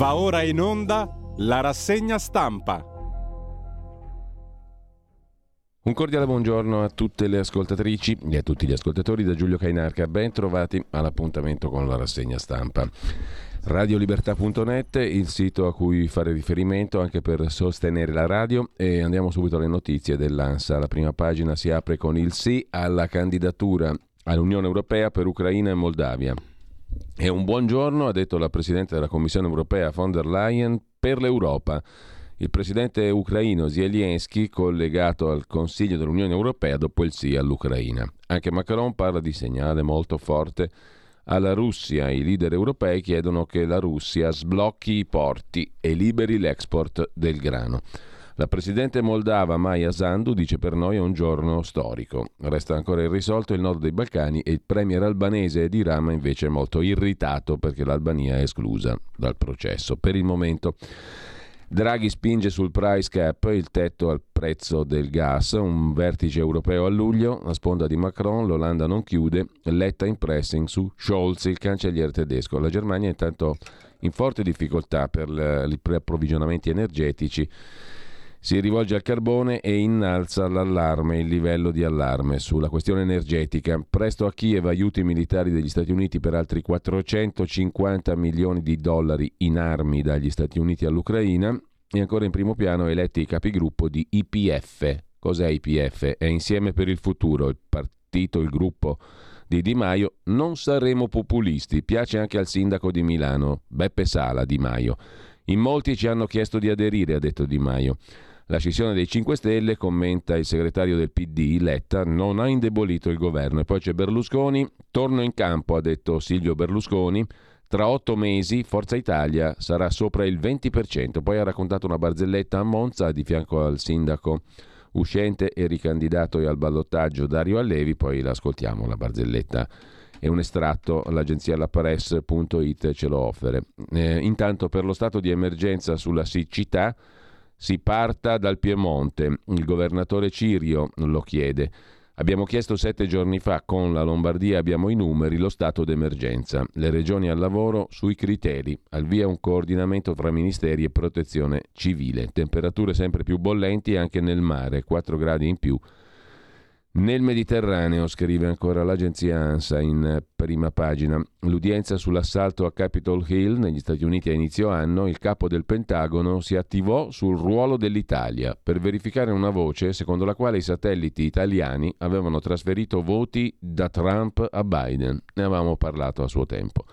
Va ora in onda la rassegna stampa. Un cordiale buongiorno a tutte le ascoltatrici e a tutti gli ascoltatori da Giulio Cainarca. Ben trovati all'appuntamento con la rassegna stampa. Radiolibertà.net, il sito a cui fare riferimento anche per sostenere la radio e andiamo subito alle notizie dell'ANSA. La prima pagina si apre con il sì alla candidatura all'Unione Europea per Ucraina e Moldavia. E un buongiorno, ha detto la Presidente della Commissione Europea von der Leyen, per l'Europa. Il presidente ucraino Zelensky collegato al Consiglio dell'Unione Europea dopo il sì all'Ucraina. Anche Macron parla di segnale molto forte alla Russia. I leader europei chiedono che la Russia sblocchi i porti e liberi l'export del grano. La presidente moldava Maya Sandu dice per noi è un giorno storico. Resta ancora irrisolto il nord dei Balcani e il premier albanese Edi Rama invece è molto irritato perché l'Albania è esclusa dal processo. Per il momento Draghi spinge sul price cap, il tetto al prezzo del gas, un vertice europeo a luglio, a sponda di Macron, l'Olanda non chiude, letta in pressing su Scholz, il cancelliere tedesco. La Germania è intanto in forte difficoltà per i preapprovvigionamenti energetici si rivolge al carbone e innalza l'allarme, il livello di allarme sulla questione energetica. Presto a Kiev aiuti militari degli Stati Uniti per altri 450 milioni di dollari in armi dagli Stati Uniti all'Ucraina e ancora in primo piano eletti i capigruppo di IPF. Cos'è IPF? È Insieme per il Futuro, il partito, il gruppo di Di Maio. Non saremo populisti, piace anche al sindaco di Milano, Beppe Sala Di Maio. In molti ci hanno chiesto di aderire, ha detto Di Maio. La scissione dei 5 Stelle, commenta il segretario del PD, Letta, non ha indebolito il governo. E poi c'è Berlusconi, torno in campo, ha detto Silvio Berlusconi. Tra otto mesi Forza Italia sarà sopra il 20%. Poi ha raccontato una barzelletta a Monza di fianco al sindaco uscente e ricandidato al ballottaggio Dario Allevi. Poi l'ascoltiamo, la barzelletta è un estratto, l'agenzia lapresse.it ce lo offre. Eh, intanto per lo stato di emergenza sulla siccità si parta dal Piemonte. Il governatore Cirio lo chiede. Abbiamo chiesto sette giorni fa, con la Lombardia abbiamo i numeri, lo stato d'emergenza. Le regioni al lavoro sui criteri. Al via un coordinamento tra ministeri e protezione civile. Temperature sempre più bollenti anche nel mare, 4 gradi in più nel Mediterraneo, scrive ancora l'agenzia ANSA in prima pagina, l'udienza sull'assalto a Capitol Hill negli Stati Uniti a inizio anno, il capo del Pentagono si attivò sul ruolo dell'Italia per verificare una voce secondo la quale i satelliti italiani avevano trasferito voti da Trump a Biden. Ne avevamo parlato a suo tempo.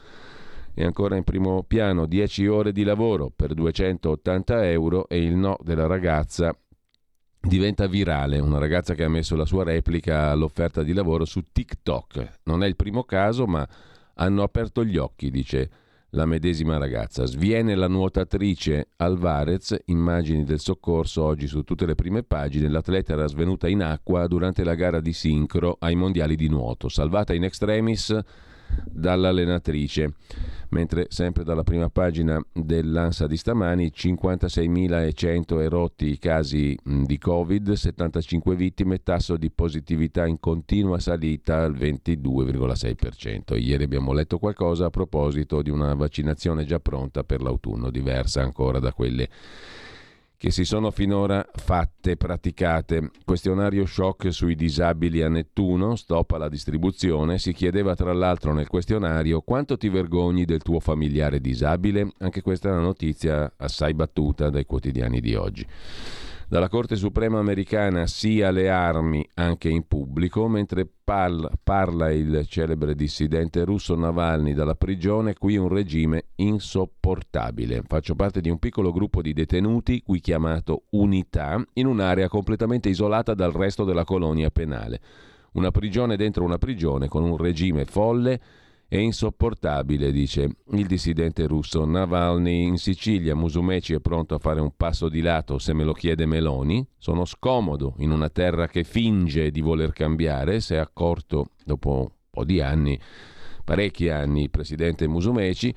E ancora in primo piano 10 ore di lavoro per 280 euro e il no della ragazza diventa virale. Una ragazza che ha messo la sua replica all'offerta di lavoro su TikTok. Non è il primo caso, ma hanno aperto gli occhi, dice la medesima ragazza. Sviene la nuotatrice Alvarez, immagini del soccorso oggi su tutte le prime pagine. L'atleta era svenuta in acqua durante la gara di sincro ai mondiali di nuoto, salvata in extremis dall'allenatrice. Mentre sempre dalla prima pagina dell'ANSA di stamani 56.100 erotti i casi di Covid, 75 vittime, tasso di positività in continua salita al 22,6%. Ieri abbiamo letto qualcosa a proposito di una vaccinazione già pronta per l'autunno, diversa ancora da quelle che si sono finora fatte, praticate. Questionario shock sui disabili a Nettuno, stop alla distribuzione. Si chiedeva tra l'altro nel questionario quanto ti vergogni del tuo familiare disabile. Anche questa è una notizia assai battuta dai quotidiani di oggi dalla Corte Suprema americana sia le armi anche in pubblico, mentre parla, parla il celebre dissidente russo Navalny dalla prigione, qui un regime insopportabile. Faccio parte di un piccolo gruppo di detenuti, qui chiamato Unità, in un'area completamente isolata dal resto della colonia penale. Una prigione dentro una prigione con un regime folle è insopportabile, dice il dissidente russo Navalny. In Sicilia Musumeci è pronto a fare un passo di lato se me lo chiede Meloni. Sono scomodo in una terra che finge di voler cambiare, si è accorto dopo un po' di anni, parecchi anni, il presidente Musumeci.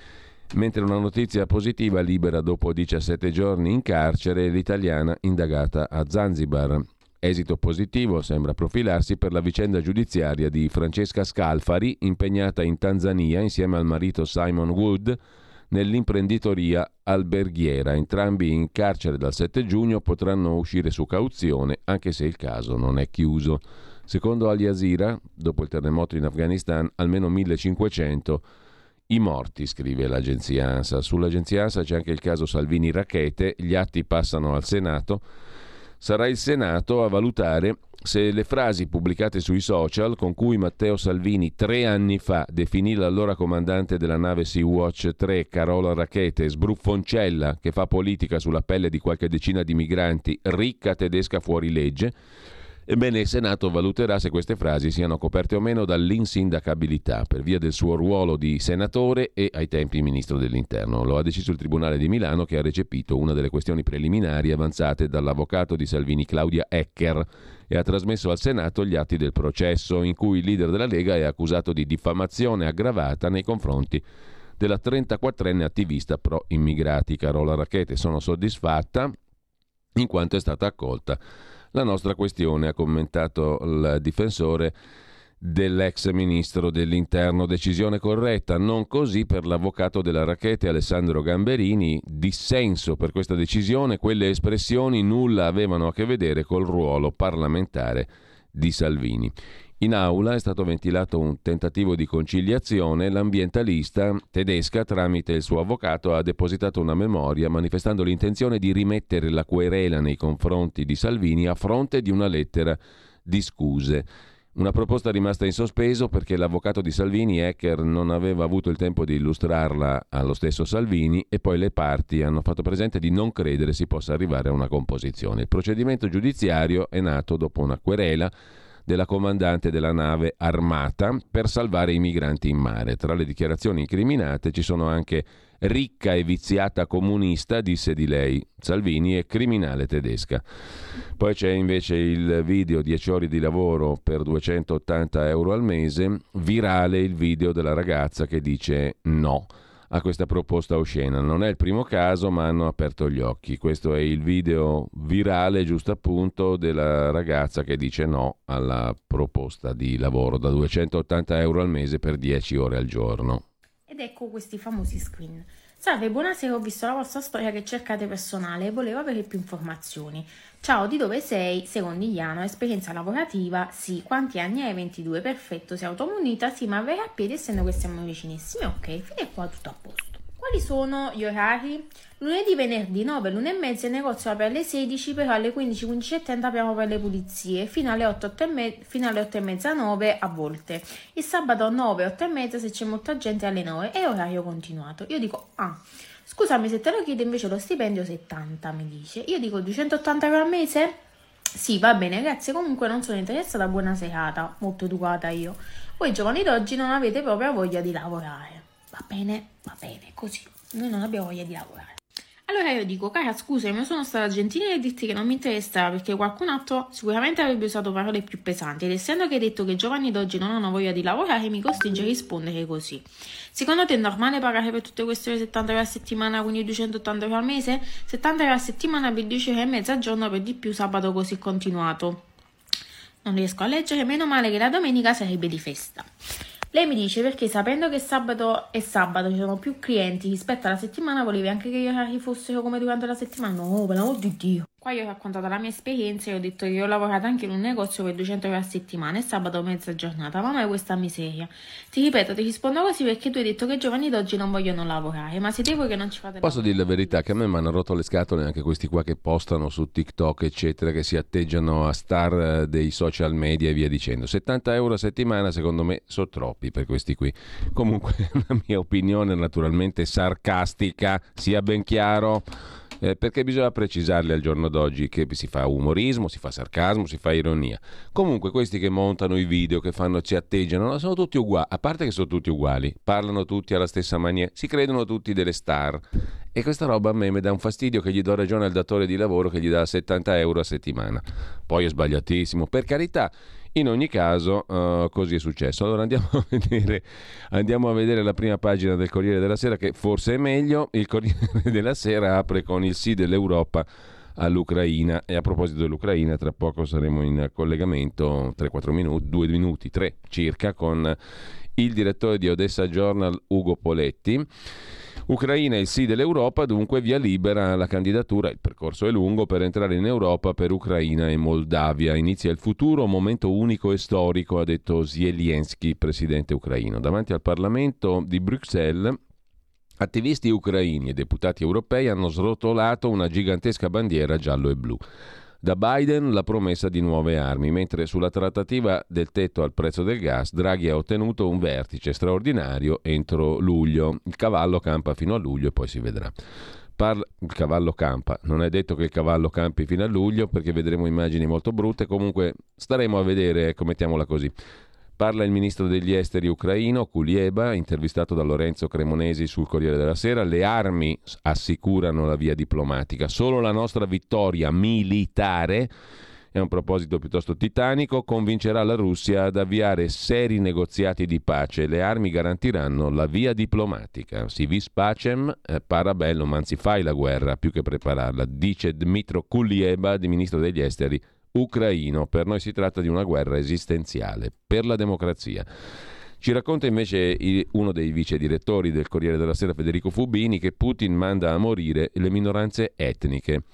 Mentre una notizia positiva libera dopo 17 giorni in carcere l'italiana indagata a Zanzibar. Esito positivo sembra profilarsi per la vicenda giudiziaria di Francesca Scalfari, impegnata in Tanzania insieme al marito Simon Wood nell'imprenditoria alberghiera. Entrambi in carcere dal 7 giugno potranno uscire su cauzione, anche se il caso non è chiuso. Secondo Al Jazeera, dopo il terremoto in Afghanistan, almeno 1500 i morti, scrive l'agenzia ANSA. Sull'agenzia ANSA c'è anche il caso Salvini Rachete, gli atti passano al Senato. Sarà il Senato a valutare se le frasi pubblicate sui social con cui Matteo Salvini tre anni fa definì l'allora comandante della nave Sea-Watch 3, Carola Rachete, sbruffoncella che fa politica sulla pelle di qualche decina di migranti, ricca tedesca fuori legge, Ebbene, il Senato valuterà se queste frasi siano coperte o meno dall'insindacabilità per via del suo ruolo di senatore e ai tempi ministro dell'Interno. Lo ha deciso il Tribunale di Milano che ha recepito una delle questioni preliminari avanzate dall'avvocato di Salvini Claudia Ecker e ha trasmesso al Senato gli atti del processo in cui il leader della Lega è accusato di diffamazione aggravata nei confronti della 34enne attivista pro immigrati Carola Racchete. Sono soddisfatta in quanto è stata accolta la nostra questione, ha commentato il difensore dell'ex ministro dell'interno. Decisione corretta, non così per l'avvocato della racchete Alessandro Gamberini. Dissenso per questa decisione, quelle espressioni nulla avevano a che vedere col ruolo parlamentare di Salvini. In aula è stato ventilato un tentativo di conciliazione. L'ambientalista tedesca, tramite il suo avvocato, ha depositato una memoria manifestando l'intenzione di rimettere la querela nei confronti di Salvini a fronte di una lettera di scuse. Una proposta rimasta in sospeso perché l'avvocato di Salvini, Ecker, non aveva avuto il tempo di illustrarla allo stesso Salvini e poi le parti hanno fatto presente di non credere si possa arrivare a una composizione. Il procedimento giudiziario è nato dopo una querela della comandante della nave armata per salvare i migranti in mare. Tra le dichiarazioni incriminate ci sono anche ricca e viziata comunista, disse di lei, Salvini è criminale tedesca. Poi c'è invece il video 10 ore di lavoro per 280 euro al mese, virale il video della ragazza che dice no a questa proposta oscena. Non è il primo caso, ma hanno aperto gli occhi. Questo è il video virale, giusto appunto, della ragazza che dice no alla proposta di lavoro da 280 euro al mese per 10 ore al giorno. Ed ecco questi famosi screen. Salve, buonasera, ho visto la vostra storia che cercate personale e volevo avere più informazioni. Ciao, di dove sei? Secondigliano, esperienza lavorativa? Sì. Quanti anni hai? 22, perfetto. Sei automunita? Sì, ma vai a piedi essendo che siamo vicinissimi? Ok, fino a qua tutto a posto. Quali sono gli orari? Lunedì, venerdì 9, l'1 e mezza il negozio apre alle 16, però alle 15, 15 e 30 apriamo per le pulizie, fino alle 8, 8 e, me- fino alle 8 e mezza, 9 a volte. Il sabato 9, 8 e mezza se c'è molta gente alle 9 e orario continuato. Io dico, ah, scusami se te lo chiedo invece lo stipendio 70, mi dice. Io dico 280 euro al mese? Sì, va bene, grazie. Comunque non sono interessata. Buona serata, molto educata io. Voi giovani d'oggi non avete proprio voglia di lavorare. Va bene, va bene, così. Noi non abbiamo voglia di lavorare. Allora io dico, cara scusami, ma sono stata gentile nel dirti che non mi interessa perché qualcun altro sicuramente avrebbe usato parole più pesanti ed essendo che hai detto che i giovani d'oggi non hanno voglia di lavorare mi costringe a rispondere così. Secondo te è normale pagare per tutte queste ore 70 euro a settimana, quindi 280 euro al mese? 70 euro a settimana per 10 ore e mezza al giorno per di più sabato così continuato. Non riesco a leggere, meno male che la domenica sarebbe di festa. Lei mi dice perché sapendo che sabato e sabato ci sono più clienti rispetto alla settimana, volevi anche che gli orari fossero come durante la settimana? No, per l'amor di Dio. Qua io ho raccontato la mia esperienza e ho detto che ho lavorato anche in un negozio per 200 euro a settimana e sabato mezza giornata. Mamma è questa miseria. Ti ripeto, ti rispondo così perché tu hai detto che i giovani d'oggi non vogliono lavorare, ma siete voi che non ci fate Posso dire la verità che a me mi hanno rotto le scatole anche questi qua che postano su TikTok, eccetera, che si atteggiano a star eh, dei social media e via dicendo. 70 euro a settimana secondo me sono troppi per questi qui. Comunque la mia opinione naturalmente sarcastica, sia ben chiaro eh, perché bisogna precisarle al giorno d'oggi che si fa umorismo, si fa sarcasmo, si fa ironia. Comunque questi che montano i video, che fanno, ci atteggiano, sono tutti uguali, a parte che sono tutti uguali, parlano tutti alla stessa maniera, si credono tutti delle star. E questa roba a me mi dà un fastidio che gli do ragione al datore di lavoro che gli dà 70 euro a settimana. Poi è sbagliatissimo, per carità. In ogni caso, uh, così è successo. Allora andiamo a, vedere, andiamo a, vedere, la prima pagina del Corriere della Sera, che forse è meglio. Il Corriere della Sera apre con il sì dell'Europa all'Ucraina. E a proposito dell'Ucraina, tra poco saremo in collegamento 3-4 minuti, 2 minuti, 3 circa, con il direttore di Odessa Journal, Ugo Poletti. Ucraina e il sì dell'Europa, dunque via libera alla candidatura, il percorso è lungo, per entrare in Europa per Ucraina e Moldavia. Inizia il futuro, momento unico e storico, ha detto Zelensky, presidente ucraino. Davanti al Parlamento di Bruxelles Attivisti ucraini e deputati europei hanno srotolato una gigantesca bandiera giallo e blu. Da Biden la promessa di nuove armi, mentre sulla trattativa del tetto al prezzo del gas Draghi ha ottenuto un vertice straordinario entro luglio. Il cavallo campa fino a luglio e poi si vedrà. Il cavallo campa, non è detto che il cavallo campi fino a luglio perché vedremo immagini molto brutte, comunque staremo a vedere, ecco, mettiamola così. Parla il ministro degli esteri ucraino, Kulieba, intervistato da Lorenzo Cremonesi sul Corriere della Sera. Le armi assicurano la via diplomatica. Solo la nostra vittoria militare, è un proposito piuttosto titanico, convincerà la Russia ad avviare seri negoziati di pace. Le armi garantiranno la via diplomatica. Si vis pacem, eh, parabellum, anzi fai la guerra più che prepararla, dice Dmitro Kulieba, di ministro degli esteri ucraino. Per noi si tratta di una guerra esistenziale per la democrazia. Ci racconta invece uno dei vice direttori del Corriere della Sera, Federico Fubini, che Putin manda a morire le minoranze etniche.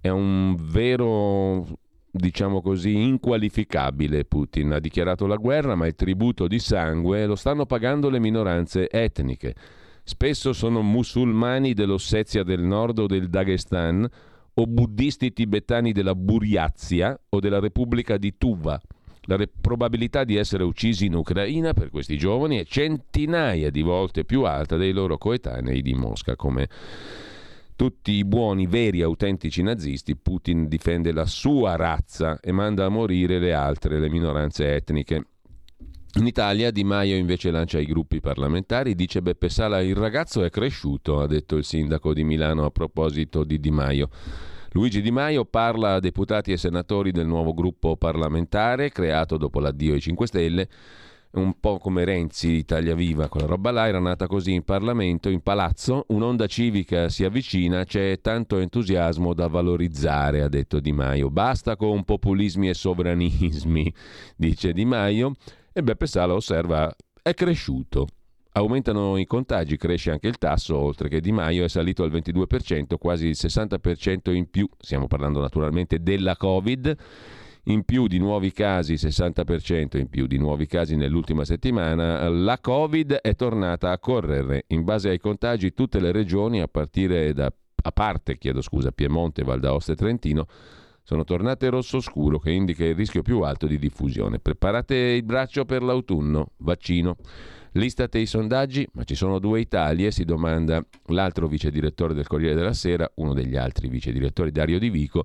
È un vero, diciamo così, inqualificabile Putin. Ha dichiarato la guerra, ma il tributo di sangue lo stanno pagando le minoranze etniche. Spesso sono musulmani dell'Ossetia del Nord o del Dagestan o buddisti tibetani della Buriazia o della Repubblica di Tuva. La re- probabilità di essere uccisi in Ucraina per questi giovani è centinaia di volte più alta dei loro coetanei di Mosca. Come tutti i buoni, veri, autentici nazisti, Putin difende la sua razza e manda a morire le altre, le minoranze etniche. In Italia Di Maio invece lancia i gruppi parlamentari, dice Beppe Sala il ragazzo è cresciuto, ha detto il sindaco di Milano a proposito di Di Maio. Luigi Di Maio parla a deputati e senatori del nuovo gruppo parlamentare creato dopo l'addio ai 5 Stelle, un po' come Renzi, Italia Viva, quella roba là era nata così in Parlamento, in palazzo, un'onda civica si avvicina, c'è tanto entusiasmo da valorizzare, ha detto Di Maio. Basta con populismi e sovranismi, dice Di Maio, e Beppe Sala osserva è cresciuto. Aumentano i contagi, cresce anche il tasso, oltre che Di Maio è salito al 22%, quasi il 60% in più, stiamo parlando naturalmente della Covid, in più di nuovi casi, 60% in più di nuovi casi nell'ultima settimana, la Covid è tornata a correre. In base ai contagi tutte le regioni, a da a parte, chiedo scusa, Piemonte, Val d'Aosta e Trentino, sono tornate rosso scuro che indica il rischio più alto di diffusione. Preparate il braccio per l'autunno, vaccino. L'Istat e i sondaggi, ma ci sono due Italie, si domanda l'altro vice direttore del Corriere della Sera, uno degli altri vice direttori, Dario Di Vico.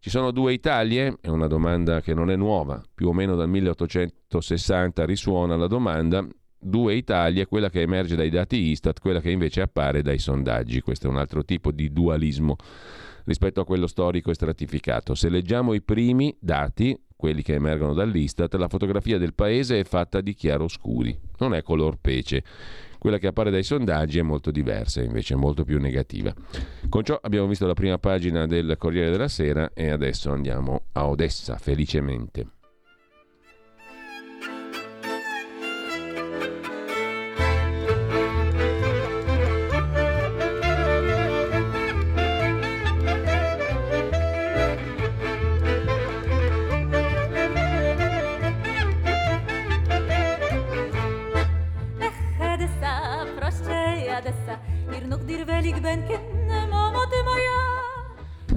Ci sono due Italie? È una domanda che non è nuova, più o meno dal 1860 risuona la domanda. Due Italie, quella che emerge dai dati Istat, quella che invece appare dai sondaggi. Questo è un altro tipo di dualismo rispetto a quello storico e stratificato. Se leggiamo i primi dati, quelli che emergono dall'Istat, la fotografia del paese è fatta di chiaroscuri, non è color pece. Quella che appare dai sondaggi è molto diversa, invece molto più negativa. Con ciò abbiamo visto la prima pagina del Corriere della Sera e adesso andiamo a Odessa, felicemente.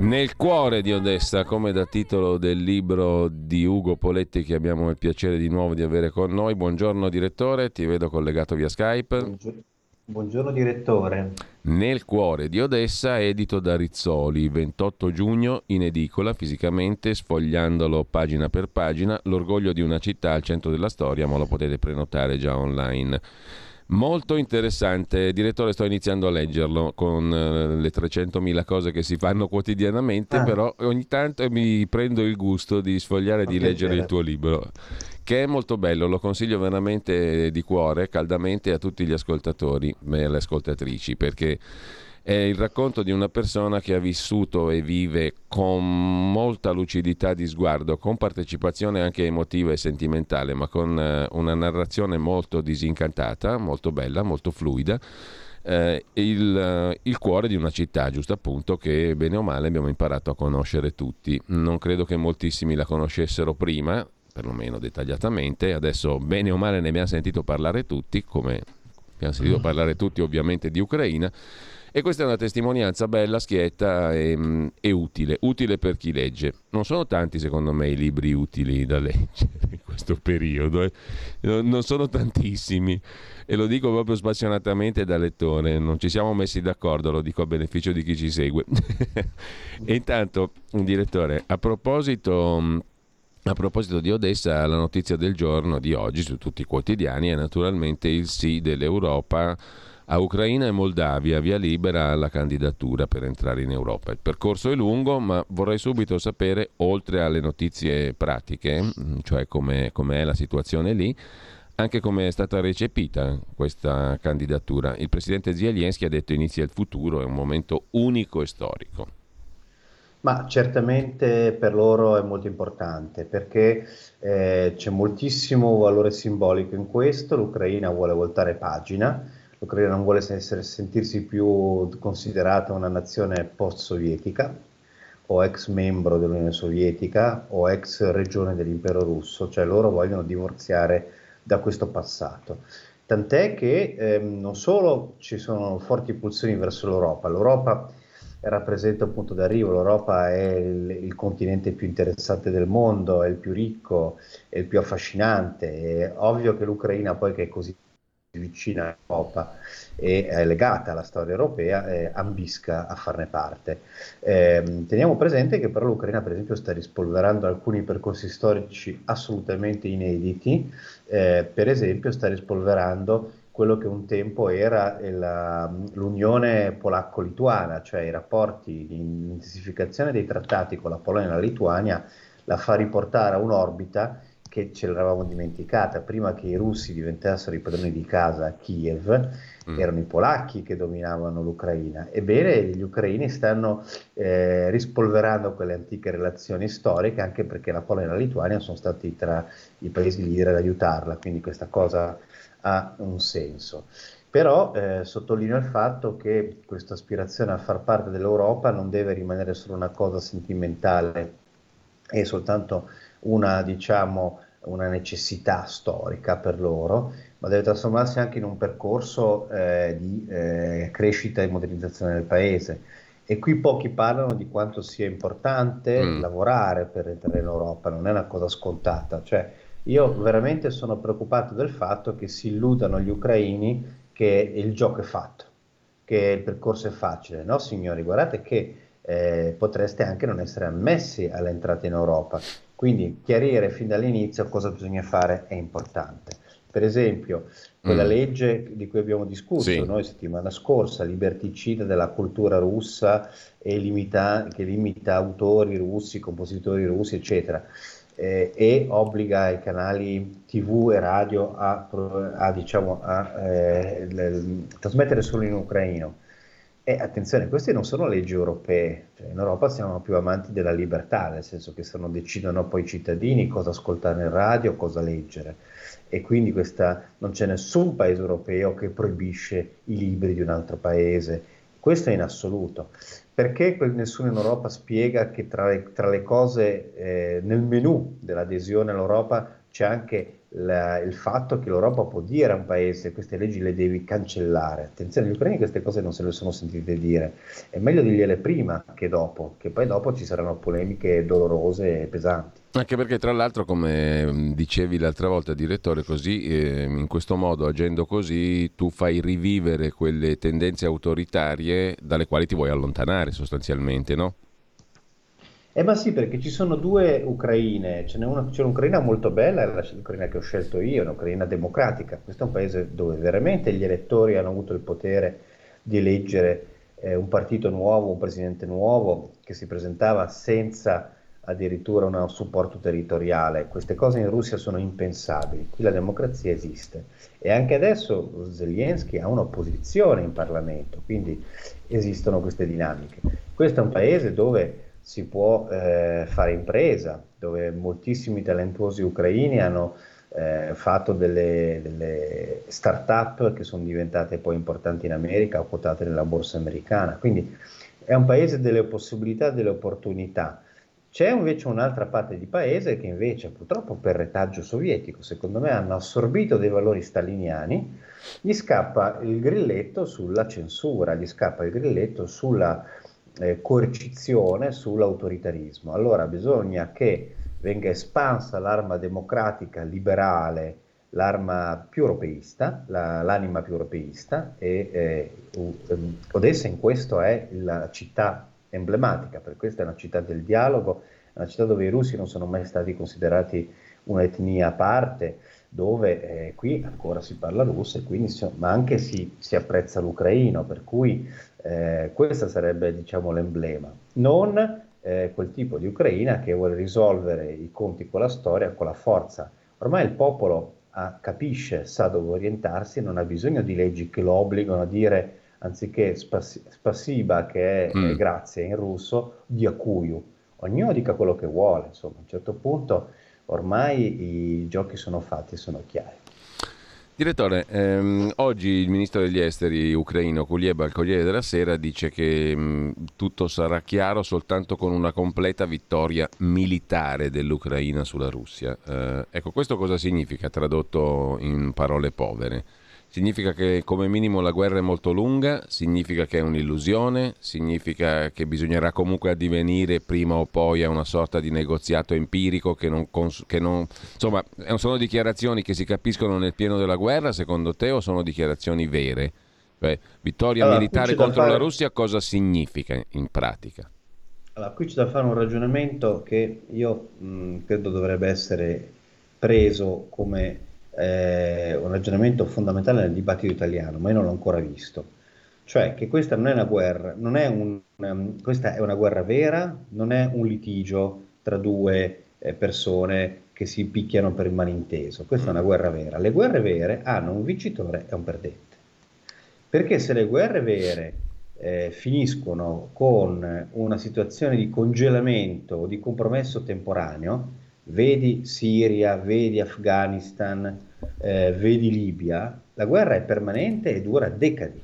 Nel cuore di Odessa, come da titolo del libro di Ugo Poletti che abbiamo il piacere di nuovo di avere con noi. Buongiorno direttore, ti vedo collegato via Skype. Buongiorno, direttore. Nel cuore di Odessa, edito da Rizzoli, 28 giugno in edicola, fisicamente sfogliandolo pagina per pagina, l'orgoglio di una città al centro della storia, ma lo potete prenotare già online. Molto interessante, direttore, sto iniziando a leggerlo con uh, le 300.000 cose che si fanno quotidianamente, ah. però ogni tanto mi prendo il gusto di sfogliare e di leggere il tuo libro, che è molto bello, lo consiglio veramente di cuore, caldamente a tutti gli ascoltatori e alle ascoltatrici, perché è il racconto di una persona che ha vissuto e vive con molta lucidità di sguardo, con partecipazione anche emotiva e sentimentale, ma con eh, una narrazione molto disincantata, molto bella, molto fluida eh, il, il, cuore di una città, giusto appunto, che bene o male abbiamo imparato a conoscere tutti. Non credo che moltissimi la conoscessero prima, perlomeno dettagliatamente, adesso bene o male ne abbiamo sentito parlare tutti, come abbiamo sentito parlare tutti ovviamente di Ucraina. E questa è una testimonianza bella, schietta e, e, utile, utile per chi legge. Non sono tanti secondo me i libri utili da leggere in questo periodo, eh. non sono tantissimi e lo dico proprio spassionatamente da lettore, non ci siamo messi d'accordo, lo dico a beneficio di chi ci segue. e intanto, direttore, a proposito... A proposito di Odessa, la notizia del giorno di oggi su tutti i quotidiani è naturalmente il sì dell'Europa a Ucraina e Moldavia via libera alla candidatura per entrare in Europa. Il percorso è lungo, ma vorrei subito sapere, oltre alle notizie pratiche, mm, cioè com'è, com'è la situazione lì, anche come è stata recepita questa candidatura. Il presidente Zelensky ha detto inizia il futuro, è un momento unico e storico. Ma certamente per loro è molto importante perché eh, c'è moltissimo valore simbolico in questo, l'Ucraina vuole voltare pagina, l'Ucraina non vuole essere, sentirsi più considerata una nazione post-sovietica o ex membro dell'Unione Sovietica o ex regione dell'impero russo, cioè loro vogliono divorziare da questo passato. Tant'è che ehm, non solo ci sono forti pulsioni verso l'Europa, l'Europa rappresenta un punto d'arrivo, l'Europa è il, il, continente più interessante del mondo, è il più ricco, è il più affascinante, è ovvio che l'Ucraina poi che è così vicina all'Europa e è legata alla storia europea, eh, ambisca a farne parte. Eh, teniamo presente che però l'Ucraina per esempio sta rispolverando alcuni percorsi storici assolutamente inediti, eh, per esempio sta rispolverando quello che un tempo era la, l'unione polacco-lituana, cioè i rapporti di intensificazione dei trattati con la Polonia e la Lituania, la fa riportare a un'orbita che ce l'eravamo dimenticata, prima che i russi diventassero i padroni di casa a Kiev, mm. erano i polacchi che dominavano l'Ucraina. Ebbene, gli ucraini stanno eh, rispolverando quelle antiche relazioni storiche, anche perché la Polonia e la Lituania sono stati tra i paesi leader ad aiutarla, quindi questa cosa ha un senso. Però eh, sottolineo il fatto che questa aspirazione a far parte dell'Europa non deve rimanere solo una cosa sentimentale e soltanto una, diciamo, una necessità storica per loro, ma deve trasformarsi anche in un percorso eh, di eh, crescita e modernizzazione del paese. E qui pochi parlano di quanto sia importante mm. lavorare per entrare in Europa, non è una cosa scontata. Cioè, io veramente sono preoccupato del fatto che si illudano gli ucraini che il gioco è fatto, che il percorso è facile. No, signori, guardate che eh, potreste anche non essere ammessi all'entrata in Europa. Quindi chiarire fin dall'inizio cosa bisogna fare è importante. Per esempio, quella mm. legge di cui abbiamo discusso sì. noi settimana scorsa, liberticida della cultura russa e limita, che limita autori russi, compositori russi, eccetera, eh, e obbliga i canali TV e radio a, a, diciamo, a eh, trasmettere solo in ucraino. E attenzione, queste non sono leggi europee, cioè, in Europa siamo più amanti della libertà, nel senso che se non decidono poi i cittadini cosa ascoltare in radio, cosa leggere. E quindi questa, non c'è nessun paese europeo che proibisce i libri di un altro paese. Questo è in assoluto. Perché nessuno in Europa spiega che tra le, tra le cose eh, nel menu dell'adesione all'Europa c'è anche la, il fatto che l'Europa può dire a un paese queste leggi le devi cancellare. Attenzione, gli ucraini queste cose non se le sono sentite dire. È meglio dirgliele prima che dopo, che poi dopo ci saranno polemiche dolorose e pesanti. Anche perché tra l'altro, come mm, dicevi l'altra volta, direttore, così eh, in questo modo, agendo così, tu fai rivivere quelle tendenze autoritarie dalle quali ti vuoi allontanare sostanzialmente, no? Eh ma sì, perché ci sono due Ucraine, ce n'è, una, c'è un'Ucraina molto bella, è l'Ucraina che ho scelto io, un'Ucraina democratica. Questo è un paese dove veramente gli elettori hanno avuto il potere di eleggere eh, un partito nuovo, un presidente nuovo che si presentava senza addirittura un supporto territoriale. Queste cose in Russia sono impensabili, qui la democrazia esiste. E anche adesso Zelensky ha un'opposizione in Parlamento, quindi esistono queste dinamiche. Questo è un paese dove si può eh, fare impresa, dove moltissimi talentuosi ucraini hanno eh, fatto delle, delle start-up che sono diventate poi importanti in America o quotate nella borsa americana. Quindi è un paese delle possibilità delle opportunità. C'è invece un'altra parte di paese che invece purtroppo per retaggio sovietico, secondo me, hanno assorbito dei valori staliniani, gli scappa il grilletto sulla censura, gli scappa il grilletto sulla eh, coercizione, sull'autoritarismo. Allora bisogna che venga espansa l'arma democratica, liberale, l'arma più europeista, la, l'anima più europeista e eh, Odessa in questo è la città emblematica, perché questa è una città del dialogo, una città dove i russi non sono mai stati considerati un'etnia a parte, dove eh, qui ancora si parla russo, quindi, ma anche si, si, apprezza l'ucraino, per cui eh, questo sarebbe diciamo, l'emblema. Non eh, quel tipo di Ucraina che vuole risolvere i conti con la storia, con la forza. Ormai il popolo ah, capisce, sa dove orientarsi, non ha bisogno di leggi che lo obbligano a dire, anziché spassi, spassiba, che è mm. grazie in russo, diakuyu. Ognuno dica quello che vuole, insomma, a un certo punto ormai i giochi sono fatti e sono chiari. Direttore, ehm, oggi il ministro degli esteri ucraino Kulieba al Corriere della Sera dice che mh, tutto sarà chiaro soltanto con una completa vittoria militare dell'Ucraina sulla Russia. Eh, ecco, questo cosa significa tradotto in parole povere? Significa che come minimo la guerra è molto lunga, significa che è un'illusione, significa che bisognerà comunque addivenire prima o poi a una sorta di negoziato empirico che non... Cons- che non insomma, sono dichiarazioni che si capiscono nel pieno della guerra secondo te o sono dichiarazioni vere? Cioè, vittoria allora, militare contro fare... la Russia cosa significa in pratica? Allora, qui c'è da fare un ragionamento che io mh, credo dovrebbe essere preso come eh, un ragionamento fondamentale nel dibattito italiano, ma io non l'ho ancora visto. Cioè che questa non è una guerra, non è un, um, questa è una guerra vera, non è un litigio tra due eh, persone che si picchiano per il malinteso, questa è una guerra vera. Le guerre vere hanno un vincitore e un perdente. Perché se le guerre vere eh, finiscono con una situazione di congelamento o di compromesso temporaneo, vedi Siria, vedi Afghanistan, eh, vedi Libia, la guerra è permanente e dura decadi.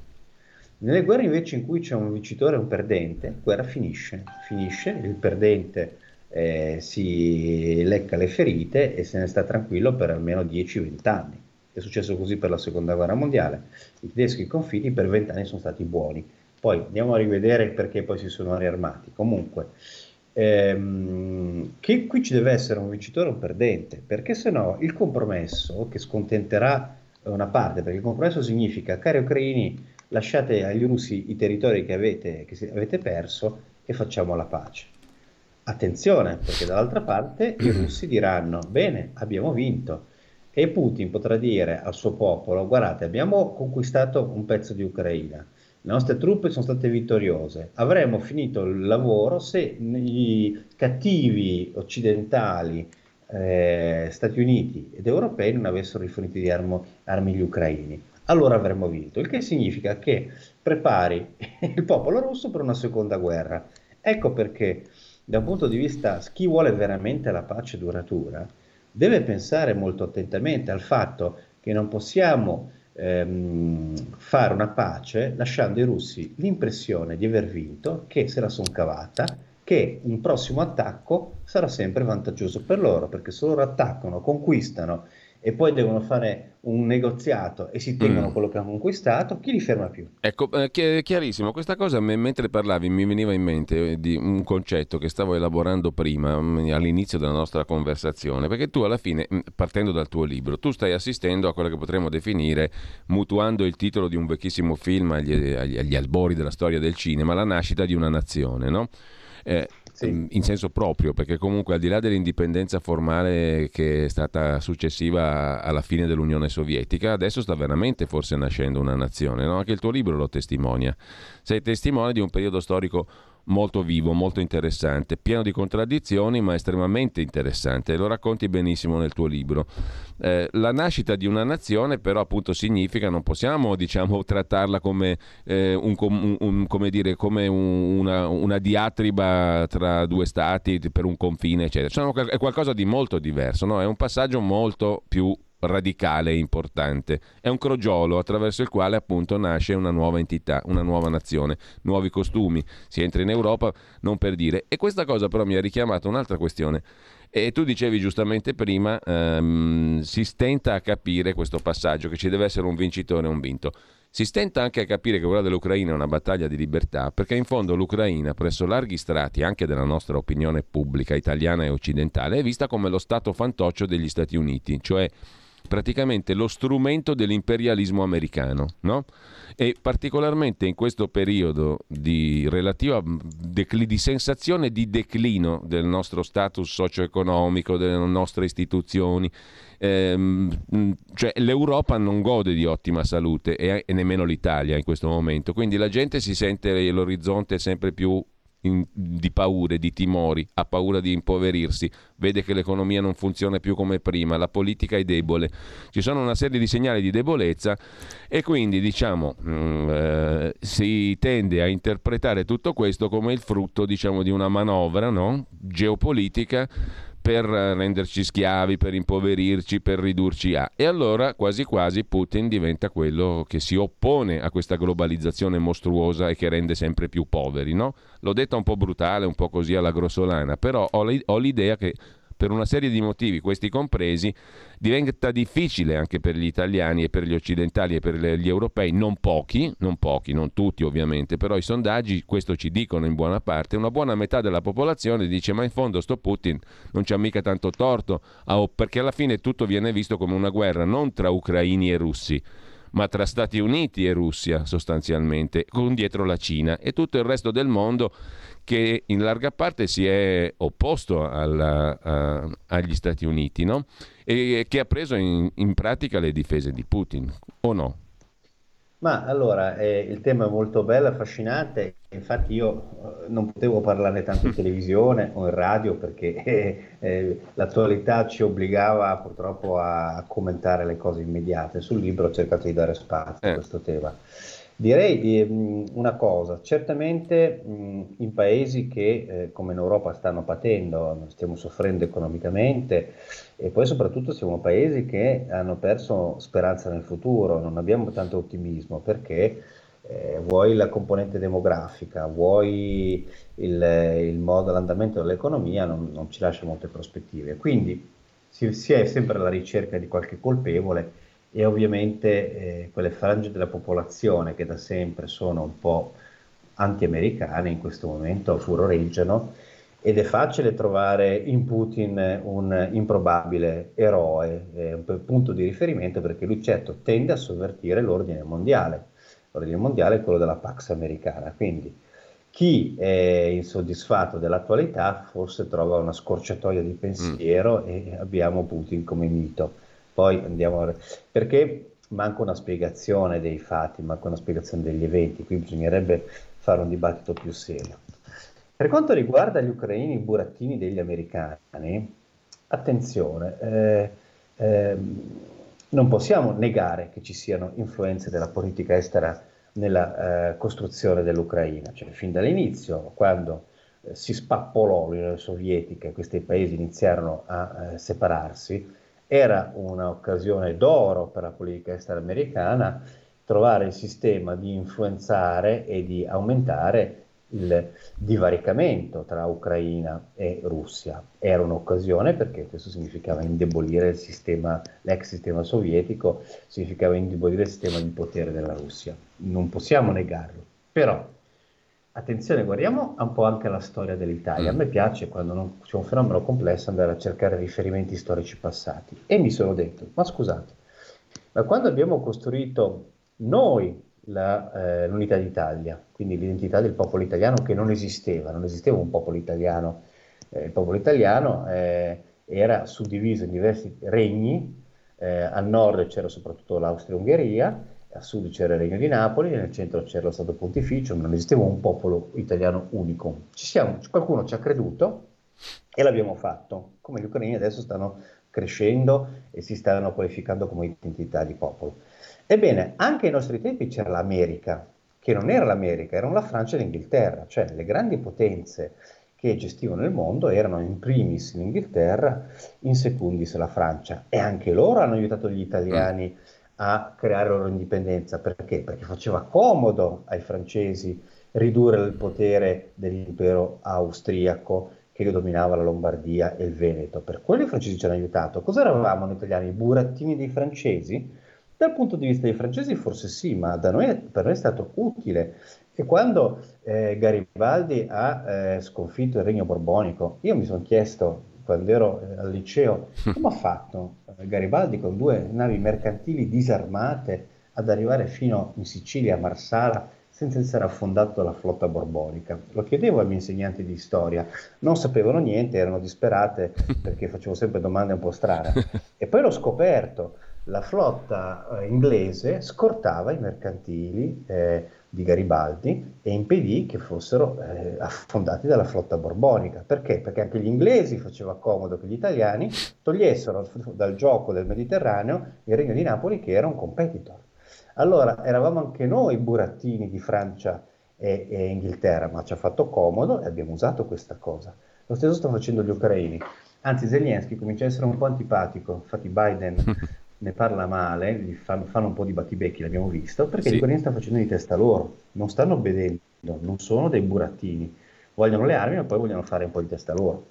Nelle guerre invece in cui c'è un vincitore e un perdente, la guerra finisce, finisce, il perdente eh, si lecca le ferite e se ne sta tranquillo per almeno 10-20 anni. È successo così per la seconda guerra mondiale. I tedeschi confini per 20 anni sono stati buoni. Poi andiamo a rivedere perché poi si sono riarmati. Comunque, ehm, che qui ci deve essere un vincitore e un perdente, perché se no il compromesso che scontenterà una parte, perché il compromesso significa, cari ucraini, lasciate agli russi i territori che avete, che avete perso e facciamo la pace. Attenzione, perché dall'altra parte i russi diranno, bene, abbiamo vinto, e Putin potrà dire al suo popolo, guardate, abbiamo conquistato un pezzo di Ucraina, le nostre truppe sono state vittoriose. Avremmo finito il lavoro se i cattivi occidentali, eh, Stati Uniti ed europei non avessero rifornito di armo, armi gli ucraini. Allora avremmo vinto, il che significa che prepari il popolo russo per una seconda guerra. Ecco perché, da un punto di vista, chi vuole veramente la pace duratura deve pensare molto attentamente al fatto che non possiamo ehm, fare una pace lasciando ai russi l'impressione di aver vinto, che se la sono cavata, che un prossimo attacco sarà sempre vantaggioso per loro, perché se loro attaccano, conquistano e poi devono fare un negoziato e si tengono mm. quello che hanno conquistato, chi li ferma più? Ecco, eh, chiarissimo, questa cosa mentre parlavi mi veniva in mente eh, di un concetto che stavo elaborando prima, mm, all'inizio della nostra conversazione, perché tu alla fine, mm, partendo dal tuo libro, tu stai assistendo a quello che potremmo definire, mutuando il titolo di un vecchissimo film agli, agli, agli albori della storia del cinema, la nascita di una nazione, no? Eh, sì. in senso proprio, perché comunque al di là dell'indipendenza formale che è stata successiva alla fine dell'Unione Sovietica, adesso sta veramente forse nascendo una nazione, no? anche il tuo libro lo testimonia. Sei testimone di un periodo storico molto vivo, molto interessante, pieno di contraddizioni ma estremamente interessante, lo racconti benissimo nel tuo libro. Eh, la nascita di una nazione però appunto significa, non possiamo diciamo trattarla come, eh, un, un, come, dire, come una, una, diatriba tra due stati per un confine eccetera, è qualcosa di molto diverso, no? è un passaggio molto più radicale e importante. È un crogiolo attraverso il quale appunto nasce una nuova entità, una nuova nazione, nuovi costumi. Si entra in Europa, non per dire. E questa cosa però mi ha richiamato un'altra questione. E tu dicevi giustamente prima, ehm, si stenta a capire questo passaggio, che ci deve essere un vincitore e un vinto. Si stenta anche a capire che quella dell'Ucraina è una battaglia di libertà, perché in fondo l'Ucraina, presso larghi strati anche della nostra opinione pubblica italiana e occidentale, è vista come lo Stato fantoccio degli Stati Uniti, cioè praticamente lo strumento dell'imperialismo americano, no? E particolarmente in questo periodo di relativa decli- di sensazione di declino del nostro status socio-economico, delle nostre istituzioni, ehm, cioè l'Europa non gode di ottima salute e, e nemmeno l'Italia in questo momento, quindi la gente si sente l'orizzonte sempre più in, di paure, di timori, ha paura di impoverirsi, vede che l'economia non funziona più come prima, la politica è debole, ci sono una serie di segnali di debolezza e quindi diciamo mh, mm, eh, si tende a interpretare tutto questo come il frutto diciamo, di una manovra no? geopolitica per renderci schiavi, per impoverirci, per ridurci a. E allora quasi quasi Putin diventa quello che si oppone a questa globalizzazione mostruosa e che rende sempre più poveri, no? L'ho detta un po' brutale, un po' così alla grossolana, però ho l'idea che per una serie di motivi, questi compresi, diventa difficile anche per gli italiani e per gli occidentali e per gli europei, non pochi, non pochi, non tutti ovviamente, però i sondaggi questo ci dicono in buona parte, una buona metà della popolazione dice ma in fondo sto Putin non c'ha mica tanto torto, perché alla fine tutto viene visto come una guerra non tra ucraini e russi, ma tra Stati Uniti e Russia sostanzialmente, con dietro la Cina e tutto il resto del mondo che in larga parte si è opposto alla, a, agli Stati Uniti no? e che ha preso in, in, pratica le difese di Putin, o no? Ma allora, eh, il tema è molto bello, affascinante, infatti io eh, non potevo parlarne tanto in televisione o in radio perché eh, eh, l'attualità ci obbligava purtroppo a commentare le cose immediate. Sul libro ho cercato di dare spazio a eh. questo tema. Direi eh, una cosa, certamente in paesi che eh, come in Europa stanno patendo, stiamo soffrendo economicamente e poi soprattutto siamo paesi che hanno perso speranza nel futuro, non abbiamo tanto ottimismo perché eh, vuoi la componente demografica, vuoi il, il modo, l'andamento dell'economia non, non, ci lascia molte prospettive. Quindi si, si è sempre alla ricerca di qualche colpevole e ovviamente eh, quelle frange della popolazione che da sempre sono un po' anti-americane in questo momento furoreggiano ed è facile trovare in Putin un improbabile eroe, eh, un punto di riferimento perché lui certo tende a sovvertire l'ordine mondiale, l'ordine mondiale è quello della Pax americana, quindi chi è insoddisfatto dell'attualità forse trova una scorciatoia di pensiero mm. e abbiamo Putin come mito. Poi andiamo a... perché manca una spiegazione dei fatti, manca una spiegazione degli eventi, qui bisognerebbe fare un dibattito più serio. Per quanto riguarda gli ucraini burattini degli americani, attenzione, eh, eh, non possiamo negare che ci siano influenze della politica estera nella eh, costruzione dell'Ucraina, cioè fin dall'inizio, quando eh, si spappolò l'Unione Sovietica e questi paesi iniziarono a eh, separarsi, era un'occasione d'oro per la politica estera americana trovare il sistema di influenzare e di aumentare il divaricamento tra Ucraina e Russia. Era un'occasione perché questo significava indebolire il sistema, l'ex sistema sovietico, significava indebolire il sistema di potere della Russia. Non possiamo negarlo. Però Attenzione, guardiamo un po' anche la storia dell'Italia. A me piace quando non, c'è un fenomeno complesso andare a cercare riferimenti storici passati. E mi sono detto, ma scusate, ma quando abbiamo costruito noi la, eh, l'unità d'Italia, quindi l'identità del popolo italiano che non esisteva, non esisteva un popolo italiano, eh, il popolo italiano eh, era suddiviso in diversi regni, eh, al nord c'era soprattutto l'Austria-Ungheria a sud c'era il Regno di Napoli, nel centro c'era lo Stato Pontificio, non esisteva un popolo italiano unico. Ci siamo, qualcuno ci ha creduto e l'abbiamo fatto, come gli ucraini adesso stanno crescendo e si stanno qualificando come identità di popolo. Ebbene, anche ai nostri tempi c'era l'America, che non era l'America, erano la Francia e l'Inghilterra, cioè le grandi potenze che gestivano il mondo erano in primis l'Inghilterra, in secundis la Francia e anche loro hanno aiutato gli italiani a creare la loro indipendenza. Perché? Perché faceva comodo ai francesi ridurre il potere dell'impero austriaco che dominava la Lombardia e il Veneto. Per quello i francesi ci hanno aiutato. Cosa eravamo noi italiani? I burattini dei francesi? Dal punto di vista dei francesi forse sì, ma noi, per noi è stato utile. E quando eh, Garibaldi ha eh, sconfitto il regno borbonico, io mi sono chiesto, quando ero eh, al liceo, come ha fatto eh, Garibaldi con due navi mercantili disarmate ad arrivare fino in Sicilia, a Marsala, senza essere affondato la flotta borbonica. Lo chiedevo ai miei insegnanti di storia, non sapevano niente, erano disperate perché facevo sempre domande un po' strane. E poi l'ho scoperto, la flotta eh, inglese scortava i mercantili eh, di Garibaldi e impedì che fossero eh, affondati dalla flotta borbonica. Perché? Perché anche gli inglesi faceva comodo che gli italiani togliessero dal gioco del Mediterraneo il Regno di Napoli che era un competitor. Allora eravamo anche noi burattini di Francia e, e Inghilterra, ma ci ha fatto comodo e abbiamo usato questa cosa. Lo stesso stanno facendo gli ucraini. Anzi, Zelensky comincia a essere un po' antipatico, infatti Biden ne parla male, gli fanno, fanno, un po' di battibecchi, l'abbiamo visto, perché sì. ucraini stanno facendo di testa loro, non stanno obbedendo, non sono dei burattini, vogliono le armi ma poi vogliono fare un po' di testa loro.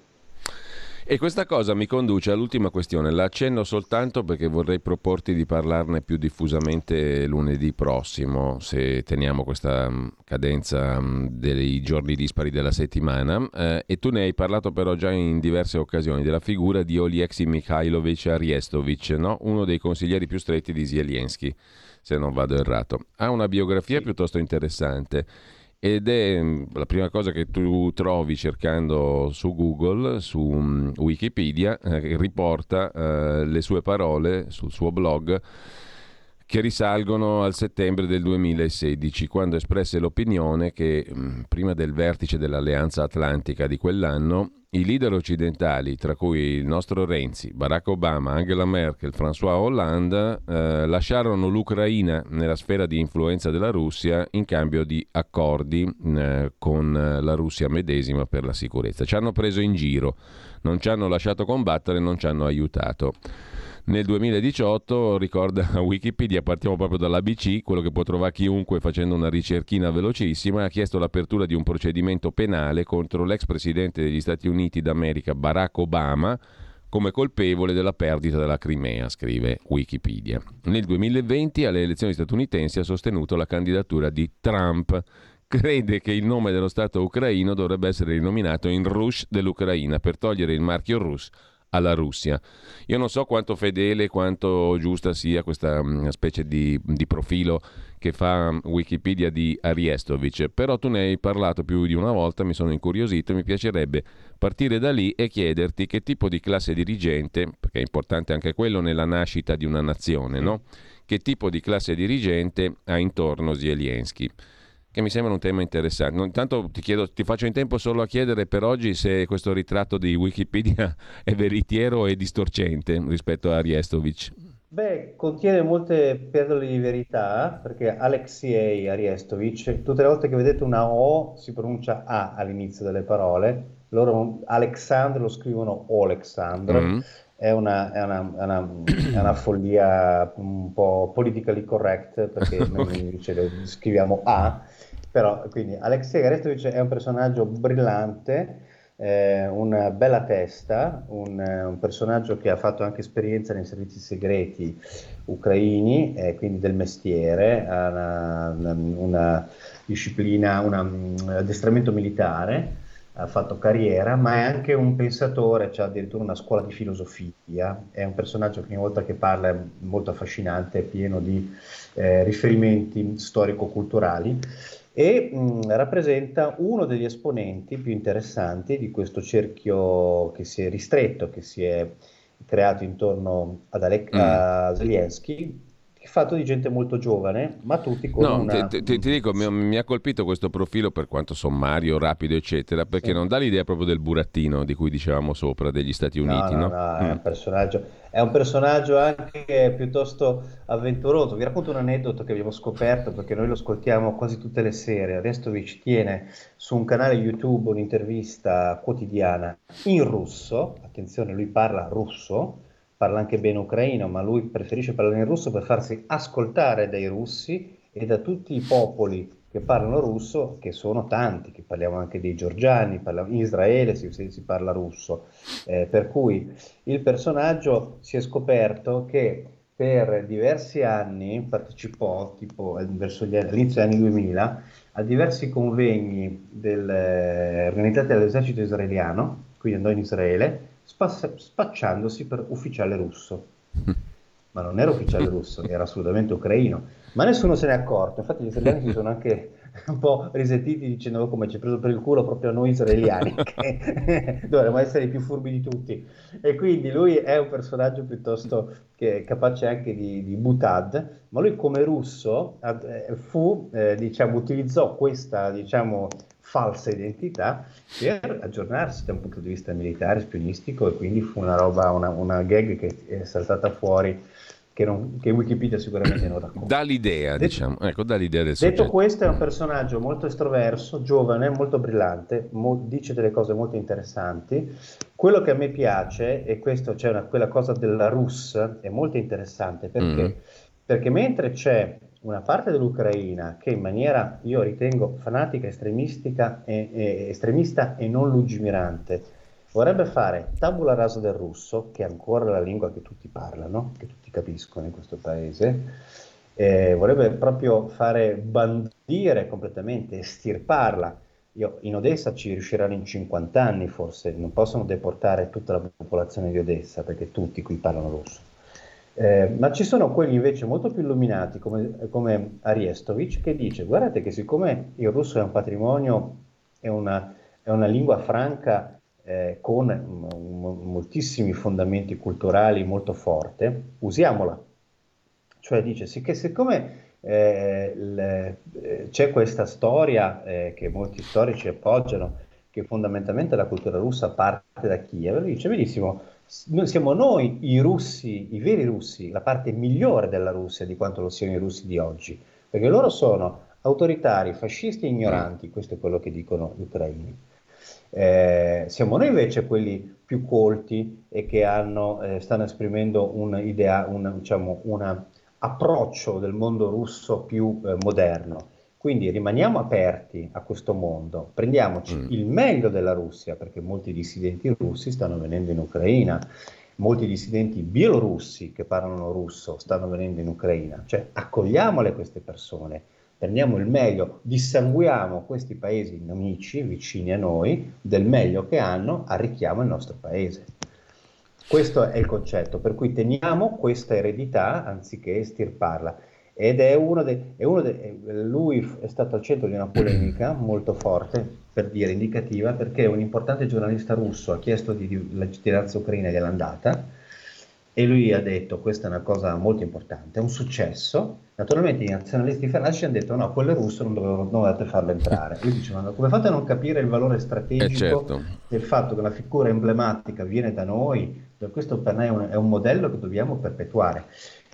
E questa cosa mi conduce all'ultima questione, la accenno soltanto perché vorrei proporti di parlarne più diffusamente lunedì prossimo, se teniamo questa mm, cadenza mm, dei giorni dispari della settimana, eh, e tu ne hai parlato però già in diverse occasioni della figura di Oleksiy Mikhailovich Ariestovic, no? uno dei consiglieri più stretti di Zelensky, se non vado errato. Ha una biografia piuttosto interessante ed è mm, la prima cosa che tu trovi cercando su Google, su um, Wikipedia, eh, riporta eh, le sue parole sul suo blog che risalgono al settembre del 2016, quando espresse l'opinione che mm, prima del vertice dell'Alleanza Atlantica di quell'anno i leader occidentali, tra cui il nostro Renzi, Barack Obama, Angela Merkel, François Hollande, eh, lasciarono l'Ucraina nella sfera di influenza della Russia in cambio di accordi eh, con la Russia medesima per la sicurezza. Ci hanno preso in giro, non ci hanno lasciato combattere, non ci hanno aiutato. Nel 2018, ricorda Wikipedia, partiamo proprio dall'ABC, quello che può trovare chiunque facendo una ricerchina velocissima, ha chiesto l'apertura di un procedimento penale contro l'ex presidente degli Stati Uniti d'America Barack Obama come colpevole della perdita della Crimea, scrive Wikipedia. Nel 2020 alle elezioni statunitensi ha sostenuto la candidatura di Trump. Crede che il nome dello Stato ucraino dovrebbe essere rinominato in Rush dell'Ucraina per togliere il marchio Rus alla Russia. Io non so quanto fedele, quanto giusta sia questa mm, specie di, di profilo che fa Wikipedia di Ariestovic, però tu ne hai parlato più di una volta, mi sono incuriosito mi piacerebbe partire da lì e chiederti che tipo di classe dirigente, perché è importante anche quello nella nascita di una nazione, no? Che tipo di classe dirigente ha intorno Zelensky che mi sembra un tema interessante. Intanto ti, chiedo, ti faccio in tempo solo a chiedere per oggi se questo ritratto di Wikipedia è veritiero e distorcente rispetto a Ariestovic. Beh, contiene molte perle di verità, perché Alexei Ariestovic, tutte le volte che vedete una O si pronuncia A all'inizio delle parole, loro Alexandro lo scrivono Alexandro, mm-hmm. è, una, è, una, è, una, è, una, follia un po' politically correct, perché noi invece scriviamo A, però, quindi, Alexei Arestovic è un personaggio brillante, eh, una bella testa, un, un, personaggio che ha fatto anche esperienza nei servizi segreti ucraini, eh, quindi del mestiere, ha una, una, una disciplina, un addestramento militare, ha fatto carriera, ma è anche un pensatore, ha addirittura una scuola di filosofia, è un personaggio che ogni che parla è molto affascinante, è pieno di eh, riferimenti storico-culturali e mh, rappresenta uno degli esponenti più interessanti di questo cerchio che si è ristretto, che si è creato intorno ad Ale- mm. a Zelensky, fatto di gente molto giovane, ma tutti con no, una... ti, ti, ti dico, mi, mi, ha colpito questo profilo per quanto sommario, rapido, eccetera, perché sì. non dà l'idea proprio del burattino di cui dicevamo sopra degli Stati Uniti, no? no, no? no mm. è, un personaggio, è un personaggio anche piuttosto avventuroso. Vi racconto un aneddoto che abbiamo scoperto perché noi lo ascoltiamo quasi tutte le sere. Arestovic tiene su un canale YouTube un'intervista quotidiana in russo, attenzione, lui parla russo, parla anche bene ucraino, ma lui preferisce parlare in russo per farsi ascoltare dai russi e da tutti i popoli che parlano russo, che sono tanti, che parliamo anche dei georgiani, parliamo, in Israele si, si parla russo, eh, per cui il personaggio si è scoperto che per diversi anni partecipò, tipo verso gli, all'inizio degli anni 2000, a diversi convegni del, eh, organizzati dall'esercito israeliano, quindi andò in Israele, spass- spacciandosi per ufficiale russo. Ma non era ufficiale russo, era assolutamente ucraino. Ma nessuno se n'è accorto. Infatti, gli israeliani si sono anche un po' risettiti dicendo come ci ha preso per il culo proprio noi israeliani, che dovremmo essere i più furbi di tutti. E quindi lui è un personaggio piuttosto che, capace anche di, di butad, ma lui come russo eh, fu, eh, diciamo, utilizzò questa, diciamo, falsa identità per aggiornarsi da un punto di vista militare, spionistico e quindi fu una roba, una, una gag che è saltata fuori che, non, che, Wikipedia sicuramente non racconta. Dà l'idea, detto, diciamo, ecco, dà l'idea del Detto soggetto. questo, è un personaggio molto estroverso, giovane, molto brillante, mo, dice delle cose molto interessanti. Quello che a me piace, e questo c'è una, quella cosa della Rus, è molto interessante perché, mm. perché mentre c'è una parte dell'Ucraina che in maniera, io ritengo, fanatica, estremistica e, e, estremista e non lungimirante, vorrebbe fare tabula rasa del russo, che è ancora la lingua che tutti parlano, che tutti capiscono in questo paese, eh, vorrebbe proprio fare bandire completamente, estirparla. Io, in Odessa ci riusciranno in 50 anni forse, non possono deportare tutta la popolazione di Odessa perché tutti qui parlano russo eh, ma ci sono quelli invece molto più illuminati come, come Ariestovic che dice guardate che siccome il russo è un patrimonio, è una, è una lingua franca eh, con m- moltissimi fondamenti culturali molto forte, usiamola. Cioè dice sì, che siccome eh, le, eh, c'è questa storia eh, che molti storici appoggiano, che fondamentalmente la cultura russa parte da Kiev, dice benissimo, noi siamo noi i russi, i veri russi, la parte migliore della Russia di quanto lo siano i russi di oggi, perché loro sono autoritari, fascisti e ignoranti, questo è quello che dicono gli ucraini. Eh, siamo noi invece quelli più colti e che hanno, eh, stanno esprimendo un, idea, un diciamo, approccio del mondo russo più eh, moderno. Quindi rimaniamo aperti a questo mondo, prendiamoci mm. il meglio della Russia, perché molti dissidenti russi stanno venendo in Ucraina, molti dissidenti bielorussi che parlano russo stanno venendo in Ucraina, cioè accogliamole queste persone, prendiamo il meglio, dissanguiamo questi paesi nemici vicini a noi del meglio che hanno, arricchiamo il nostro paese. Questo è il concetto, per cui teniamo questa eredità anziché estirparla ed è uno dei, è uno de, lui è stato al centro di una polemica molto forte, per dire indicativa, perché un importante giornalista russo ha chiesto di, di, la cittadinanza ucraina e gliel'ha andata, e lui ha detto questa è una cosa molto importante, è un successo. Naturalmente i nazionalisti fanatici hanno detto no, quello è russo, non, dovevo, non dovete farlo entrare. Lui dice ma come fate a non capire il valore strategico eh certo. del fatto che una figura emblematica viene da noi? Questo per noi è un, è un modello che dobbiamo perpetuare.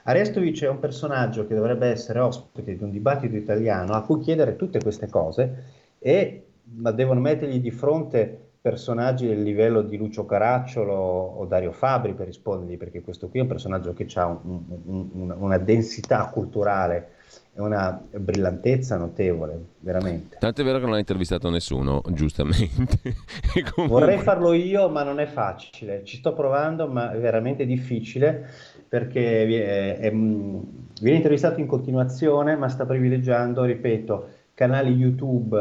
Arestovic è un personaggio che dovrebbe essere ospite di un dibattito italiano a cui chiedere tutte queste cose, e, ma devono mettergli di fronte personaggi del livello di Lucio Caracciolo o Dario Fabri per rispondergli, perché questo qui è un personaggio che ha un, un, una densità culturale e una brillantezza notevole, veramente. Tanto è vero che non ha intervistato nessuno, giustamente. comunque... Vorrei farlo io, ma non è facile. Ci sto provando, ma è veramente difficile perché è, è, mm, viene intervistato in continuazione, ma sta privilegiando, ripeto, canali YouTube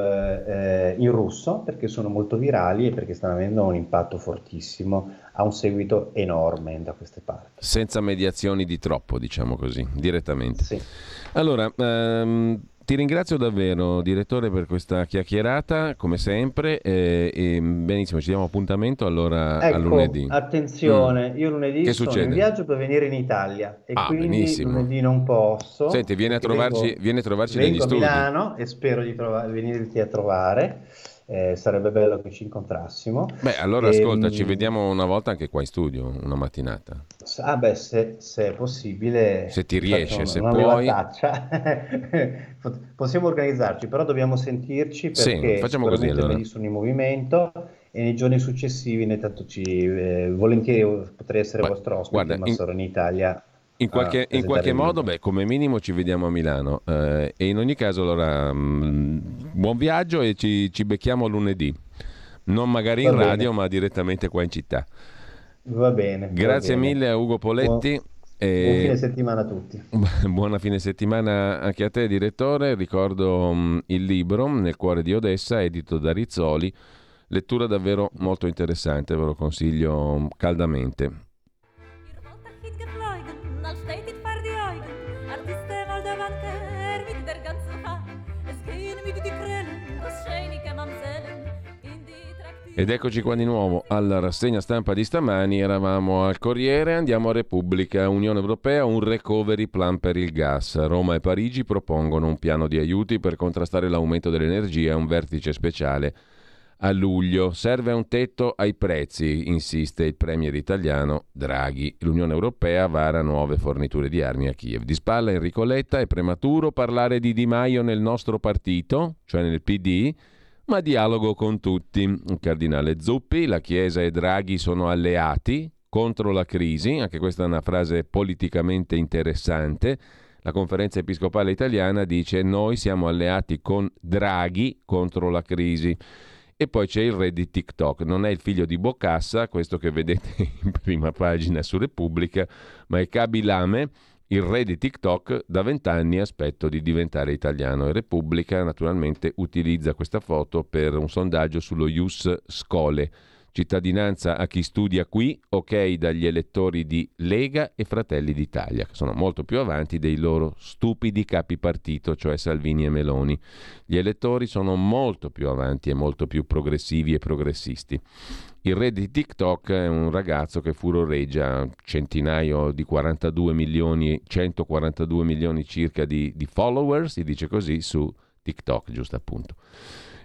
eh, in russo perché sono molto virali e perché stanno avendo un impatto fortissimo, ha un seguito enorme da queste parti. Senza mediazioni di troppo, diciamo così, direttamente. Sì. Allora, ehm, Ti ringrazio davvero, direttore, per questa chiacchierata, come sempre. Eh, e benissimo, ci diamo appuntamento allora ecco, a lunedì. Attenzione, mm. io lunedì che sono succede? in viaggio per venire in Italia e ah, quindi benissimo. lunedì non posso. Senti, vieni a trovarci, vengo, vieni a trovarci vengo negli a studi. Milano e spero di trova- venirti a trovare. Eh, sarebbe bello che ci incontrassimo. Beh, allora e, ascolta, ci vediamo una volta anche qua in studio, una mattinata. Ah beh, se, se è possibile, se ti riesce, se puoi. Possiamo organizzarci, però dobbiamo sentirci perché sì, facciamo così allora. sono in movimento e nei giorni successivi, né tanto ci eh, volentieri potrei essere Ma, vostro ospite, guarda, ma in... sarò in Italia. In qualche, in qualche modo, beh, come minimo ci vediamo a Milano eh, e in ogni caso allora mh, buon viaggio e ci, ci, becchiamo lunedì, non magari in radio ma direttamente qua in città. Va bene. Grazie va bene. mille a Ugo Poletti. Buon, e... buon fine settimana a tutti. Buona fine settimana anche a te direttore, ricordo mh, il libro Nel cuore di Odessa edito da Rizzoli, lettura davvero molto interessante, ve lo consiglio caldamente. Ed eccoci qua di nuovo alla rassegna stampa di stamani, eravamo al Corriere, andiamo a Repubblica, Unione Europea, un recovery plan per il gas. Roma e Parigi propongono un piano di aiuti per contrastare l'aumento dell'energia, un vertice speciale a luglio. Serve un tetto ai prezzi, insiste il premier italiano Draghi. L'Unione Europea vara nuove forniture di armi a Kiev. Di spalla Enrico Letta, è prematuro parlare di Di Maio nel nostro partito, cioè nel PD ma dialogo con tutti. Il cardinale Zuppi, la Chiesa e Draghi sono alleati contro la crisi, anche questa è una frase politicamente interessante. La conferenza episcopale italiana dice noi siamo alleati con Draghi contro la crisi. E poi c'è il re di TikTok, non è il figlio di Bocassa, questo che vedete in prima pagina su Repubblica, ma è Kabilame, il re di TikTok da vent'anni aspetto di diventare italiano e Repubblica naturalmente utilizza questa foto per un sondaggio sullo Ius Scole. Cittadinanza a chi studia qui, ok dagli elettori di Lega e Fratelli d'Italia, che sono molto più avanti dei loro stupidi capi partito, cioè Salvini e Meloni. Gli elettori sono molto più avanti e molto più progressivi e progressisti. Il re di TikTok è un ragazzo che furoreggia centinaio di 42 milioni, 142 milioni circa di, di followers, si dice così, su TikTok, giusto appunto.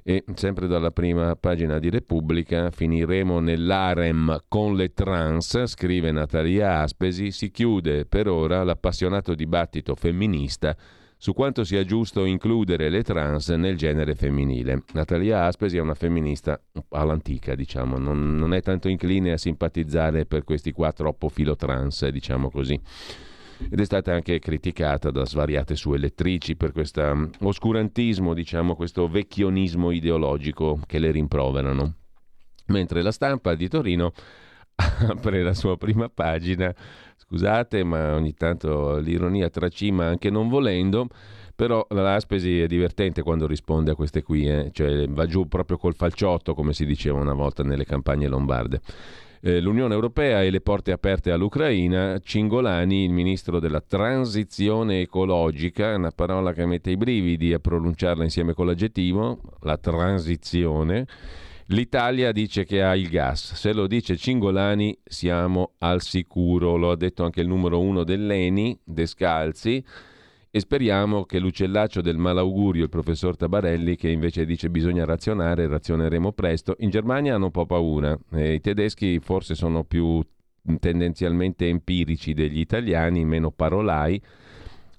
E sempre dalla prima pagina di Repubblica finiremo nell'arem con le trans, scrive Natalia Aspesi, si chiude per ora l'appassionato dibattito femminista su quanto sia giusto includere le trans nel genere femminile. Natalia Aspesi è una femminista all'antica, diciamo, non, non è tanto incline a simpatizzare per questi qua troppo filotrans, diciamo così ed è stata anche criticata da svariate sue lettrici per questo mm, oscurantismo, diciamo, questo vecchionismo ideologico che le rimproverano. Mentre la stampa di Torino apre la sua prima pagina Scusate, ma ogni tanto l'ironia tracima anche non volendo. Però l'Aspesi è divertente quando risponde a queste qui, eh? cioè va giù proprio col falciotto, come si diceva una volta nelle campagne lombarde. Eh, L'Unione Europea e le porte aperte all'Ucraina, Cingolani, il ministro della transizione ecologica, una parola che mette i brividi a pronunciarla insieme con l'aggettivo, la transizione. L'Italia dice che ha il gas, se lo dice Cingolani siamo al sicuro, lo ha detto anche il numero uno dell'ENI, Descalzi, e speriamo che l'uccellaccio del malaugurio, il professor Tabarelli, che invece dice bisogna razionare, razioneremo presto, in Germania hanno un po' paura, eh, i tedeschi forse sono più tendenzialmente empirici degli italiani, meno parolai,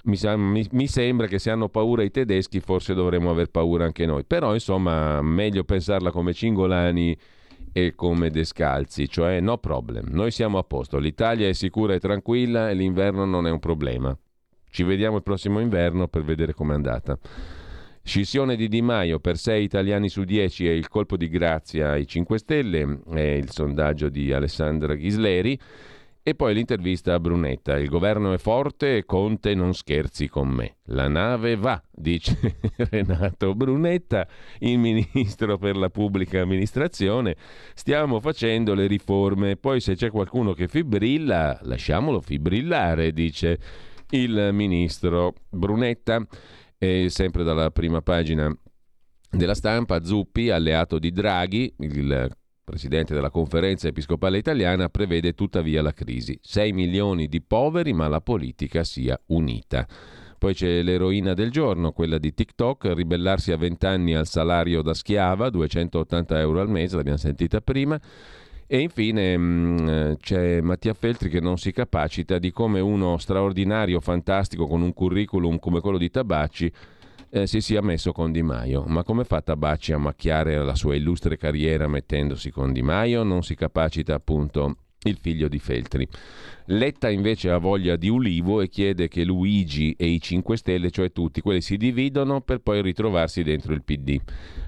mi, mi, mi, sembra che se hanno paura i tedeschi forse dovremmo aver paura anche noi. Però insomma meglio pensarla come Cingolani e come Descalzi, cioè no problem, noi siamo a posto, l'Italia è sicura e tranquilla e l'inverno non è un problema. Ci vediamo il prossimo inverno per vedere com'è andata. Scissione di Di Maio per 6 italiani su 10 è il colpo di grazia ai 5 Stelle, è il sondaggio di Alessandra Ghisleri. E poi l'intervista a Brunetta. Il governo è forte e Conte non scherzi con me. La nave va, dice Renato Brunetta, il ministro per la pubblica amministrazione. Stiamo facendo le riforme. Poi se c'è qualcuno che fibrilla, lasciamolo fibrillare, dice il ministro Brunetta. E sempre dalla prima pagina della stampa, Zuppi, alleato di Draghi, il presidente della conferenza episcopale italiana, prevede tuttavia la crisi. 6 milioni di poveri, ma la politica sia unita. Poi c'è l'eroina del giorno, quella di TikTok, ribellarsi a 20 anni al salario da schiava, 280 euro al mese, l'abbiamo sentita prima. E infine mh, mm, c'è Mattia Feltri che non si capacita di come uno straordinario, fantastico, con un curriculum come quello di Tabacci, eh, si sia messo con Di Maio. Ma come fa Tabacci a macchiare la sua illustre carriera mettendosi con Di Maio? Non si capacita appunto il figlio di Feltri. Letta invece ha voglia di ulivo e chiede che Luigi e i 5 Stelle, cioè tutti, quelli si dividono per poi ritrovarsi dentro il PD.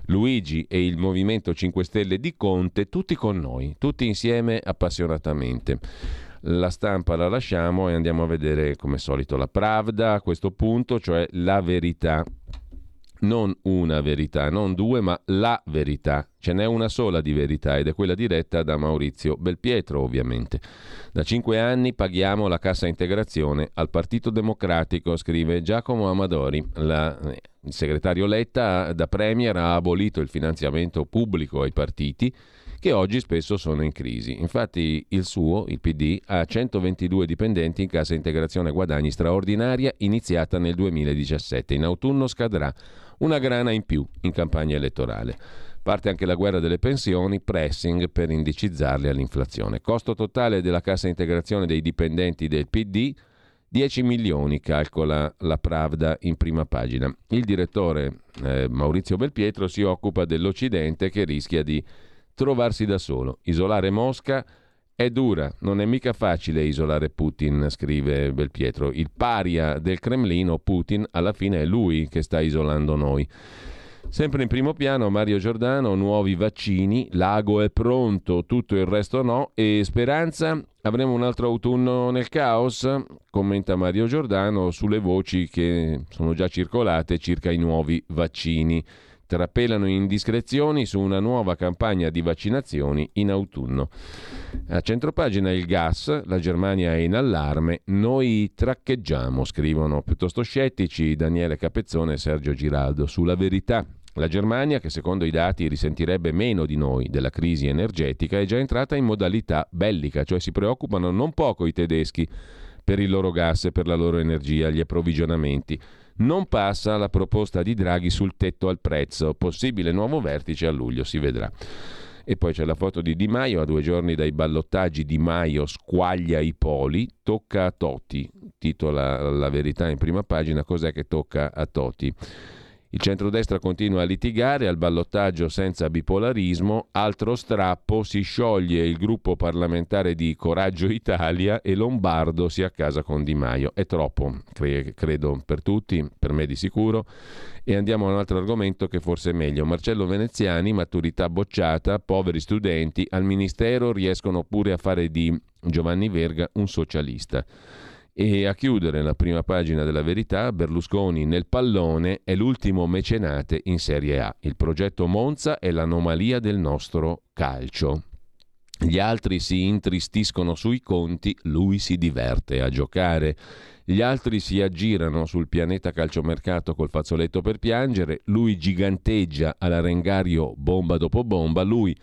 Luigi e il Movimento 5 Stelle di Conte, tutti con noi, tutti insieme appassionatamente. La stampa la lasciamo e andiamo a vedere come solito la Pravda a questo punto, cioè la verità non una verità, non due, ma la verità. Ce n'è una sola di verità ed è quella diretta da Maurizio Belpietro, ovviamente. Da cinque anni paghiamo la cassa integrazione al Partito Democratico, scrive Giacomo Amadori. La, il segretario Letta da Premier ha abolito il finanziamento pubblico ai partiti che oggi spesso sono in crisi. Infatti il suo, il PD, ha 122 dipendenti in cassa integrazione guadagni straordinaria iniziata nel 2017. In autunno scadrà una grana in più in campagna elettorale. Parte anche la guerra delle pensioni, pressing per indicizzarle all'inflazione. Costo totale della cassa integrazione dei dipendenti del PD 10 milioni, calcola la Pravda in prima pagina. Il direttore eh, Maurizio Belpietro si occupa dell'Occidente che rischia di trovarsi da solo. Isolare Mosca è dura, non è mica facile isolare Putin, scrive Belpietro. Il paria del Cremlino, Putin, alla fine è lui che sta isolando noi. Sempre in primo piano Mario Giordano, nuovi vaccini, l'ago è pronto, tutto il resto no e speranza, avremo un altro autunno nel caos, commenta Mario Giordano sulle voci che sono già circolate circa i nuovi vaccini trapelano indiscrezioni su una nuova campagna di vaccinazioni in autunno. A centropagina il gas, la Germania è in allarme, noi traccheggiamo, scrivono piuttosto scettici Daniele Capezzone e Sergio Giraldo, sulla verità. La Germania, che secondo i dati risentirebbe meno di noi della crisi energetica, è già entrata in modalità bellica, cioè si preoccupano non poco i tedeschi per il loro gas e per la loro energia, gli approvvigionamenti non passa la proposta di Draghi sul tetto al prezzo. Possibile nuovo vertice a luglio, si vedrà. E poi c'è la foto di Di Maio, a due giorni dai ballottaggi Di Maio squaglia i poli, tocca a Totti, titola la verità in prima pagina, cos'è che tocca a Totti? Il centrodestra continua a litigare al ballottaggio senza bipolarismo, altro strappo, si scioglie il gruppo parlamentare di Coraggio Italia e Lombardo si accasa con Di Maio. È troppo, cre- credo, per tutti, per me di sicuro. E andiamo a un altro argomento che forse è meglio. Marcello Veneziani, maturità bocciata, poveri studenti, al Ministero riescono pure a fare di Giovanni Verga un socialista. E a chiudere la prima pagina della verità, Berlusconi nel pallone è l'ultimo mecenate in Serie A. Il progetto Monza è l'anomalia del nostro calcio. Gli altri si intristiscono sui conti, lui si diverte a giocare. Gli altri si aggirano sul pianeta calciomercato col fazzoletto per piangere, lui giganteggia all'arengario bomba dopo bomba, lui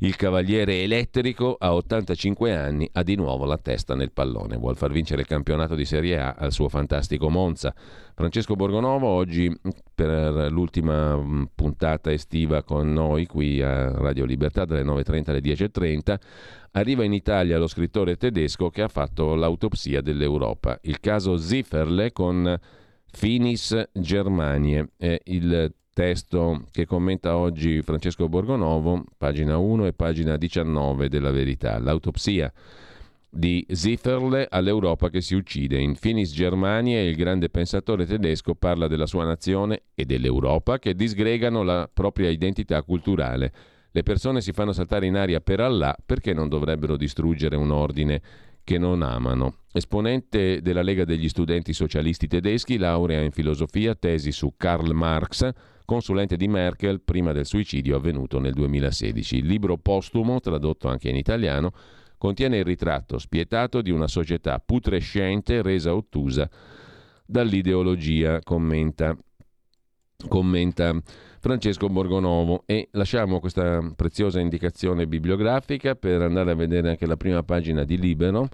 il cavaliere elettrico a 85 anni ha di nuovo la testa nel pallone. Vuol far vincere il campionato di Serie A al suo fantastico Monza. Francesco Borgonovo oggi per l'ultima mm, puntata estiva con noi qui a Radio Libertà dalle 9.30 alle 10.30 arriva in Italia lo scrittore tedesco che ha fatto l'autopsia dell'Europa. Il caso Zifferle con Finis Germanie. È il testo che commenta oggi Francesco Borgonovo, pagina 1 e pagina 19 della Verità, l'autopsia di Zifferle all'Europa che si uccide. In Finis Germania il grande pensatore tedesco parla della sua nazione e dell'Europa che disgregano la propria identità culturale. Le persone si fanno saltare in aria per Allah perché non dovrebbero distruggere un ordine che non amano. Esponente della Lega degli studenti socialisti tedeschi, laurea in filosofia, tesi su Karl Marx, consulente di Merkel prima del suicidio avvenuto nel 2016. Il libro postumo, tradotto anche in italiano, contiene il ritratto spietato di una società putrescente resa ottusa dall'ideologia, commenta. commenta Francesco Borgonovo e lasciamo questa preziosa indicazione bibliografica per andare a vedere anche la prima pagina di Libero.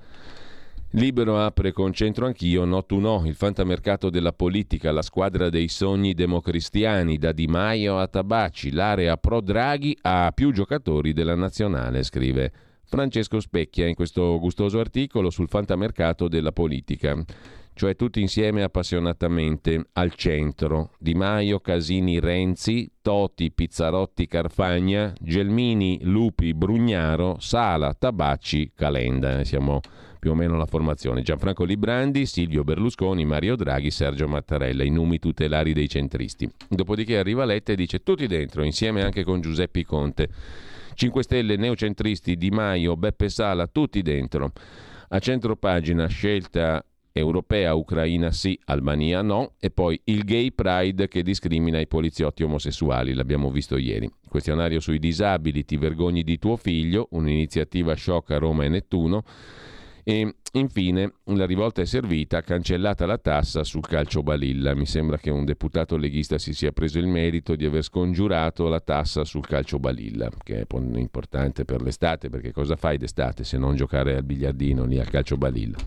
Libero apre con centro anch'io, no tu no, il fantamercato della politica, la squadra dei sogni democristiani, da Di Maio a Tabacci, l'area pro Draghi ha più giocatori della nazionale, scrive Francesco Specchia in questo gustoso articolo sul fantamercato della politica cioè tutti insieme appassionatamente al centro. Di Maio, Casini, Renzi, Toti, Pizzarotti, Carfagna, Gelmini, Lupi, Brugnaro, Sala, Tabacci, Calenda. Siamo più o meno la formazione. Gianfranco Librandi, Silvio Berlusconi, Mario Draghi, Sergio Mattarella, i numi tutelari dei centristi. Dopodiché arriva Letta e dice tutti dentro, insieme anche con Giuseppe Conte. 5 Stelle, neocentristi, Di Maio, Beppe Sala, tutti dentro. A centro pagina scelta europea Ucraina sì, Albania no, e poi il gay pride che discrimina i poliziotti omosessuali, l'abbiamo visto ieri. Questionario sui disabili, ti vergogni di tuo figlio, un'iniziativa shock a Roma e Nettuno. E infine la rivolta è servita, cancellata la tassa sul calcio balilla. Mi sembra che un deputato leghista si sia preso il merito di aver scongiurato la tassa sul calcio balilla, che è importante per l'estate, perché cosa fai d'estate se non giocare al biliardino lì al calcio balilla?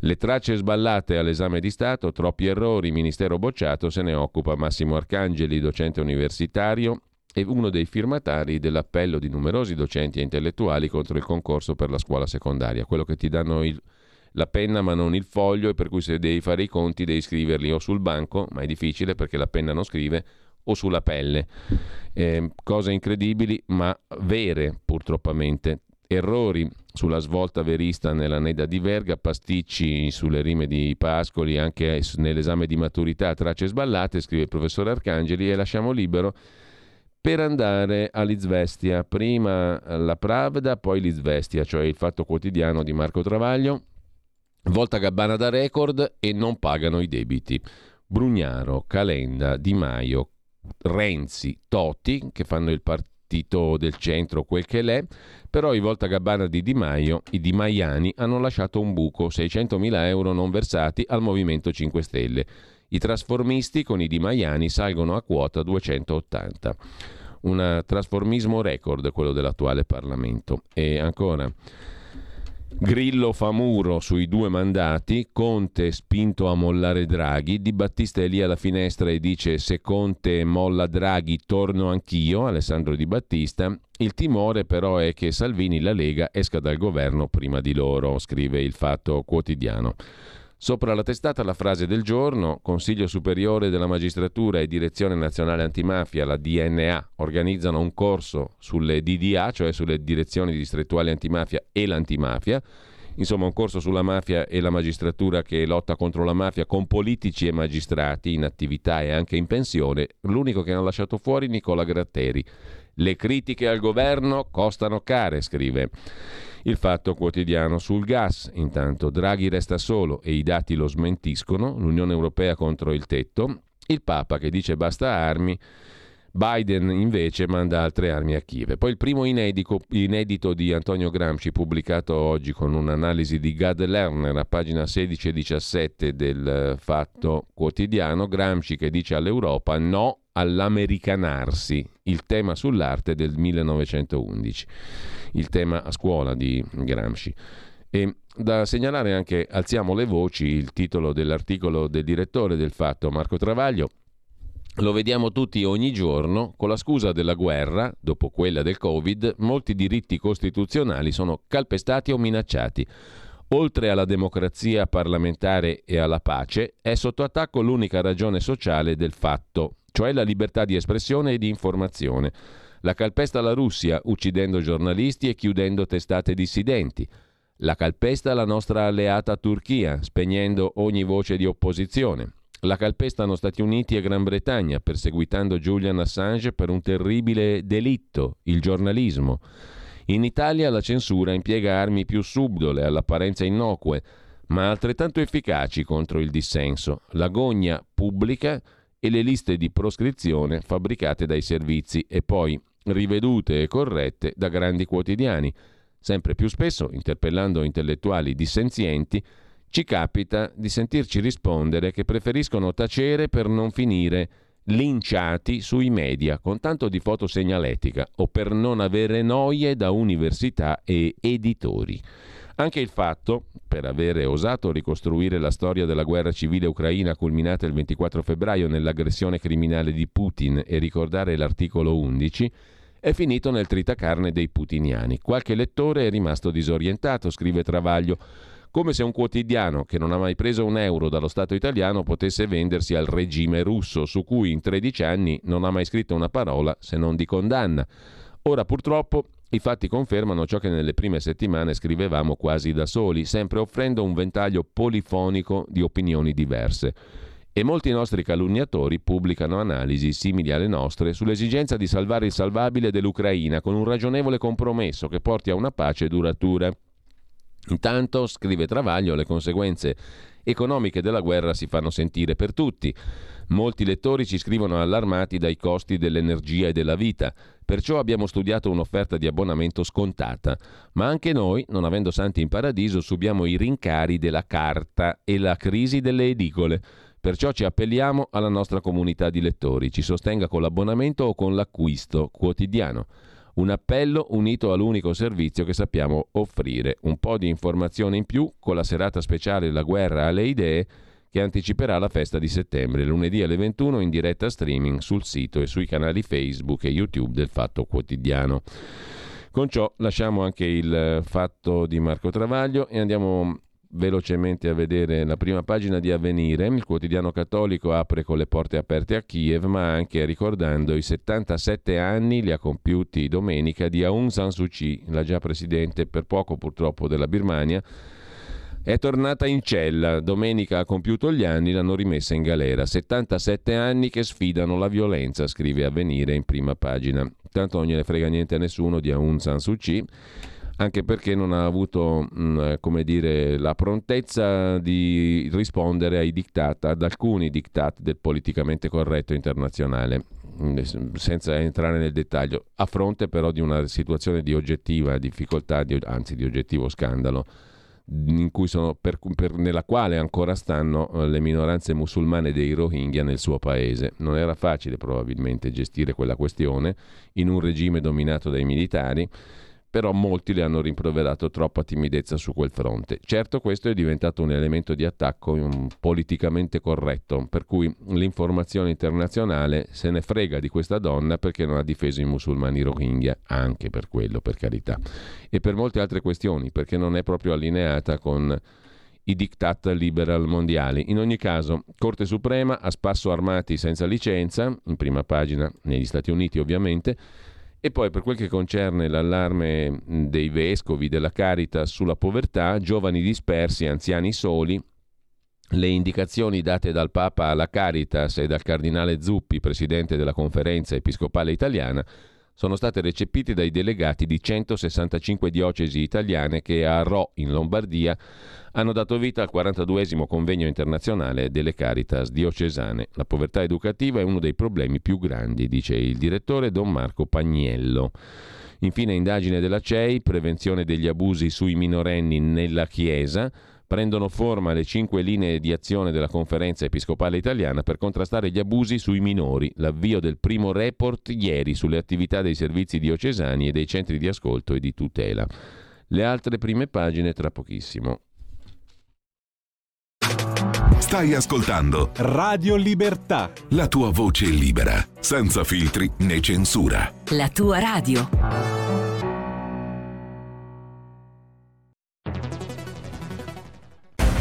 Le tracce sballate all'esame di Stato, troppi errori, ministero bocciato, se ne occupa Massimo Arcangeli, docente universitario e uno dei firmatari dell'appello di numerosi docenti e intellettuali contro il concorso per la scuola secondaria, quello che ti danno il, la penna ma non il foglio e per cui se devi fare i conti devi scriverli o sul banco, ma è difficile perché la penna non scrive, o sulla pelle. Eh, cose incredibili ma vere purtroppamente. Errori sulla svolta verista nella Neda di Verga, pasticci sulle rime di Pascoli, anche nell'esame di maturità, tracce sballate, scrive il professor Arcangeli, e lasciamo libero per andare all'Izvestia, prima la Pravda, poi l'Izvestia, cioè il fatto quotidiano di Marco Travaglio. Volta Gabbana da record e non pagano i debiti. Brugnaro, Calenda, Di Maio, Renzi, Totti, che fanno il partito del centro quel che l'è, però i Volta Gabbana di Di Maio, i Di Maiani, hanno lasciato un buco, 600.000 euro non versati al Movimento 5 Stelle. I trasformisti con i Di Maiani salgono a quota 280 un trasformismo record quello dell'attuale Parlamento. E ancora, Grillo fa muro sui due mandati, Conte spinto a mollare Draghi, Di Battista è lì alla finestra e dice se Conte molla Draghi torno anch'io, Alessandro Di Battista. Il timore però è che Salvini la Lega esca dal governo prima di loro, scrive il Fatto Quotidiano. Sopra la testata la frase del giorno, Consiglio Superiore della Magistratura e Direzione Nazionale Antimafia, la DNA, organizzano un corso sulle DDA, cioè sulle direzioni distrettuali antimafia e l'antimafia, insomma un corso sulla mafia e la magistratura che lotta contro la mafia con politici e magistrati in attività e anche in pensione, l'unico che hanno lasciato fuori Nicola Gratteri. Le critiche al governo costano care, scrive il fatto quotidiano sul gas. Intanto Draghi resta solo e i dati lo smentiscono, l'Unione Europea contro il tetto, il Papa che dice basta armi, Biden invece manda altre armi a Kiev. Poi il primo inedito, inedito di Antonio Gramsci pubblicato oggi con un'analisi di Gad Lerner a pagina 16 e 17 del Fatto Quotidiano, Gramsci che dice all'Europa no all'americanarsi, il tema sull'arte del 1911 il tema a scuola di Gramsci. E da segnalare anche Alziamo le voci, il titolo dell'articolo del direttore del fatto Marco Travaglio. Lo vediamo tutti ogni giorno, con la scusa della guerra, dopo quella del Covid, molti diritti costituzionali sono calpestati o minacciati. Oltre alla democrazia parlamentare e alla pace, è sotto attacco l'unica ragione sociale del fatto, cioè la libertà di espressione e di informazione. La calpesta la Russia, uccidendo giornalisti e chiudendo testate dissidenti. La calpesta la nostra alleata Turchia, spegnendo ogni voce di opposizione. La calpestano Stati Uniti e Gran Bretagna, perseguitando Julian Assange per un terribile delitto, il giornalismo. In Italia la censura impiega armi più subdole, all'apparenza innocue, ma altrettanto efficaci contro il dissenso. L'agonia pubblica e le liste di proscrizione fabbricate dai servizi e poi rivedute e corrette da grandi quotidiani. Sempre più spesso, interpellando intellettuali dissenzienti, ci capita di sentirci rispondere che preferiscono tacere per non finire linciati sui media con tanto di fotosegnaletica o per non avere noie da università e editori. Anche il fatto, per avere osato ricostruire la storia della guerra civile ucraina culminata il 24 febbraio nell'aggressione criminale di Putin e ricordare l'articolo 11, è finito nel tritacarne dei putiniani. Qualche lettore è rimasto disorientato, scrive Travaglio, come se un quotidiano che non ha mai preso un euro dallo Stato italiano potesse vendersi al regime russo, su cui in 13 anni non ha mai scritto una parola se non di condanna. Ora purtroppo i fatti confermano ciò che nelle prime settimane scrivevamo quasi da soli, sempre offrendo un ventaglio polifonico di opinioni diverse. E molti nostri calunniatori pubblicano analisi simili alle nostre sull'esigenza di salvare il salvabile dell'Ucraina con un ragionevole compromesso che porti a una pace duratura. Intanto, scrive Travaglio, le conseguenze economiche della guerra si fanno sentire per tutti. Molti lettori ci scrivono allarmati dai costi dell'energia e della vita, perciò abbiamo studiato un'offerta di abbonamento scontata, ma anche noi, non avendo santi in paradiso, subiamo i rincari della carta e la crisi delle edicole. Perciò ci appelliamo alla nostra comunità di lettori, ci sostenga con l'abbonamento o con l'acquisto quotidiano. Un appello unito all'unico servizio che sappiamo offrire, un po' di informazione in più con la serata speciale La guerra alle idee che anticiperà la festa di settembre, lunedì alle 21 in diretta streaming sul sito e sui canali Facebook e YouTube del Fatto Quotidiano. Con ciò lasciamo anche il fatto di Marco Travaglio e andiamo velocemente a vedere la prima pagina di Avvenire. Il quotidiano cattolico apre con le porte aperte a Kiev, ma anche ricordando i 77 anni li ha compiuti domenica di Aung San Suu Kyi, la già presidente per poco purtroppo della Birmania è tornata in cella. Domenica ha compiuto gli anni, l'hanno rimessa in galera. 77 anni che sfidano la violenza, scrive Avvenire in prima pagina. Tanto non gliene frega niente a nessuno di Aung San Suu Kyi anche perché non ha avuto mm, come dire, la prontezza di rispondere ai diktat, ad alcuni diktat del politicamente corretto internazionale, mm, senza entrare nel dettaglio, a fronte però di una situazione di oggettiva difficoltà, di, anzi di oggettivo scandalo per, per, nella quale ancora stanno eh, le minoranze musulmane dei Rohingya nel suo paese. Non era facile probabilmente gestire quella questione in un regime dominato dai militari però molti le hanno rimproverato troppa timidezza su quel fronte. Certo questo è diventato un elemento di attacco politicamente corretto, per cui l'informazione internazionale se ne frega di questa donna perché non ha difeso i musulmani rohingya, anche per quello, per carità, e per molte altre questioni, perché non è proprio allineata con i diktat liberal mondiali. In ogni caso, Corte Suprema ha sparso armati senza licenza, in prima pagina negli Stati Uniti ovviamente, e poi per quel che concerne l'allarme dei vescovi della Caritas sulla povertà, giovani dispersi, anziani soli, le indicazioni date dal Papa alla Caritas e dal Cardinale Zuppi, presidente della Conferenza Episcopale Italiana, sono state recepite dai delegati di 165 diocesi italiane che a Rò, in Lombardia, hanno dato vita al 42 convegno internazionale delle Caritas diocesane. La povertà educativa è uno dei problemi più grandi, dice il direttore Don Marco Pagnello. Infine, indagine della CEI, prevenzione degli abusi sui minorenni nella Chiesa prendono forma le cinque linee di azione della Conferenza Episcopale Italiana per contrastare gli abusi sui minori, l'avvio del primo report ieri sulle attività dei servizi diocesani e dei centri di ascolto e di tutela. Le altre prime pagine tra pochissimo. Stai ascoltando Radio Libertà. La tua voce libera, senza filtri né censura. La tua radio.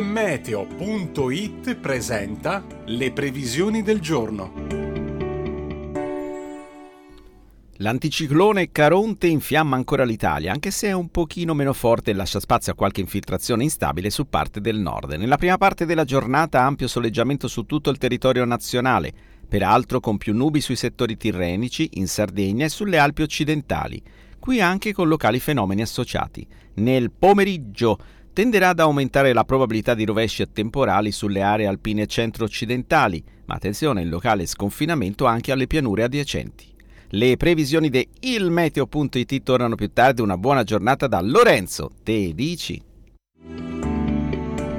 Meteo.it presenta le previsioni del giorno. L'anticiclone Caronte infiamma ancora l'Italia, anche se è un pochino meno forte e lascia spazio a qualche infiltrazione instabile su parte del nord. Nella prima parte della giornata ampio soleggiamento su tutto il territorio nazionale, peraltro con più nubi sui settori tirrenici, in Sardegna e sulle Alpi occidentali, qui anche con locali fenomeni associati. Nel pomeriggio tenderà ad aumentare la probabilità di rovesci temporali sulle aree alpine centro-occidentali, ma attenzione, il locale sconfinamento anche alle pianure adiacenti. Le previsioni di ilmeteo.it tornano più tardi. Una buona giornata da Lorenzo. Te dici?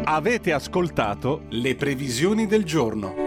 Avete ascoltato le previsioni del giorno.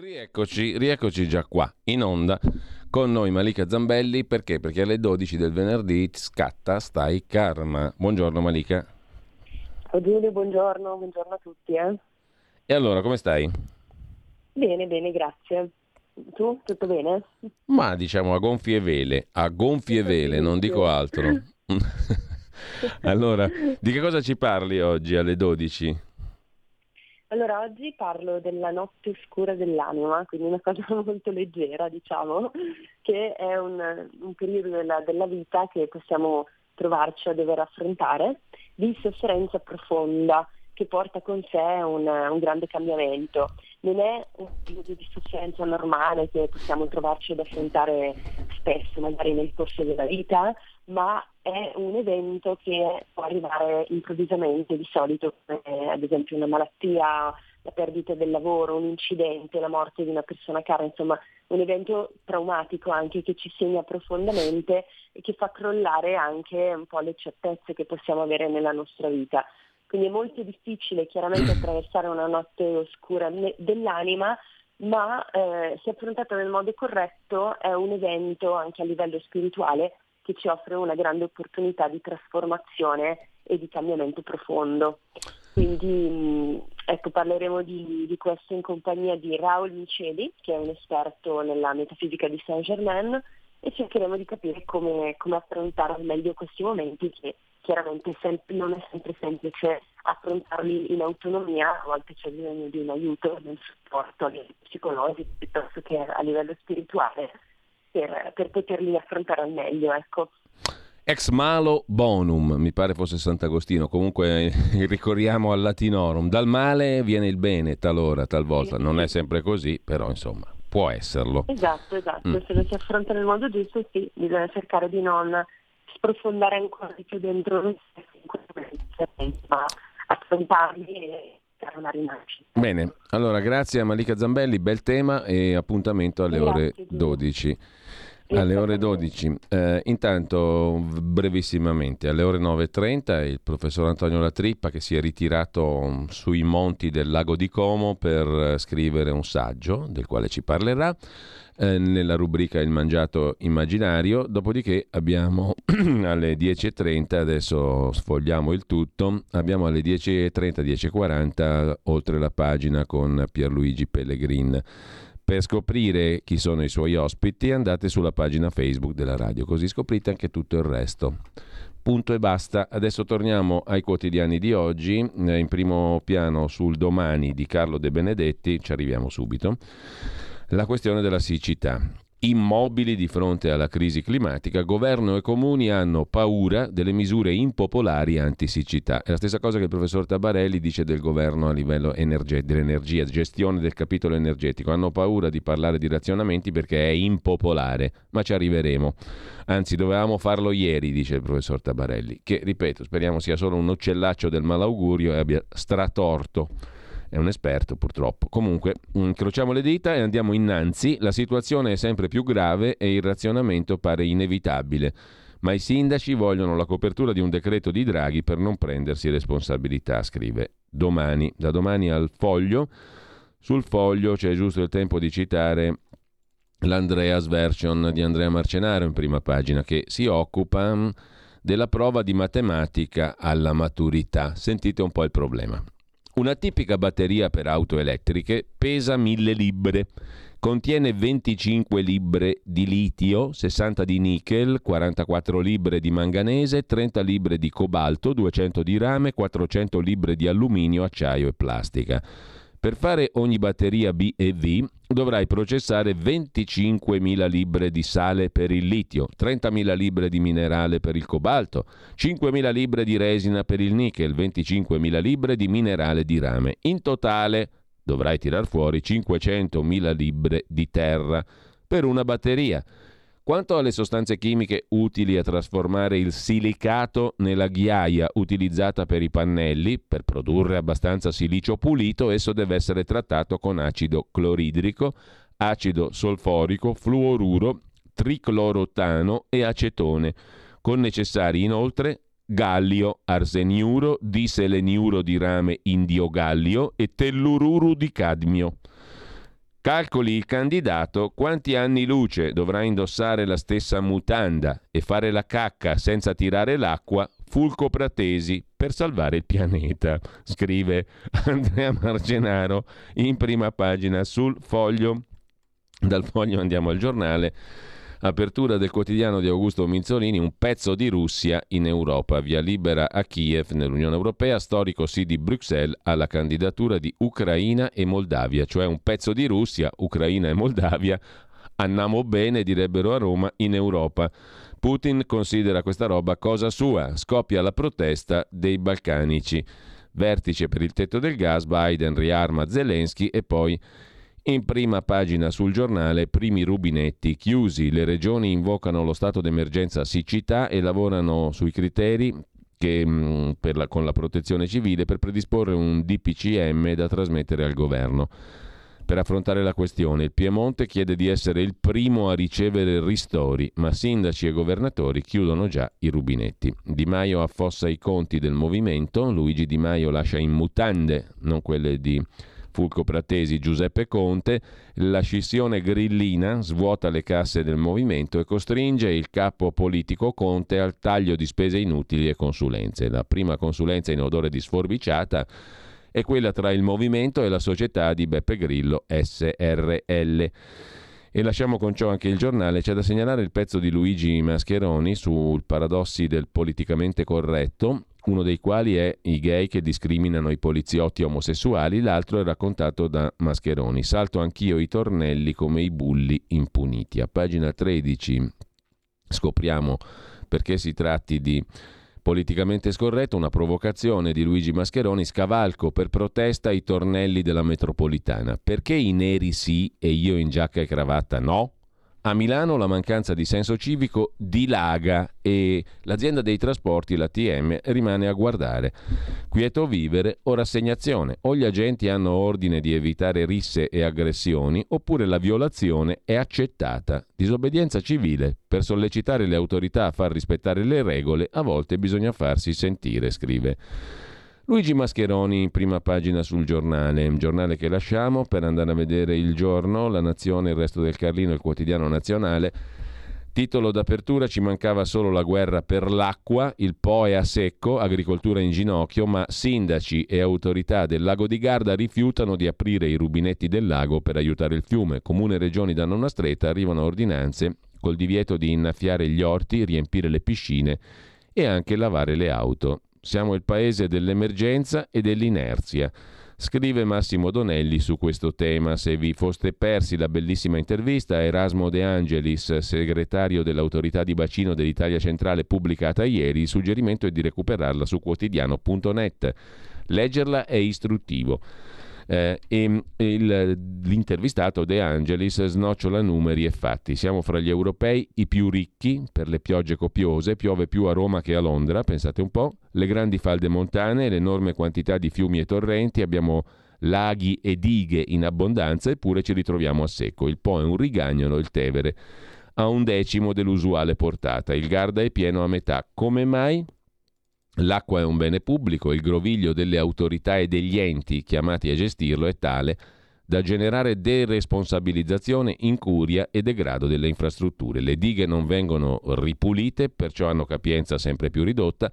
Rieccoci, rieccoci già qua, in onda, con noi Malika Zambelli, perché? Perché alle 12 del venerdì scatta Stai Karma. Buongiorno Malika. Ciao Giulio, buongiorno, buongiorno a tutti. Eh. E allora, come stai? Bene, bene, grazie. Tu, tutto bene? Ma diciamo a gonfie vele, a gonfie vele, non dico altro. allora, di che cosa ci parli oggi alle 12? Allora, oggi parlo della notte scura dell'anima, quindi una cosa molto leggera, diciamo, che è un, un periodo della, della, vita che possiamo trovarci a dover affrontare di sofferenza profonda che porta con sé un, un grande cambiamento. Non è un periodo di sofferenza normale che possiamo trovarci ad affrontare spesso, magari nel corso della vita, ma è un evento che può arrivare improvvisamente, di solito come ad esempio una malattia, la perdita del lavoro, un incidente, la morte di una persona cara, insomma un evento traumatico anche che ci segna profondamente e che fa crollare anche un po' le certezze che possiamo avere nella nostra vita. Quindi è molto difficile chiaramente attraversare una notte oscura dell'anima, ma eh, se affrontata nel modo corretto è un evento anche a livello spirituale che ci offre una grande opportunità di trasformazione e di cambiamento profondo. Quindi ecco, parleremo di, di, questo in compagnia di Raul Miceli, che è un esperto nella metafisica di Saint Germain, e cercheremo di capire come, come affrontare al meglio questi momenti che chiaramente sempre, non è sempre semplice affrontarli in autonomia, a volte c'è bisogno di un aiuto, di un supporto a livello psicologico piuttosto che a livello spirituale per, per poterli affrontare al meglio. Ecco. Ex malo bonum, mi pare fosse Sant'Agostino, comunque ricorriamo al latinorum, dal male viene il bene talora, talvolta, non è sempre così, però insomma può esserlo. Esatto, esatto, mm. se lo si affronta nel modo giusto sì, bisogna cercare di non sprofondare ancora di più dentro noi stessi, ma affrontarli e una rinascita. Bene, allora grazie a Malika Zambelli, bel tema e appuntamento alle grazie, ore 12. Alle ore 12. Eh, intanto, brevissimamente, alle ore 9.30 il professor Antonio Latrippa che si è ritirato sui monti del lago di Como per scrivere un saggio del quale ci parlerà eh, nella rubrica Il mangiato immaginario. Dopodiché abbiamo alle 10.30, adesso sfogliamo il tutto, abbiamo alle 10.30, 10.40 oltre la pagina con Pierluigi Pellegrin per scoprire chi sono i suoi ospiti andate sulla pagina Facebook della radio, così scoprite anche tutto il resto. Punto e basta. Adesso torniamo ai quotidiani di oggi. Eh, in primo piano sul domani di Carlo De Benedetti, ci arriviamo subito. La questione della siccità immobili di fronte alla crisi climatica, governo e comuni hanno paura delle misure impopolari anti-siccità. È la stessa cosa che il professor Tabarelli dice del governo a livello energe- dell'energia, gestione del capitolo energetico. Hanno paura di parlare di razionamenti perché è impopolare, ma ci arriveremo. Anzi, dovevamo farlo ieri, dice il professor Tabarelli, che, ripeto, speriamo sia solo un uccellaccio del malaugurio e abbia stratorto è un esperto purtroppo. Comunque, incrociamo le dita e andiamo innanzi, la situazione è sempre più grave e il razionamento pare inevitabile, ma i sindaci vogliono la copertura di un decreto di Draghi per non prendersi responsabilità, scrive domani, da domani al foglio. Sul foglio c'è giusto il tempo di citare l'Andreas version di Andrea Marcenaro in prima pagina che si occupa mm, della prova di matematica alla maturità. Sentite un po' il problema. Una tipica batteria per auto elettriche pesa 1000 libbre, contiene 25 libbre di litio, 60 di nickel, 44 libbre di manganese, 30 libbre di cobalto, 200 di rame, 400 libbre di alluminio, acciaio e plastica. Per fare ogni batteria B e V dovrai processare 25.000 libbre di sale per il litio, 30.000 libbre di minerale per il cobalto, 5.000 libbre di resina per il nickel, 25.000 libbre di minerale di rame. In totale dovrai tirar fuori 500.000 libbre di terra per una batteria. Quanto alle sostanze chimiche utili a trasformare il silicato nella ghiaia utilizzata per i pannelli, per produrre abbastanza silicio pulito, esso deve essere trattato con acido cloridrico, acido solforico, fluoruro, triclorotano e acetone, con necessari inoltre gallio, arseniuro, diseleniuro di rame indiogallio e tellururo di cadmio. Calcoli il candidato quanti anni luce dovrà indossare la stessa mutanda e fare la cacca senza tirare l'acqua Fulco Pratesi per salvare il pianeta, scrive Andrea Margenaro in prima pagina sul foglio. Dal foglio andiamo al giornale Apertura del quotidiano di Augusto Minzolini, un pezzo di Russia in Europa, via libera a Kiev nell'Unione Europea, storico sì di Bruxelles alla candidatura di Ucraina e Moldavia, cioè un pezzo di Russia, Ucraina e Moldavia, andiamo bene, direbbero a Roma, in Europa. Putin considera questa roba cosa sua, scoppia la protesta dei balcanici. Vertice per il tetto del gas, Biden riarma Zelensky e poi in prima pagina sul giornale, primi rubinetti chiusi. Le regioni invocano lo stato d'emergenza siccità e lavorano sui criteri che, mm, la, con la protezione civile per predisporre un DPCM da trasmettere al governo. Per affrontare la questione, il Piemonte chiede di essere il primo a ricevere ristori, ma sindaci e governatori chiudono già i rubinetti. Di Maio affossa i conti del movimento, Luigi Di Maio lascia in mutande, non quelle di Fulco Pratesi, Giuseppe Conte, la scissione grillina svuota le casse del movimento e costringe il capo politico Conte al taglio di spese inutili e consulenze. La prima consulenza in odore di sforbiciata è quella tra il movimento e la società di Beppe Grillo SRL. E lasciamo con ciò anche il giornale. C'è da segnalare il pezzo di Luigi Mascheroni sul paradossi del politicamente corretto, uno dei quali è i gay che discriminano i poliziotti omosessuali, l'altro è raccontato da Mascheroni. Salto anch'io i tornelli come i bulli impuniti. A pagina 13 scopriamo perché si tratti di politicamente scorretto, una provocazione di Luigi Mascheroni, scavalco per protesta i tornelli della metropolitana. Perché i neri sì e io in giacca e cravatta no? A Milano la mancanza di senso civico dilaga e l'azienda dei trasporti, la TM, rimane a guardare. Quieto vivere o rassegnazione. O gli agenti hanno ordine di evitare risse e aggressioni, oppure la violazione è accettata. Disobbedienza civile. Per sollecitare le autorità a far rispettare le regole, a volte bisogna farsi sentire, scrive. Luigi Mascheroni in prima pagina sul giornale, un giornale che lasciamo per andare a vedere il giorno, la Nazione, il resto del Carlino, il quotidiano nazionale. Titolo d'apertura ci mancava solo la guerra per l'acqua, il Po è a secco, agricoltura in ginocchio, ma sindaci e autorità del lago di Garda rifiutano di aprire i rubinetti del lago per aiutare il fiume. Comune e regioni danno una stretta, arrivano ordinanze col divieto di innaffiare gli orti, riempire le piscine e anche lavare le auto. Siamo il paese dell'emergenza e dell'inerzia. Scrive Massimo Donelli su questo tema. Se vi foste persi la bellissima intervista a Erasmo De Angelis, segretario dell'autorità di bacino dell'Italia centrale pubblicata ieri, il suggerimento è di recuperarla su quotidiano.net. Leggerla è istruttivo eh, e il, l'intervistato De Angelis snocciola numeri e fatti. Siamo fra gli europei i più ricchi per le piogge copiose, piove più a Roma che a Londra, pensate un po', le grandi falde montane, l'enorme quantità di fiumi e torrenti, abbiamo laghi e dighe in abbondanza, eppure ci ritroviamo a secco. Il Po è un rigagnolo, il Tevere a un decimo dell'usuale portata. Il Garda è pieno a metà. Come mai? L'acqua è un bene pubblico, il groviglio delle autorità e degli enti chiamati a gestirlo è tale da generare deresponsabilizzazione, incuria e degrado delle infrastrutture. Le dighe non vengono ripulite, perciò hanno capienza sempre più ridotta.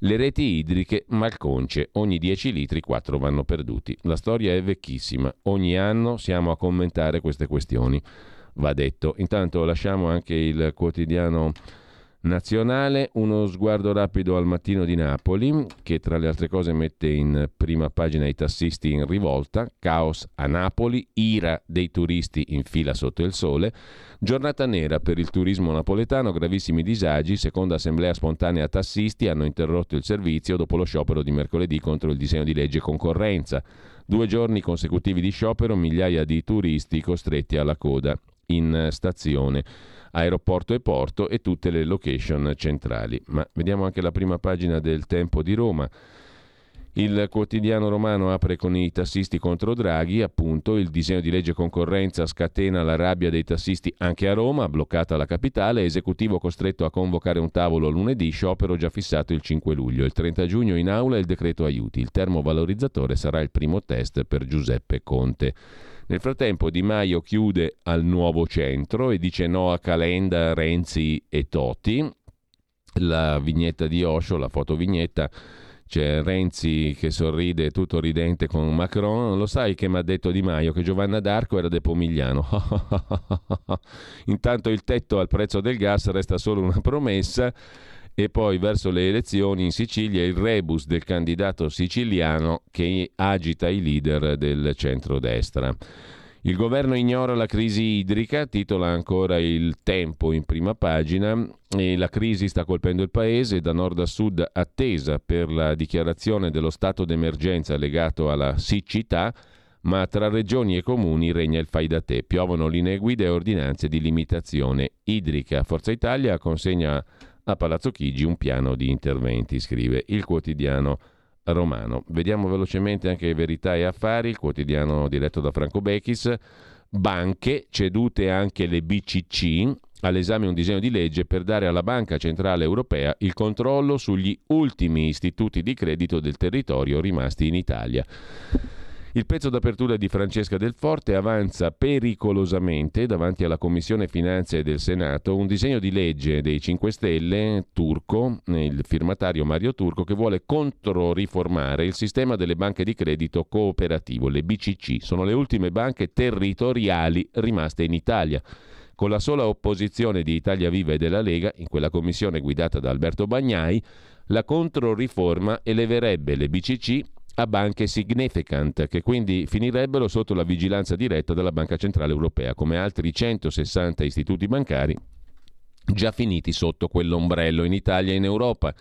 Le reti idriche malconce, ogni 10 litri 4 vanno perduti. La storia è vecchissima, ogni anno siamo a commentare queste questioni, va detto. Intanto lasciamo anche il quotidiano nazionale, uno sguardo rapido al mattino di Napoli, che tra le altre cose mette in prima pagina i tassisti in rivolta, caos a Napoli, ira dei turisti in fila sotto il sole, giornata nera per il turismo napoletano, gravissimi disagi, seconda assemblea spontanea tassisti hanno interrotto il servizio dopo lo sciopero di mercoledì contro il disegno di legge concorrenza. Due giorni consecutivi di sciopero, migliaia di turisti costretti alla coda in stazione aeroporto e porto e tutte le location centrali. Ma vediamo anche la prima pagina del Tempo di Roma. Il quotidiano romano apre con i tassisti contro Draghi, appunto il disegno di legge concorrenza scatena la rabbia dei tassisti anche a Roma, bloccata la capitale, esecutivo costretto a convocare un tavolo lunedì, sciopero già fissato il 5 luglio. Il 30 giugno in aula il decreto aiuti, il termovalorizzatore sarà il primo test per Giuseppe Conte. Nel frattempo Di Maio chiude al nuovo centro e dice no a Calenda, Renzi e Toti. La vignetta di Osho, la fotovignetta, c'è Renzi che sorride tutto ridente con Macron. Lo sai che mi ha detto Di Maio che Giovanna d'Arco era de Pomigliano. Intanto il tetto al prezzo del gas resta solo una promessa e poi verso le elezioni in Sicilia il rebus del candidato siciliano che agita i leader del centrodestra. Il governo ignora la crisi idrica, titola ancora il tempo in prima pagina, e la crisi sta colpendo il paese da nord a sud attesa per la dichiarazione dello stato d'emergenza legato alla siccità, ma tra regioni e comuni regna il fai da te. Piovono linee guida e ordinanze di limitazione idrica. Forza Italia consegna a Palazzo Chigi un piano di interventi, scrive il quotidiano romano. Vediamo velocemente anche Verità e Affari, il quotidiano diretto da Franco Bechis. Banche, cedute anche le BCC, all'esame un disegno di legge per dare alla Banca Centrale Europea il controllo sugli ultimi istituti di credito del territorio rimasti in Italia. Il pezzo d'apertura di Francesca Del Forte avanza pericolosamente davanti alla Commissione Finanze del Senato un disegno di legge dei 5 Stelle turco, il firmatario Mario Turco, che vuole controriformare il sistema delle banche di credito cooperativo, le BCC. Sono le ultime banche territoriali rimaste in Italia. Con la sola opposizione di Italia Viva e della Lega, in quella commissione guidata da Alberto Bagnai, la controriforma eleverebbe le BCC a banche significant, che quindi finirebbero sotto la vigilanza diretta della Banca Centrale Europea, come altri 160 istituti bancari già finiti sotto quell'ombrello in Italia e in Europa.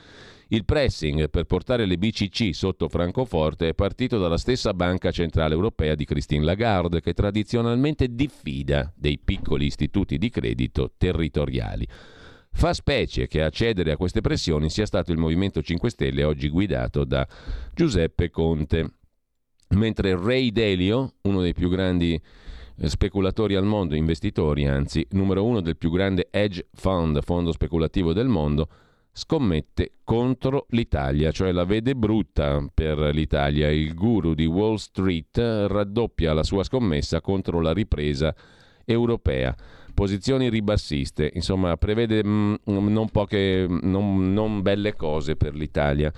Il pressing per portare le BCC sotto Francoforte è partito dalla stessa Banca Centrale Europea di Christine Lagarde, che tradizionalmente diffida dei piccoli istituti di credito territoriali. Fa specie che a cedere a queste pressioni sia stato il Movimento 5 Stelle, oggi guidato da Giuseppe Conte. Mentre Ray Dalio, uno dei più grandi eh, speculatori al mondo, investitori anzi, numero uno del più grande hedge fund, fondo speculativo del mondo, scommette contro l'Italia, cioè la vede brutta per l'Italia. Il guru di Wall Street raddoppia la sua scommessa contro la ripresa europea posizioni ribassiste, insomma prevede mh, mm, non, poche, non, non belle cose per l'Italia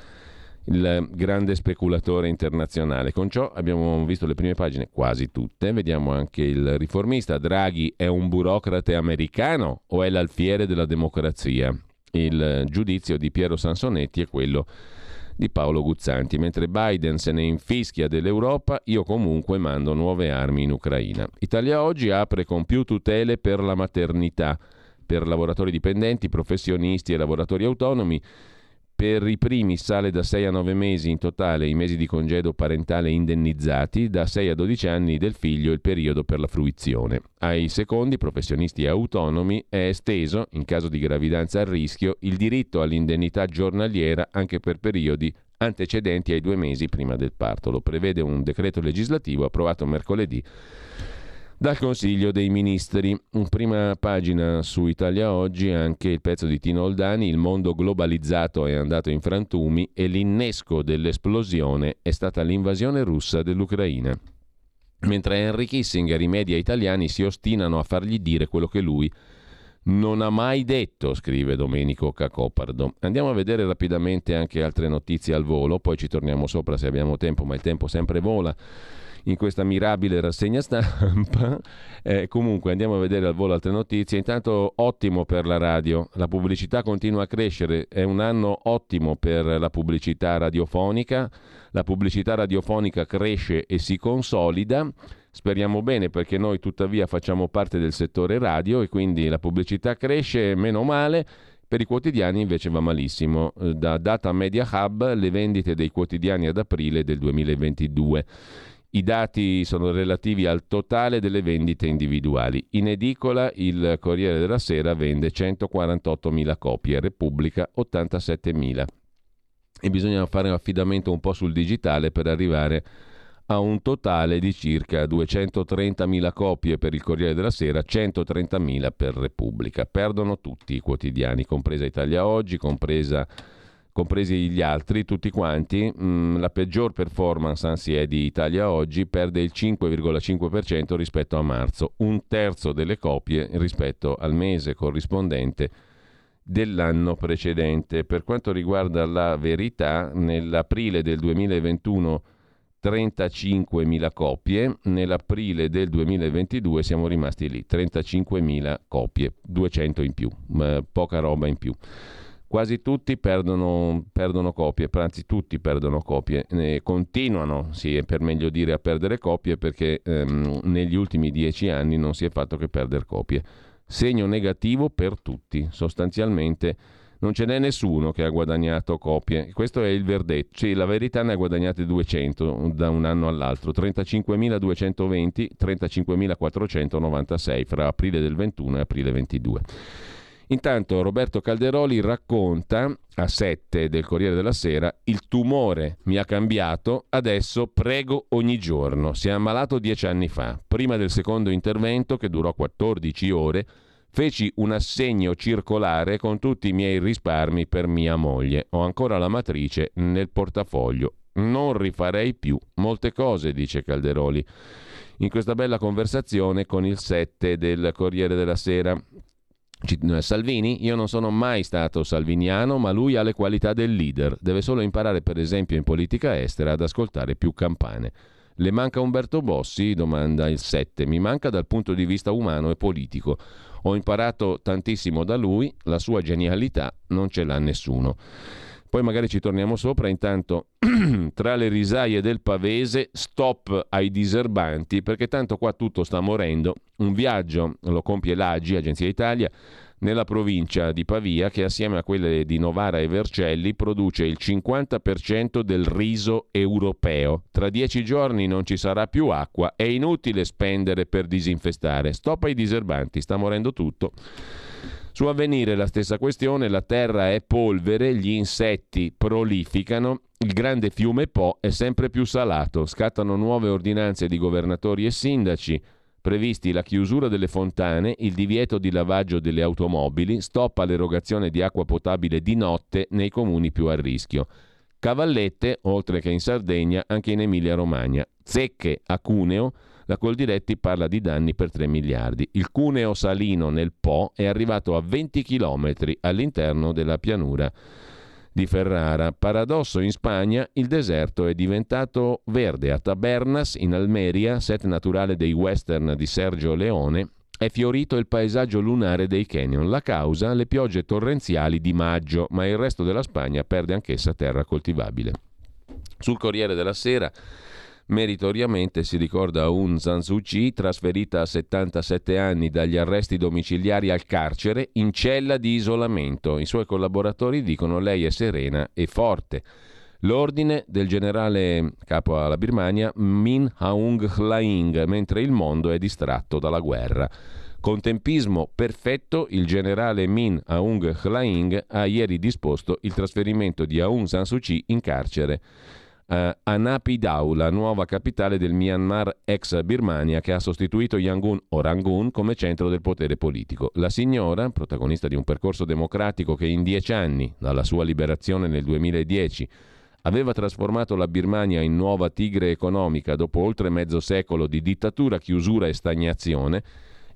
il grande speculatore internazionale. Con ciò abbiamo visto le prime pagine, quasi tutte. Vediamo anche il riformista. Draghi è un burocrate americano o è l'alfiere della democrazia? Il giudizio di Piero Sansonetti è quello di Paolo Guzzanti. Mentre Biden se ne infischia dell'Europa, io comunque mando nuove armi in Ucraina. Italia Oggi apre con più tutele per la maternità, per lavoratori dipendenti, professionisti e lavoratori autonomi per i primi sale da 6 a 9 mesi in totale i mesi di congedo parentale indennizzati, da 6 a 12 anni del figlio il periodo per la fruizione. Ai secondi professionisti autonomi è esteso, in caso di gravidanza a rischio, il diritto all'indennità giornaliera anche per periodi antecedenti ai due mesi prima del parto. Lo prevede un decreto legislativo approvato mercoledì dal Consiglio dei Ministri. In prima pagina su Italia Oggi anche il pezzo di Tino Oldani, il mondo globalizzato è andato in frantumi e l'innesco dell'esplosione è stata l'invasione russa dell'Ucraina. Mentre Henry Kissinger i media italiani si ostinano a fargli dire quello che lui non ha mai detto, scrive Domenico Cacopardo. Andiamo a vedere rapidamente anche altre notizie al volo, poi ci torniamo sopra se abbiamo tempo, ma il tempo sempre vola in questa mirabile rassegna stampa. Eh, comunque andiamo a vedere al volo altre notizie. Intanto ottimo per la radio, la pubblicità continua a crescere, è un anno ottimo per la pubblicità radiofonica, la pubblicità radiofonica cresce e si consolida. Speriamo bene perché noi tuttavia facciamo parte del settore radio e quindi la pubblicità cresce, meno male. Per i quotidiani invece va malissimo. Eh, da Data Media Hub le vendite dei quotidiani ad aprile del 2022. I dati sono relativi al totale delle vendite individuali. In edicola il Corriere della Sera vende 148.000 copie, Repubblica 87.000. E bisogna fare affidamento un po' sul digitale per arrivare a un totale di circa 230.000 copie per il Corriere della Sera, 130.000 per Repubblica. Perdono tutti i quotidiani, compresa Italia Oggi, compresa compresi gli altri, tutti quanti, mh, mm, la peggior performance anzi è di Italia Oggi, perde il 5,5% rispetto a marzo, un terzo delle copie rispetto al mese corrispondente dell'anno precedente. Per quanto riguarda la verità, nell'aprile del 2021 35.000 copie, nell'aprile del 2022 siamo rimasti lì, 35.000 copie, 200 in più, poca roba in più quasi tutti perdono, perdono copie, anzi tutti perdono copie, e continuano, sì, per meglio dire, a perdere copie perché ehm, negli ultimi dieci anni non si è fatto che perdere copie. Segno negativo per tutti, sostanzialmente non ce n'è nessuno che ha guadagnato copie. Questo è il verdetto. Sì, la verità ne ha guadagnate 200 da un anno all'altro, 35.220, 35.496 fra aprile del 21 e aprile 22. Intanto Roberto Calderoli racconta a 7 del Corriere della Sera il tumore mi ha cambiato, adesso prego ogni giorno. Si è ammalato dieci anni fa. Prima del secondo intervento, che durò 14 ore, feci un assegno circolare con tutti i miei risparmi per mia moglie. Ho ancora la matrice nel portafoglio. Non rifarei più molte cose, dice Calderoli. In questa bella conversazione con il 7 del Corriere della Sera, Salvini, io non sono mai stato salviniano, ma lui ha le qualità del leader. Deve solo imparare, per esempio, in politica estera ad ascoltare più campane. Le manca Umberto Bossi? domanda il 7. Mi manca dal punto di vista umano e politico. Ho imparato tantissimo da lui, la sua genialità non ce l'ha nessuno. Poi magari ci torniamo sopra, intanto tra le risaie del pavese, stop ai diserbanti, perché tanto qua tutto sta morendo. Un viaggio lo compie l'AGI, Agenzia Italia, nella provincia di Pavia, che assieme a quelle di Novara e Vercelli produce il 50% del riso europeo. Tra dieci giorni non ci sarà più acqua, è inutile spendere per disinfestare. Stop ai diserbanti, sta morendo tutto. Su avvenire la stessa questione, la terra è polvere, gli insetti prolificano, il grande fiume Po è sempre più salato, scattano nuove ordinanze di governatori e sindaci, previsti la chiusura delle fontane, il divieto di lavaggio delle automobili, stop all'erogazione di acqua potabile di notte nei comuni più a rischio. Cavallette, oltre che in Sardegna, anche in Emilia-Romagna. Zecche a Cuneo, la Coldiretti parla di danni per 3 miliardi. Il cuneo salino nel Po è arrivato a 20 km all'interno della pianura di Ferrara. Paradosso in Spagna, il deserto è diventato verde. A Tabernas, in Almeria, set naturale dei western di Sergio Leone, è fiorito il paesaggio lunare dei canyon. La causa? Le piogge torrenziali di maggio, ma il resto della Spagna perde anch'essa terra coltivabile. Sul Corriere della Sera Meritoriamente si ricorda un Zhang Zuci trasferita a 77 anni dagli arresti domiciliari al carcere in cella di isolamento. I suoi collaboratori dicono lei è serena e forte. L'ordine del generale capo alla Birmania Min Aung Hlaing, mentre il mondo è distratto dalla guerra. Con tempismo perfetto, il generale Min Aung Hlaing ha ieri disposto il trasferimento di Aung San Suu Kyi in carcere eh, a Naypyidaw, la nuova capitale del Myanmar ex Birmania che ha sostituito Yangon o Rangoon come centro del potere politico. La signora, protagonista di un percorso democratico che in dieci anni, dalla sua liberazione nel 2010, aveva trasformato la Birmania in nuova tigre economica dopo oltre mezzo secolo di dittatura, chiusura e stagnazione,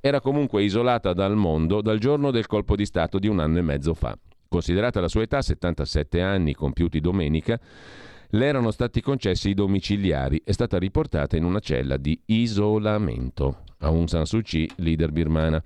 era comunque isolata dal mondo dal giorno del colpo di Stato di un anno e mezzo fa. Considerata la sua età, 77 anni compiuti domenica, le erano stati concessi i domiciliari. È stata riportata in una cella di isolamento. Aung San Suu Kyi, leader birmana.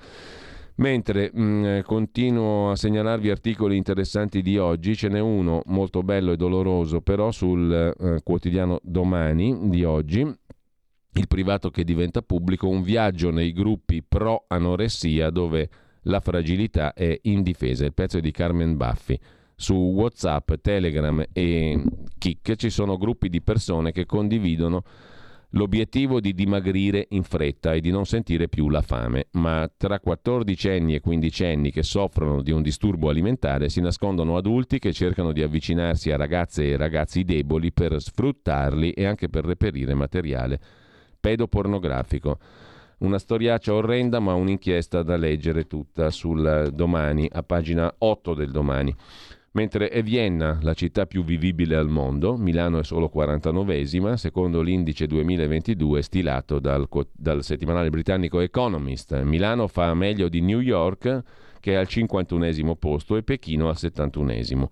Mentre mh, mm, continuo a segnalarvi articoli interessanti di oggi, ce n'è uno molto bello e doloroso però sul eh, quotidiano Domani di oggi, il privato che diventa pubblico, un viaggio nei gruppi pro anoressia dove la fragilità è indifesa. Il pezzo è di Carmen Baffi su WhatsApp, Telegram e Kik ci sono gruppi di persone che condividono l'obiettivo di dimagrire in fretta e di non sentire più la fame, ma tra 14 anni e 15 anni che soffrono di un disturbo alimentare si nascondono adulti che cercano di avvicinarsi a ragazze e ragazzi deboli per sfruttarli e anche per reperire materiale pedopornografico. Una storiaccia orrenda, ma un'inchiesta da leggere tutta sul domani, a pagina 8 del domani mentre è Vienna la città più vivibile al mondo, Milano è solo 49esima, secondo l'indice 2022 stilato dal, dal settimanale britannico Economist. Milano fa meglio di New York, che è al 51esimo posto, e Pechino al 71esimo.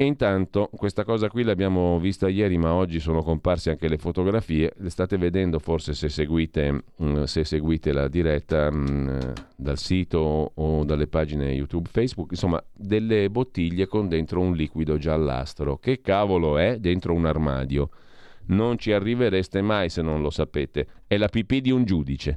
E intanto questa cosa qui l'abbiamo vista ieri, ma oggi sono comparse anche le fotografie. Le state vedendo forse se seguite, mm, se seguite la diretta mm, dal sito o dalle pagine YouTube, Facebook, insomma, delle bottiglie con dentro un liquido giallastro. Che cavolo è dentro un armadio? Non ci arrivereste mai se non lo sapete. È la pipì di un giudice.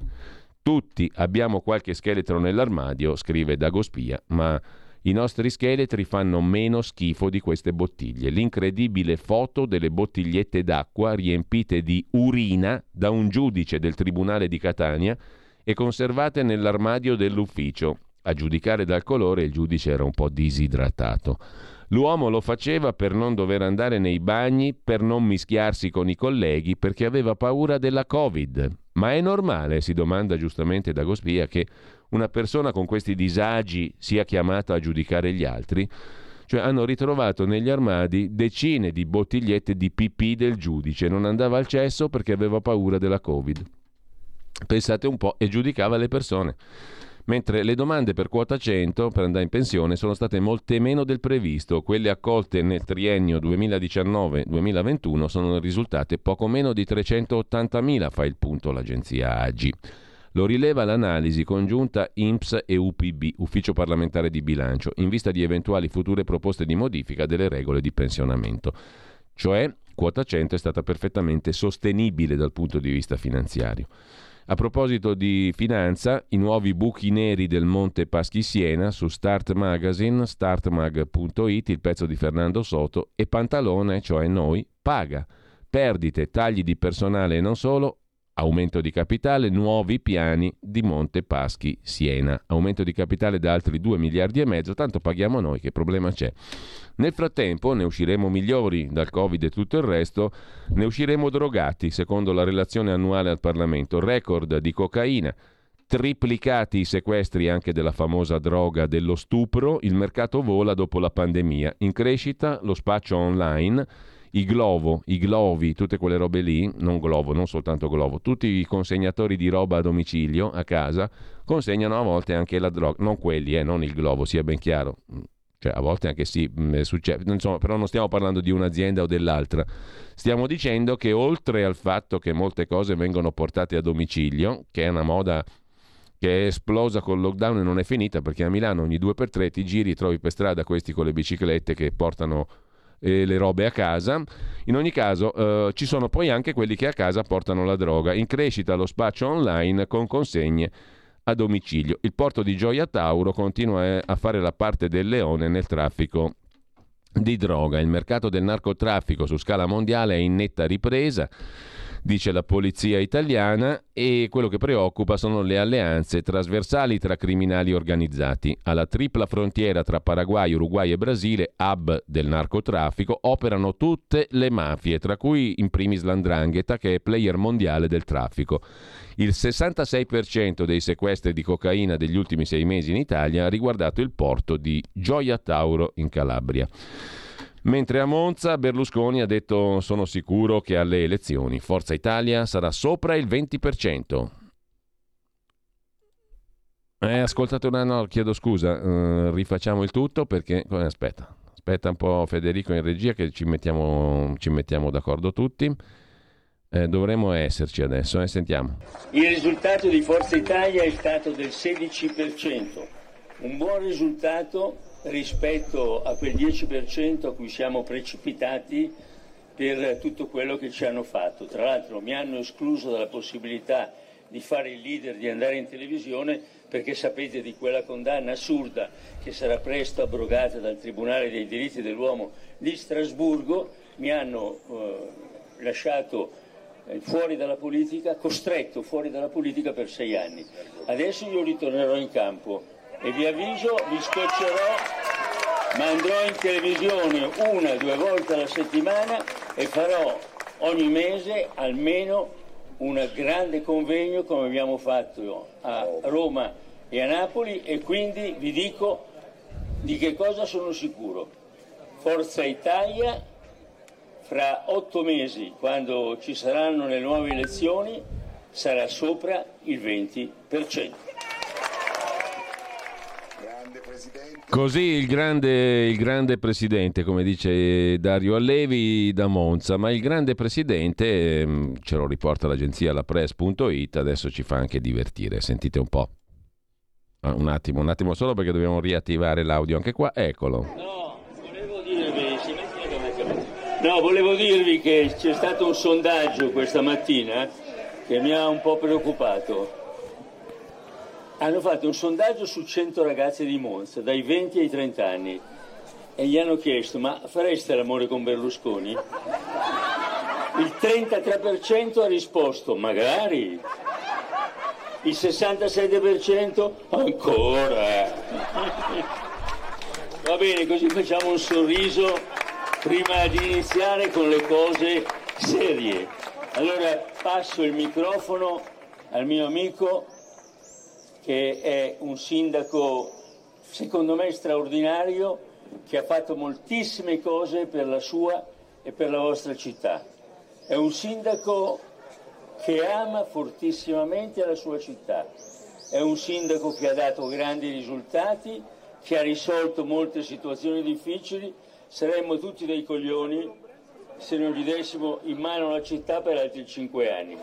Tutti abbiamo qualche scheletro nell'armadio, scrive Dagospia, ma i nostri scheletri fanno meno schifo di queste bottiglie. L'incredibile foto delle bottigliette d'acqua riempite di urina da un giudice del Tribunale di Catania e conservate nell'armadio dell'ufficio. A giudicare dal colore il giudice era un po' disidratato. L'uomo lo faceva per non dover andare nei bagni, per non mischiarsi con i colleghi, perché aveva paura della Covid. Ma è normale, si domanda giustamente Dagospia, che una persona con questi disagi sia chiamata a giudicare gli altri? Cioè hanno ritrovato negli armadi decine di bottigliette di pipì del giudice, non andava al cesso perché aveva paura della Covid. Pensate un po' e giudicava le persone. Mentre le domande per quota 100 per andare in pensione sono state molte meno del previsto, quelle accolte nel triennio 2019-2021 sono risultate poco meno di 380.000, fa il punto l'agenzia AGI. Lo rileva l'analisi congiunta INPS e UPB, Ufficio parlamentare di bilancio, in vista di eventuali future proposte di modifica delle regole di pensionamento. Cioè, quota 100 è stata perfettamente sostenibile dal punto di vista finanziario. A proposito di finanza, i nuovi buchi neri del Monte Paschi Siena su Start Magazine, startmag.it, il pezzo di Fernando Soto, e Pantalone, cioè noi, paga. Perdite, tagli di personale e non solo, Aumento di capitale, nuovi piani di Monte Paschi Siena. Aumento di capitale da altri 2 miliardi e mezzo, tanto paghiamo noi, che problema c'è? Nel frattempo ne usciremo migliori dal Covid e tutto il resto, ne usciremo drogati, secondo la relazione annuale al Parlamento. Record di cocaina, triplicati i sequestri anche della famosa droga dello stupro, il mercato vola dopo la pandemia, in crescita lo spaccio online i Glovo, i Glovi, tutte quelle robe lì, non Glovo, non soltanto Glovo, tutti i consegnatori di roba a domicilio, a casa, consegnano a volte anche la droga, non quelli, eh, non il Glovo, sia ben chiaro. Cioè, a volte anche sì, mm, succede, insomma, però non stiamo parlando di un'azienda o dell'altra. Stiamo dicendo che oltre al fatto che molte cose vengono portate a domicilio, che è una moda che è esplosa col lockdown e non è finita, perché a Milano ogni due per tre ti giri e trovi per strada questi con le biciclette che portano e le robe a casa. In ogni caso eh, ci sono poi anche quelli che a casa portano la droga. In crescita lo spaccio online con consegne a domicilio. Il porto di Gioia Tauro continua eh, a fare la parte del leone nel traffico di droga. Il mercato del narcotraffico su scala mondiale è in netta ripresa. Dice la polizia italiana, e quello che preoccupa sono le alleanze trasversali tra criminali organizzati. Alla tripla frontiera tra Paraguay, Uruguay e Brasile, hub del narcotraffico, operano tutte le mafie, tra cui in primis l'Andrangheta, che è player mondiale del traffico. Il 66% dei sequestri di cocaina degli ultimi sei mesi in Italia ha riguardato il porto di Gioia Tauro in Calabria. Mentre a Monza Berlusconi ha detto sono sicuro che alle elezioni Forza Italia sarà sopra il 20%. Eh, ascoltate una, no, chiedo scusa, uh, rifacciamo il tutto perché, aspetta, aspetta un po' Federico in regia che ci mettiamo, ci mettiamo d'accordo tutti. Eh, dovremmo esserci adesso, eh, sentiamo. Il risultato di Forza Italia è stato del 16%, un buon risultato rispetto a quel 10% a cui siamo precipitati per tutto quello che ci hanno fatto. Tra l'altro mi hanno escluso dalla possibilità di fare il leader, di andare in televisione, perché sapete di quella condanna assurda che sarà presto abrogata dal Tribunale dei diritti dell'uomo di Strasburgo, mi hanno eh, lasciato eh, fuori dalla politica, costretto fuori dalla politica per sei anni. Adesso io ritornerò in campo e vi avviso, vi scoccerò, ma andrò in televisione una o due volte alla settimana e farò ogni mese almeno un grande convegno come abbiamo fatto a Roma e a Napoli e quindi vi dico di che cosa sono sicuro. Forza Italia fra otto mesi, quando ci saranno le nuove elezioni, sarà sopra il 20%. Così il grande, il grande, presidente, come dice Dario Allevi da Monza, ma il grande presidente, ehm, ce lo riporta l'agenzia lapress.it, adesso ci fa anche divertire, sentite un po'. Ah, un attimo, un attimo solo perché dobbiamo riattivare l'audio anche qua, eccolo. No, volevo dirvi, no, volevo dirvi che c'è stato un sondaggio questa mattina che mi ha un po' preoccupato hanno fatto un sondaggio su 100 ragazze di Monza, dai 20 ai 30 anni, e gli hanno chiesto, ma fareste l'amore con Berlusconi? Il 33% ha risposto, magari. Il 67% ancora. Va bene, così facciamo un sorriso prima di iniziare con le cose serie. Allora passo il microfono al mio amico che è un sindaco secondo me straordinario che ha fatto moltissime cose per la sua e per la vostra città. È un sindaco che ama fortissimamente la sua città, è un sindaco che ha dato grandi risultati, che ha risolto molte situazioni difficili, saremmo tutti dei coglioni se non gli dessimo in mano la città per altri cinque anni.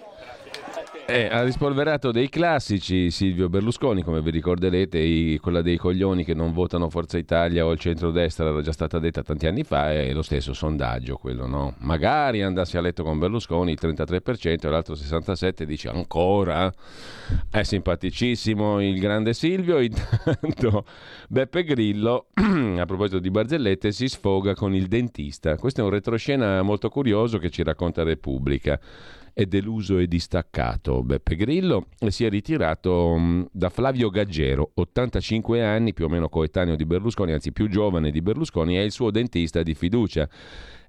Eh, ha rispolverato dei classici Silvio Berlusconi, come vi ricorderete, i, quella dei coglioni che non votano Forza Italia o il centrodestra era già stata detta tanti anni fa, è lo stesso sondaggio quello, no? Magari andassi a letto con Berlusconi il 33% e l'altro 67% dice ancora, è simpaticissimo il grande Silvio, intanto Beppe Grillo, a proposito di barzellette, si sfoga con il dentista. Questo è un retroscena molto curioso che ci racconta Repubblica è deluso e distaccato Beppe Grillo si è ritirato mm, da Flavio Gaggero, 85 anni, più o meno coetaneo di Berlusconi, anzi più giovane di Berlusconi, è il suo dentista di fiducia.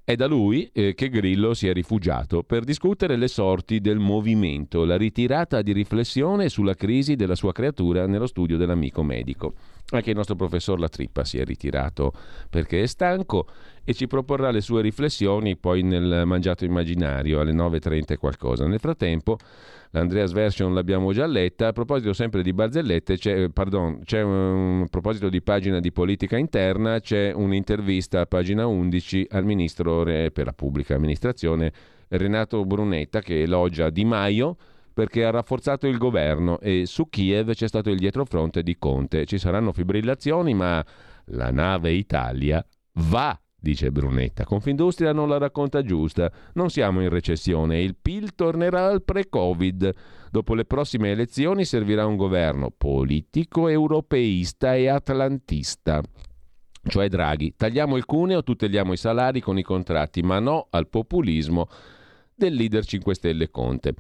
È da lui eh, che Grillo si è rifugiato per discutere le sorti del movimento, la ritirata di riflessione sulla crisi della sua creatura nello studio dell'amico medico. Anche il nostro professor La Trippa si è ritirato perché è stanco e ci proporrà le sue riflessioni poi nel mangiato immaginario alle 9.30 e qualcosa. Nel frattempo l'Andreas Version l'abbiamo già letta, a proposito sempre di barzellette, c'è, pardon, c'è un a proposito di pagina di politica interna, c'è un'intervista a pagina 11 al ministro per la pubblica amministrazione Renato Brunetta che elogia Di Maio perché ha rafforzato il governo e su Kiev c'è stato il dietrofront di Conte. Ci saranno fibrillazioni, ma la nave Italia va dice Brunetta. Confindustria non la racconta giusta. Non siamo in recessione. Il PIL tornerà al pre-Covid. Dopo le prossime elezioni servirà un governo politico, europeista e atlantista. Cioè Draghi, tagliamo il cuneo, tuteliamo i salari con i contratti, ma no al populismo del leader 5 Stelle Conte.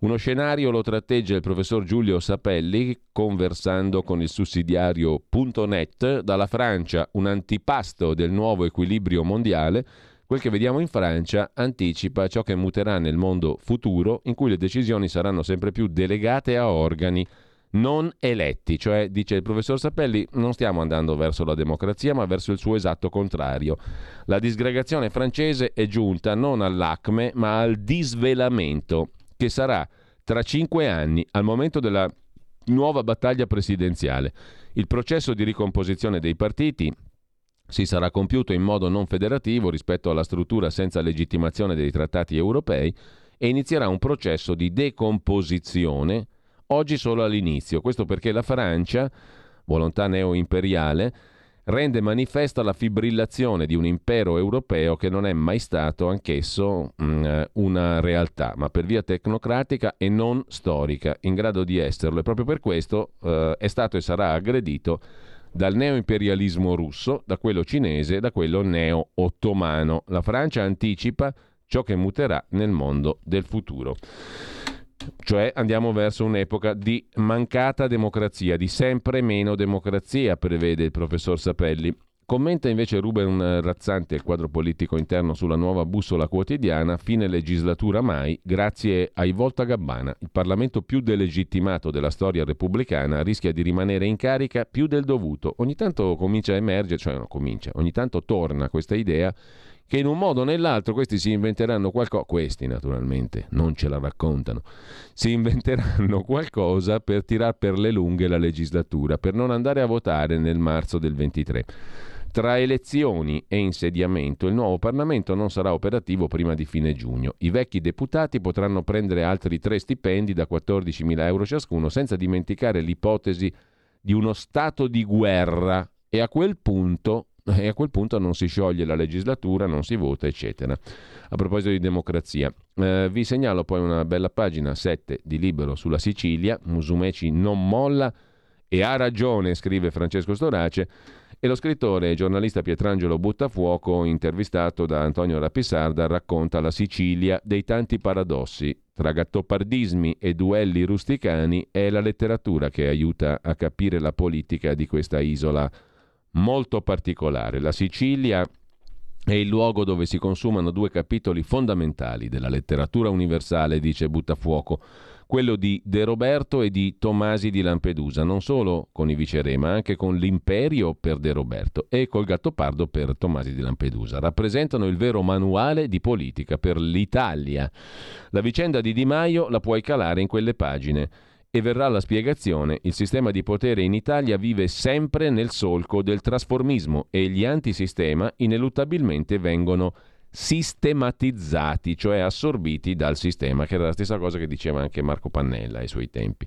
Uno scenario lo tratteggia il professor Giulio Sapelli conversando con il sussidiario.net dalla Francia, un antipasto del nuovo equilibrio mondiale. Quel che vediamo in Francia anticipa ciò che muterà nel mondo futuro in cui le decisioni saranno sempre più delegate a organi non eletti, cioè dice il professor Sapelli non stiamo andando verso la democrazia ma verso il suo esatto contrario. La disgregazione francese è giunta non all'acme ma al disvelamento che sarà tra cinque anni al momento della nuova battaglia presidenziale. Il processo di ricomposizione dei partiti si sarà compiuto in modo non federativo rispetto alla struttura senza legittimazione dei trattati europei e inizierà un processo di decomposizione oggi solo all'inizio. Questo perché la Francia, volontà neo-imperiale, rende manifesta la fibrillazione di un impero europeo che non è mai stato anch'esso mh, mm, una realtà, ma per via tecnocratica e non storica, in grado di esserlo. E proprio per questo eh, è stato e sarà aggredito dal neo-imperialismo russo, da quello cinese e da quello neo-ottomano. La Francia anticipa ciò che muterà nel mondo del futuro. Cioè andiamo verso un'epoca di mancata democrazia, di sempre meno democrazia, prevede il professor Sapelli. Commenta invece Ruben Razzanti il quadro politico interno sulla nuova bussola quotidiana, fine legislatura mai, grazie ai Volta Gabbana. Il Parlamento più delegittimato della storia repubblicana rischia di rimanere in carica più del dovuto. Ogni tanto comincia a emergere, cioè no, comincia, ogni tanto torna questa idea che in un modo o nell'altro questi si inventeranno qualcosa, questi naturalmente non ce la raccontano, si inventeranno qualcosa per tirare per le lunghe la legislatura, per non andare a votare nel marzo del 23. Tra elezioni e insediamento il nuovo Parlamento non sarà operativo prima di fine giugno. I vecchi deputati potranno prendere altri tre stipendi da 14.000 euro ciascuno, senza dimenticare l'ipotesi di uno stato di guerra e a quel punto e a quel punto non si scioglie la legislatura, non si vota, eccetera. A proposito di democrazia, eh, vi segnalo poi una bella pagina 7 di Libero sulla Sicilia, Musumeci non molla e ha ragione, scrive Francesco Storace, e lo scrittore e giornalista Pietrangelo Buttafuoco, intervistato da Antonio Rapisarda, racconta la Sicilia dei tanti paradossi. Tra gattopardismi e duelli rusticani è la letteratura che aiuta a capire la politica di questa isola molto particolare. La Sicilia è il luogo dove si consumano due capitoli fondamentali della letteratura universale, dice Buttafuoco, quello di De Roberto e di Tomasi di Lampedusa, non solo con i viceré, ma anche con l'imperio per De Roberto e col Gattopardo per Tomasi di Lampedusa. Rappresentano il vero manuale di politica per l'Italia. La vicenda di Di Maio la puoi calare in quelle pagine e verrà la spiegazione. Il sistema di potere in Italia vive sempre nel solco del trasformismo e gli antisistema ineluttabilmente vengono sistematizzati, cioè assorbiti dal sistema, che era la stessa cosa che diceva anche Marco Pannella ai suoi tempi.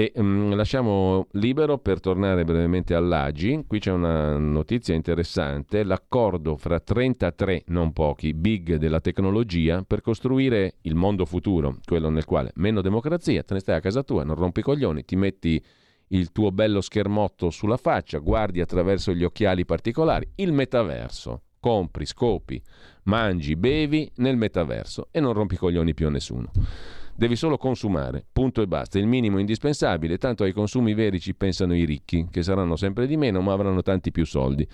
E um, lasciamo libero per tornare brevemente all'Agi. Qui c'è una notizia interessante: l'accordo fra 33, non pochi, big della tecnologia per costruire il mondo futuro, quello nel quale meno democrazia, te ne stai a casa tua, non rompi i coglioni, ti metti il tuo bello schermotto sulla faccia, guardi attraverso gli occhiali particolari, il metaverso. Compri, scopi, mangi, bevi nel metaverso e non rompi i coglioni più a nessuno. Devi solo consumare, punto e basta, il minimo indispensabile, tanto ai consumi veri ci pensano i ricchi, che saranno sempre di meno ma avranno tanti più soldi.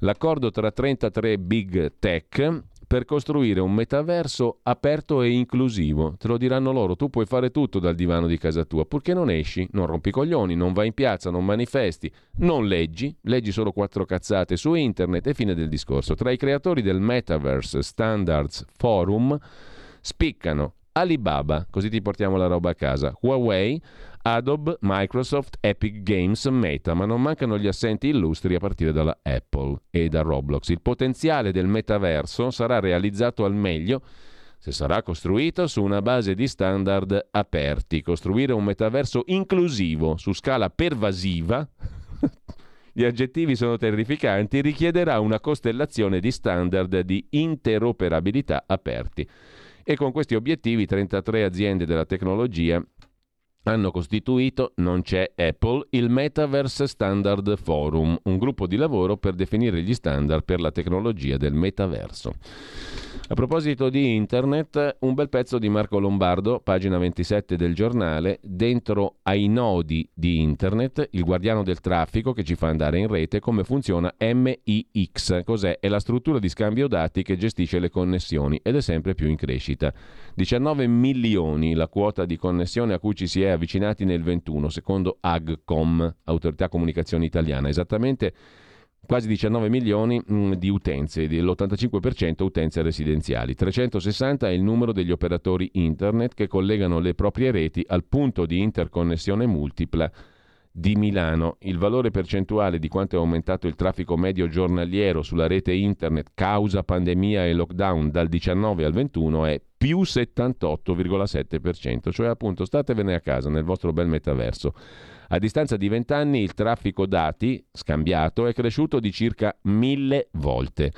L'accordo tra 33 big tech per costruire un metaverso aperto e inclusivo. Te lo diranno loro, tu puoi fare tutto dal divano di casa tua, purché non esci, non rompi coglioni, non vai in piazza, non manifesti, non leggi, leggi solo quattro cazzate su internet e fine del discorso. Tra i creatori del Metaverse Standards Forum spiccano Alibaba, così ti portiamo la roba a casa, Huawei, Adobe, Microsoft, Epic Games, Meta, ma non mancano gli assenti illustri a partire dalla Apple e da Roblox. Il potenziale del metaverso sarà realizzato al meglio se sarà costruito su una base di standard aperti. Costruire un metaverso inclusivo su scala pervasiva gli aggettivi sono terrificanti, richiederà una costellazione di standard di interoperabilità aperti e con questi obiettivi 33 aziende della tecnologia hanno costituito, non c'è Apple, il Metaverse Standard Forum, un gruppo di lavoro per definire gli standard per la tecnologia del metaverso. A proposito di internet, un bel pezzo di Marco Lombardo, pagina 27 del giornale, dentro ai nodi di internet, il guardiano del traffico che ci fa andare in rete, come funziona MIX. Cos'è? È la struttura di scambio dati che gestisce le connessioni ed è sempre più in crescita. 19 milioni la quota di connessione a cui ci si è avvicinati nel 21, secondo AGCOM, Autorità Comunicazione Italiana. Esattamente quasi 19 milioni mm, di utenze, l'85% utenze residenziali. 360 è il numero degli operatori internet che collegano le proprie reti al punto di interconnessione multipla di Milano. Il valore percentuale di quanto è aumentato il traffico medio giornaliero sulla rete internet causa pandemia e lockdown dal 19 al 21 è più 78,7%, cioè appunto statevene a casa nel vostro bel metaverso. A distanza di 20 anni il traffico dati scambiato è cresciuto di circa mille volte.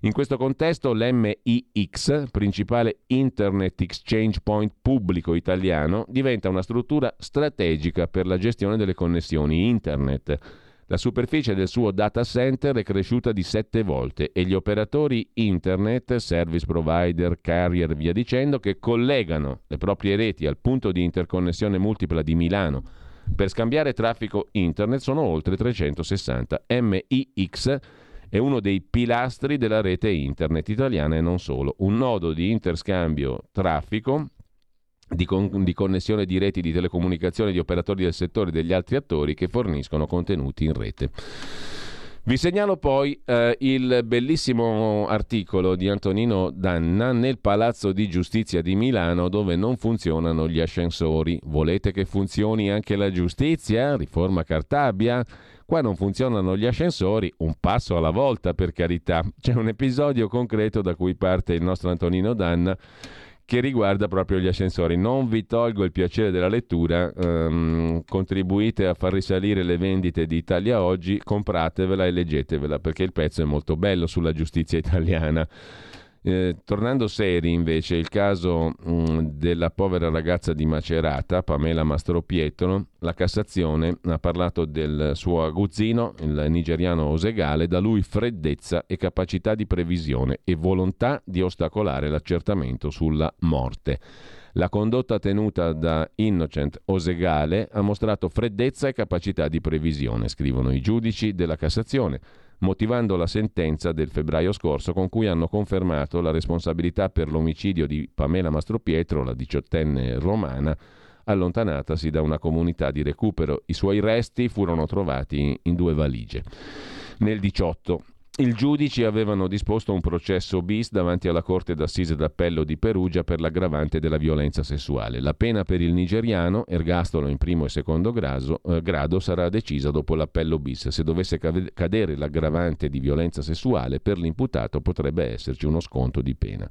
In questo contesto l'MIX, principale Internet Exchange Point pubblico italiano, diventa una struttura strategica per la gestione delle connessioni Internet. La superficie del suo data center è cresciuta di sette volte e gli operatori Internet, service provider, carrier, via dicendo, che collegano le proprie reti al punto di interconnessione multipla di Milano per scambiare traffico Internet sono oltre 360. MIX è uno dei pilastri della rete internet italiana e non solo, un nodo di interscambio traffico, di, con- di, connessione di reti di telecomunicazione di operatori del settore e degli altri attori che forniscono contenuti in rete. Vi segnalo poi eh, il bellissimo articolo di Antonino Danna nel Palazzo di Giustizia di Milano dove non funzionano gli ascensori. Volete che funzioni anche la giustizia? Riforma Cartabia? Qua non funzionano gli ascensori, un passo alla volta per carità. C'è un episodio concreto da cui parte il nostro Antonino Danna che riguarda proprio gli ascensori. Non vi tolgo il piacere della lettura, ehm, contribuite a far risalire le vendite di Italia Oggi, compratevela e leggetevela perché il pezzo è molto bello sulla giustizia italiana. Eh, tornando seri invece, il caso mh, mm, della povera ragazza di Macerata, Pamela Mastropietro, la Cassazione ha parlato del suo aguzzino, il nigeriano Osegale, da lui freddezza e capacità di previsione e volontà di ostacolare l'accertamento sulla morte. La condotta tenuta da Innocent Osegale ha mostrato freddezza e capacità di previsione, scrivono i giudici della Cassazione motivando la sentenza del febbraio scorso con cui hanno confermato la responsabilità per l'omicidio di Pamela Mastropietro, la diciottenne romana, allontanatasi da una comunità di recupero. I suoi resti furono trovati in due valigie. Nel 18 i giudici avevano disposto un processo bis davanti alla Corte d'Assise d'Appello di Perugia per l'aggravante della violenza sessuale. La pena per il nigeriano, ergastolo in primo e secondo grado, eh, grado sarà decisa dopo l'appello bis. Se dovesse cadere l'aggravante di violenza sessuale, per l'imputato potrebbe esserci uno sconto di pena.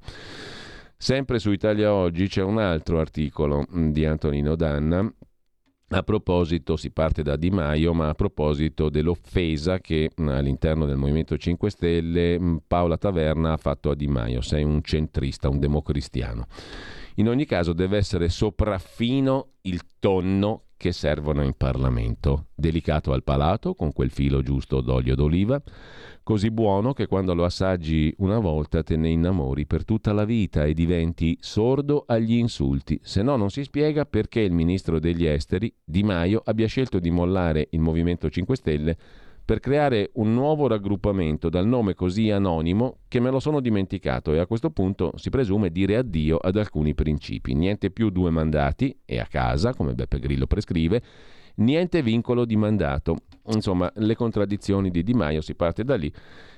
Sempre su Italia Oggi c'è un altro articolo mm, di Antonino Danna a proposito, si parte da Di Maio, ma a proposito dell'offesa che all'interno del Movimento 5 Stelle Paola Taverna ha fatto a Di Maio, sei un centrista, un democristiano. In ogni caso deve essere sopraffino il tonno che servono in Parlamento, delicato al palato, con quel filo giusto d'olio d'oliva, così buono che quando lo assaggi una volta te ne innamori per tutta la vita e diventi sordo agli insulti, se no non si spiega perché il ministro degli esteri, Di Maio, abbia scelto di mollare il Movimento 5 Stelle per creare un nuovo raggruppamento dal nome così anonimo che me lo sono dimenticato e a questo punto si presume dire addio ad alcuni principi. Niente più due mandati e a casa, come Beppe Grillo prescrive, niente vincolo di mandato. Insomma, le contraddizioni di Di Maio si parte da lì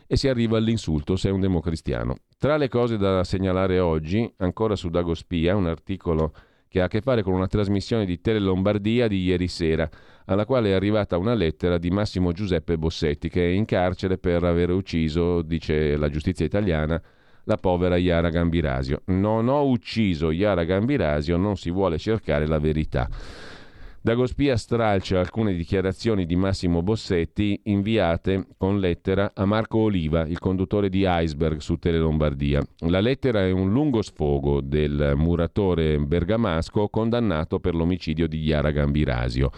e si arriva all'insulto se è un democristiano. Tra le cose da segnalare oggi, ancora su Dagospia, un articolo che ha a che fare con una trasmissione di Tele Lombardia di ieri sera, alla quale è arrivata una lettera di Massimo Giuseppe Bossetti, che è in carcere per aver ucciso, dice la giustizia italiana, la povera Iara Gambirasio. Non ho ucciso Iara Gambirasio, non si vuole cercare la verità. Dagospia stralcia alcune dichiarazioni di Massimo Bossetti inviate con lettera a Marco Oliva, il conduttore di Iceberg su Tele Lombardia. La lettera è un lungo sfogo del muratore bergamasco condannato per l'omicidio di Chiara Gambirasio.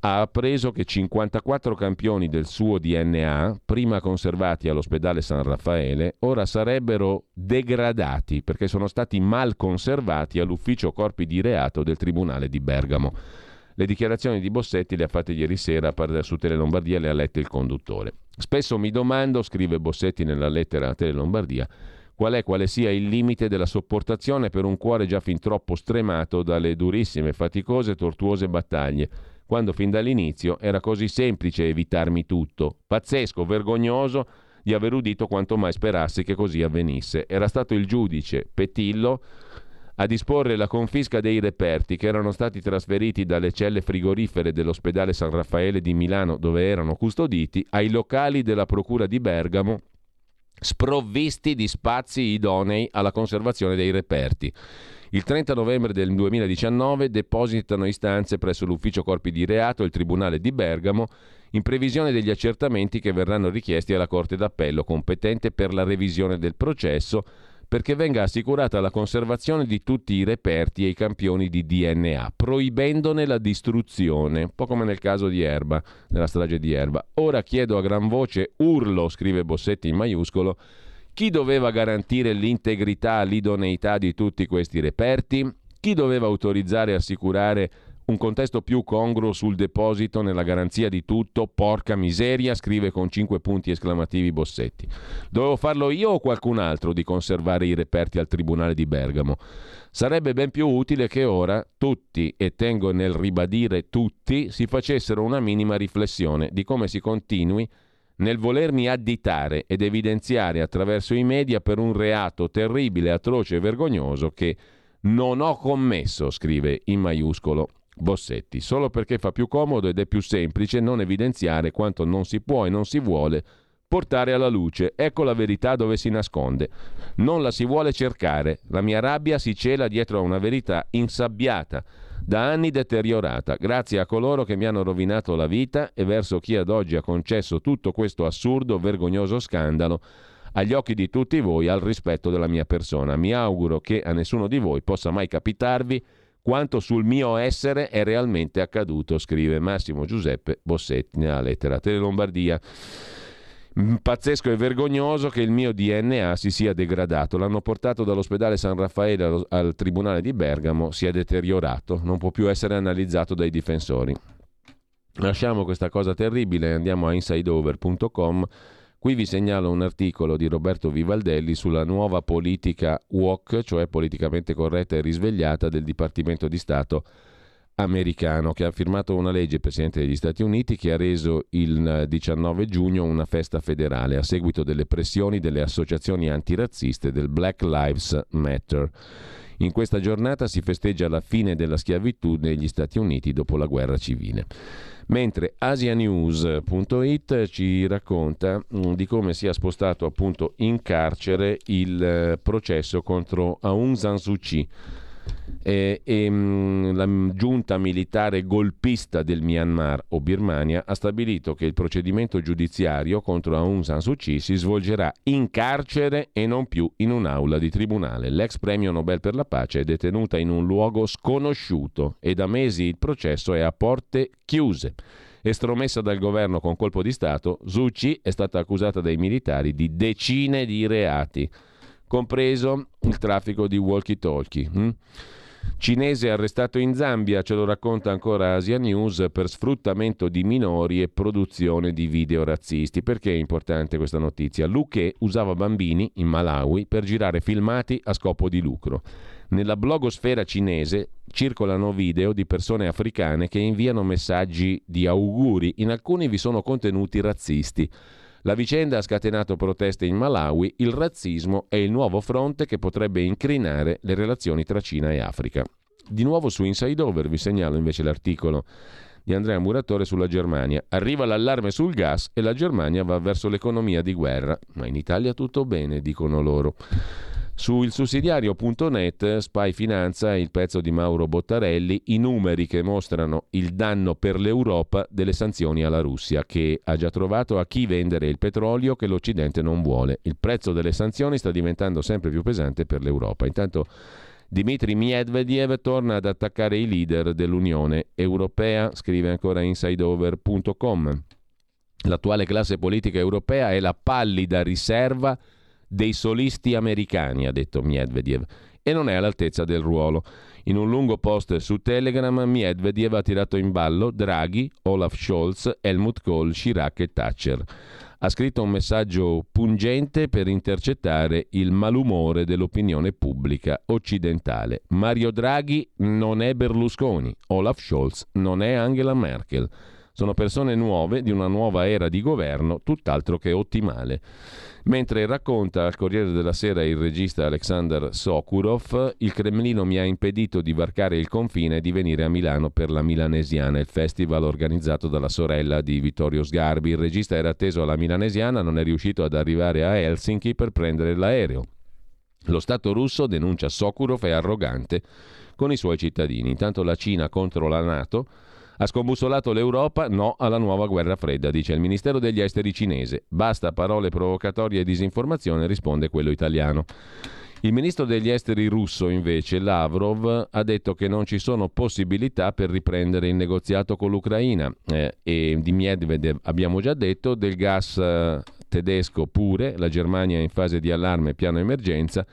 ha appreso che 54 campioni del suo DNA, prima conservati all'ospedale San Raffaele, ora sarebbero degradati perché sono stati mal conservati all'ufficio corpi di reato del Tribunale di Bergamo. Le dichiarazioni di Bossetti le ha fatte ieri sera su Tele Lombardia, le ha lette il conduttore. Spesso mi domando, scrive Bossetti nella lettera a Tele Lombardia, qual è quale sia il limite della sopportazione per un cuore già fin troppo stremato dalle durissime, faticose tortuose battaglie quando fin dall'inizio era così semplice evitarmi tutto. Pazzesco, vergognoso di aver udito quanto mai sperassi che così avvenisse. Era stato il giudice Petillo a disporre la confisca dei reperti che erano stati trasferiti dalle celle frigorifere dell'ospedale San Raffaele di Milano dove erano custoditi ai locali della Procura di Bergamo sprovvisti di spazi idonei alla conservazione dei reperti. Il 30 novembre del 2019 depositano istanze presso l'Ufficio Corpi di Reato e il Tribunale di Bergamo in previsione degli accertamenti che verranno richiesti alla Corte d'Appello competente per la revisione del processo perché venga assicurata la conservazione di tutti i reperti e i campioni di DNA, proibendone la distruzione, un po' come nel caso di Erba, nella strage di Erba. Ora chiedo a gran voce, urlo, scrive Bossetti in maiuscolo, chi doveva garantire l'integrità, l'idoneità di tutti questi reperti? Chi doveva autorizzare e assicurare un contesto più congruo sul deposito nella garanzia di tutto? Porca miseria, scrive con cinque punti esclamativi Bossetti. Dovevo farlo io o qualcun altro di conservare i reperti al Tribunale di Bergamo? Sarebbe ben più utile che ora tutti, e tengo nel ribadire tutti, si facessero una minima riflessione di come si continui nel volermi additare ed evidenziare attraverso i media per un reato terribile, atroce e vergognoso che non ho commesso, scrive in maiuscolo Bossetti, solo perché fa più comodo ed è più semplice non evidenziare quanto non si può e non si vuole portare alla luce. Ecco la verità dove si nasconde. Non la si vuole cercare. La mia rabbia si cela dietro a una verità insabbiata da anni deteriorata, grazie a coloro che mi hanno rovinato la vita e verso chi ad oggi ha concesso tutto questo assurdo, vergognoso scandalo agli occhi di tutti voi al rispetto della mia persona. Mi auguro che a nessuno di voi possa mai capitarvi quanto sul mio essere è realmente accaduto, scrive Massimo Giuseppe Bossetti nella lettera Tele Lombardia. Mm, pazzesco e vergognoso che il mio DNA si sia degradato. L'hanno portato dall'ospedale San Raffaele al, al tribunale di Bergamo, si è deteriorato, non può più essere analizzato dai difensori. Lasciamo questa cosa terribile e andiamo a insideover.com. Qui vi segnalo un articolo di Roberto Vivaldelli sulla nuova politica WOC, cioè politicamente corretta e risvegliata del Dipartimento di Stato americano che ha firmato una legge, Presidente degli Stati Uniti, che ha reso il 19 giugno una festa federale a seguito delle pressioni delle associazioni antirazziste del Black Lives Matter. In questa giornata si festeggia la fine della schiavitù negli Stati Uniti dopo la guerra civile. Mentre asianews.it ci racconta mm, di come sia spostato appunto in carcere il eh, processo contro Aung San Suu Kyi e, e mh, la giunta militare golpista del Myanmar o Birmania ha stabilito che il procedimento giudiziario contro Aung San Suu Kyi si svolgerà in carcere e non più in un'aula di tribunale. L'ex premio Nobel per la pace è detenuta in un luogo sconosciuto e da mesi il processo è a porte chiuse. Estromessa dal governo con colpo di Stato, Suu Kyi è stata accusata dai militari di decine di reati, compreso il traffico di walkie-talkie. Hm? Cinese arrestato in Zambia, ce lo racconta ancora Asia News, per sfruttamento di minori e produzione di video razzisti. Perché è importante questa notizia? Luque usava bambini in Malawi per girare filmati a scopo di lucro. Nella blogosfera cinese circolano video di persone africane che inviano messaggi di auguri, in alcuni vi sono contenuti razzisti. La vicenda ha scatenato proteste in Malawi, il razzismo è il nuovo fronte che potrebbe incrinare le relazioni tra Cina e Africa. Di nuovo su Inside Over vi segnalo invece l'articolo di Andrea Muratore sulla Germania. Arriva l'allarme sul gas e la Germania va verso l'economia di guerra. Ma in Italia tutto bene, dicono loro. Su ilsussidiario.net Spy Finanza, il pezzo di Mauro Bottarelli, i numeri che mostrano il danno per l'Europa delle sanzioni alla Russia, che ha già trovato a chi vendere il petrolio che l'Occidente non vuole. Il prezzo delle sanzioni sta diventando sempre più pesante per l'Europa. Intanto Dmitry Medvedev torna ad attaccare i leader dell'Unione Europea, scrive ancora insideover.com. L'attuale classe politica europea è la pallida riserva dei solisti americani, ha detto Medvedev, e non è all'altezza del ruolo. In un lungo post su Telegram, Medvedev ha tirato in ballo Draghi, Olaf Scholz, Helmut Kohl, Chirac e Thatcher. Ha scritto un messaggio pungente per intercettare il malumore dell'opinione pubblica occidentale. Mario Draghi non è Berlusconi, Olaf Scholz non è Angela Merkel. Sono persone nuove di una nuova era di governo, tutt'altro che ottimale. Mentre racconta al Corriere della Sera il regista Alexander Sokurov, il Cremlino mi ha impedito di varcare il confine e di venire a Milano per la Milanesiana, il festival organizzato dalla sorella di Vittorio Sgarbi. Il regista era atteso alla Milanesiana, non è riuscito ad arrivare a Helsinki per prendere l'aereo. Lo Stato russo, denuncia Sokurov, è arrogante con i suoi cittadini. Intanto la Cina contro la Nato ha scombussolato l'Europa, no alla nuova guerra fredda, dice il Ministero degli Esteri cinese. Basta parole provocatorie e disinformazione, risponde quello italiano. Il ministro degli esteri russo, invece, Lavrov, ha detto che non ci sono possibilità per riprendere il negoziato con l'Ucraina eh, e di Medvedev abbiamo già detto, del gas eh, tedesco pure, la Germania è in fase di allarme piano emergenza,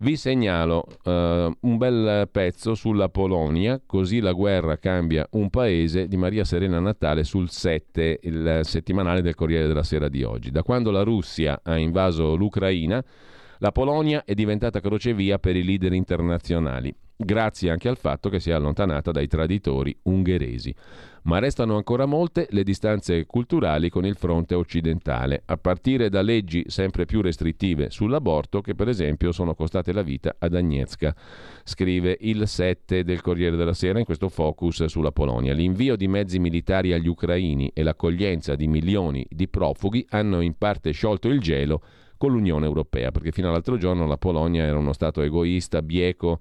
vi segnalo uh, un bel pezzo sulla Polonia, così la guerra cambia un paese di Maria Serena Natale sul 7, il settimanale del Corriere della Sera di oggi. Da quando la Russia ha invaso l'Ucraina, la Polonia è diventata crocevia per i leader internazionali, grazie anche al fatto che si è allontanata dai traditori ungheresi ma restano ancora molte le distanze culturali con il fronte occidentale, a partire da leggi sempre più restrittive sull'aborto che per esempio sono costate la vita ad Agnieszka, scrive il 7 del Corriere della Sera in questo focus sulla Polonia. L'invio di mezzi militari agli ucraini e l'accoglienza di milioni di profughi hanno in parte sciolto il gelo con l'Unione Europea, perché fino all'altro giorno la Polonia era uno Stato egoista, bieco,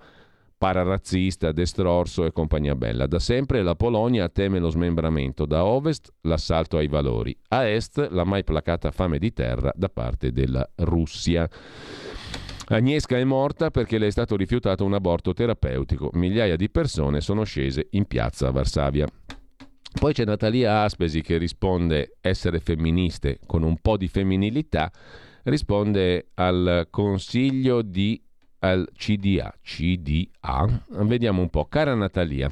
pararazzista, destrorso e compagnia bella. Da sempre la Polonia teme lo smembramento, da ovest l'assalto ai valori, a est la mai placata fame di terra da parte della Russia. Agnieszka è morta perché le è stato rifiutato un aborto terapeutico. Migliaia di persone sono scese in piazza a Varsavia. Poi c'è Natalia Aspesi che risponde essere femministe con un po' di femminilità, risponde al consiglio di al CDA. CDA. Vediamo un po'. Cara Natalia,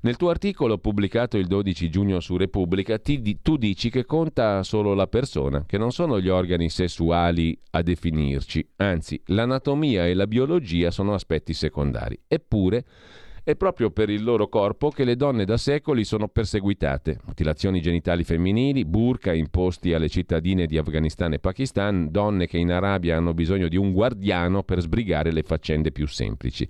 nel tuo articolo pubblicato il 12 giugno su Repubblica, ti, tu dici che conta solo la persona, che non sono gli organi sessuali a definirci, anzi l'anatomia e la biologia sono aspetti secondari. Eppure è proprio per il loro corpo che le donne da secoli sono perseguitate. Mutilazioni genitali femminili, burka imposti alle cittadine di Afghanistan e Pakistan, donne che in Arabia hanno bisogno di un guardiano per sbrigare le faccende più semplici.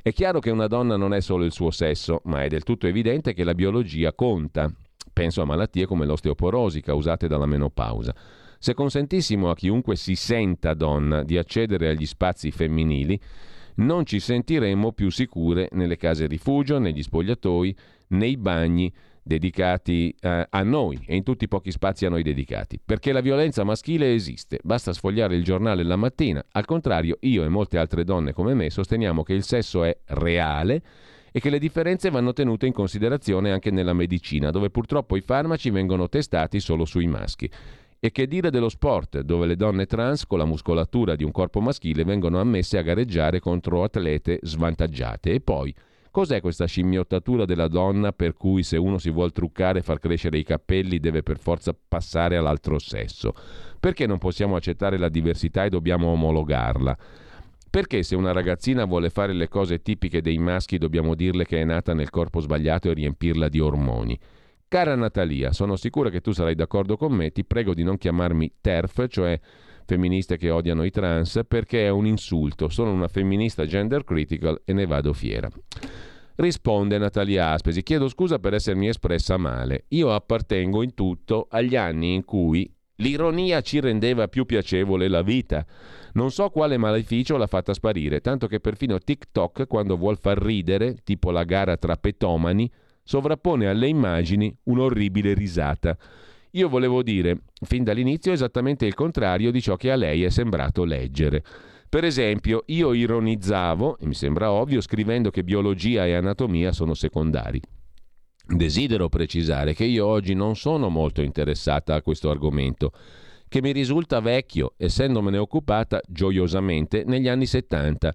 È chiaro che una donna non è solo il suo sesso, ma è del tutto evidente che la biologia conta. Penso a malattie come l'osteoporosi causate dalla menopausa. Se consentissimo a chiunque si senta donna di accedere agli spazi femminili, non ci sentiremmo più sicure nelle case rifugio, negli spogliatoi, nei bagni dedicati eh, a noi e in tutti i pochi spazi a noi dedicati. Perché la violenza maschile esiste, basta sfogliare il giornale la mattina. Al contrario, io e molte altre donne come me sosteniamo che il sesso è reale e che le differenze vanno tenute in considerazione anche nella medicina, dove purtroppo i farmaci vengono testati solo sui maschi. E che dire dello sport, dove le donne trans con la muscolatura di un corpo maschile vengono ammesse a gareggiare contro atlete svantaggiate. E poi, cos'è questa scimmiottatura della donna per cui se uno si vuole truccare e far crescere i capelli deve per forza passare all'altro sesso? Perché non possiamo accettare la diversità e dobbiamo omologarla? Perché se una ragazzina vuole fare le cose tipiche dei maschi dobbiamo dirle che è nata nel corpo sbagliato e riempirla di ormoni? Cara Natalia, sono sicura che tu sarai d'accordo con me, ti prego di non chiamarmi TERF, cioè femministe che odiano i trans, perché è un insulto. Sono una femminista gender critical e ne vado fiera. Risponde Natalia Aspesi, chiedo scusa per essermi espressa male. Io appartengo in tutto agli anni in cui l'ironia ci rendeva più piacevole la vita. Non so quale maleficio l'ha fatta sparire, tanto che perfino TikTok, quando vuol far ridere, tipo la gara tra petomani, sovrappone alle immagini un'orribile risata. Io volevo dire, fin dall'inizio, esattamente il contrario di ciò che a lei è sembrato leggere. Per esempio, io ironizzavo, e mi sembra ovvio, scrivendo che biologia e anatomia sono secondari. Desidero precisare che io oggi non sono molto interessata a questo argomento, che mi risulta vecchio, essendomene occupata gioiosamente negli anni 70,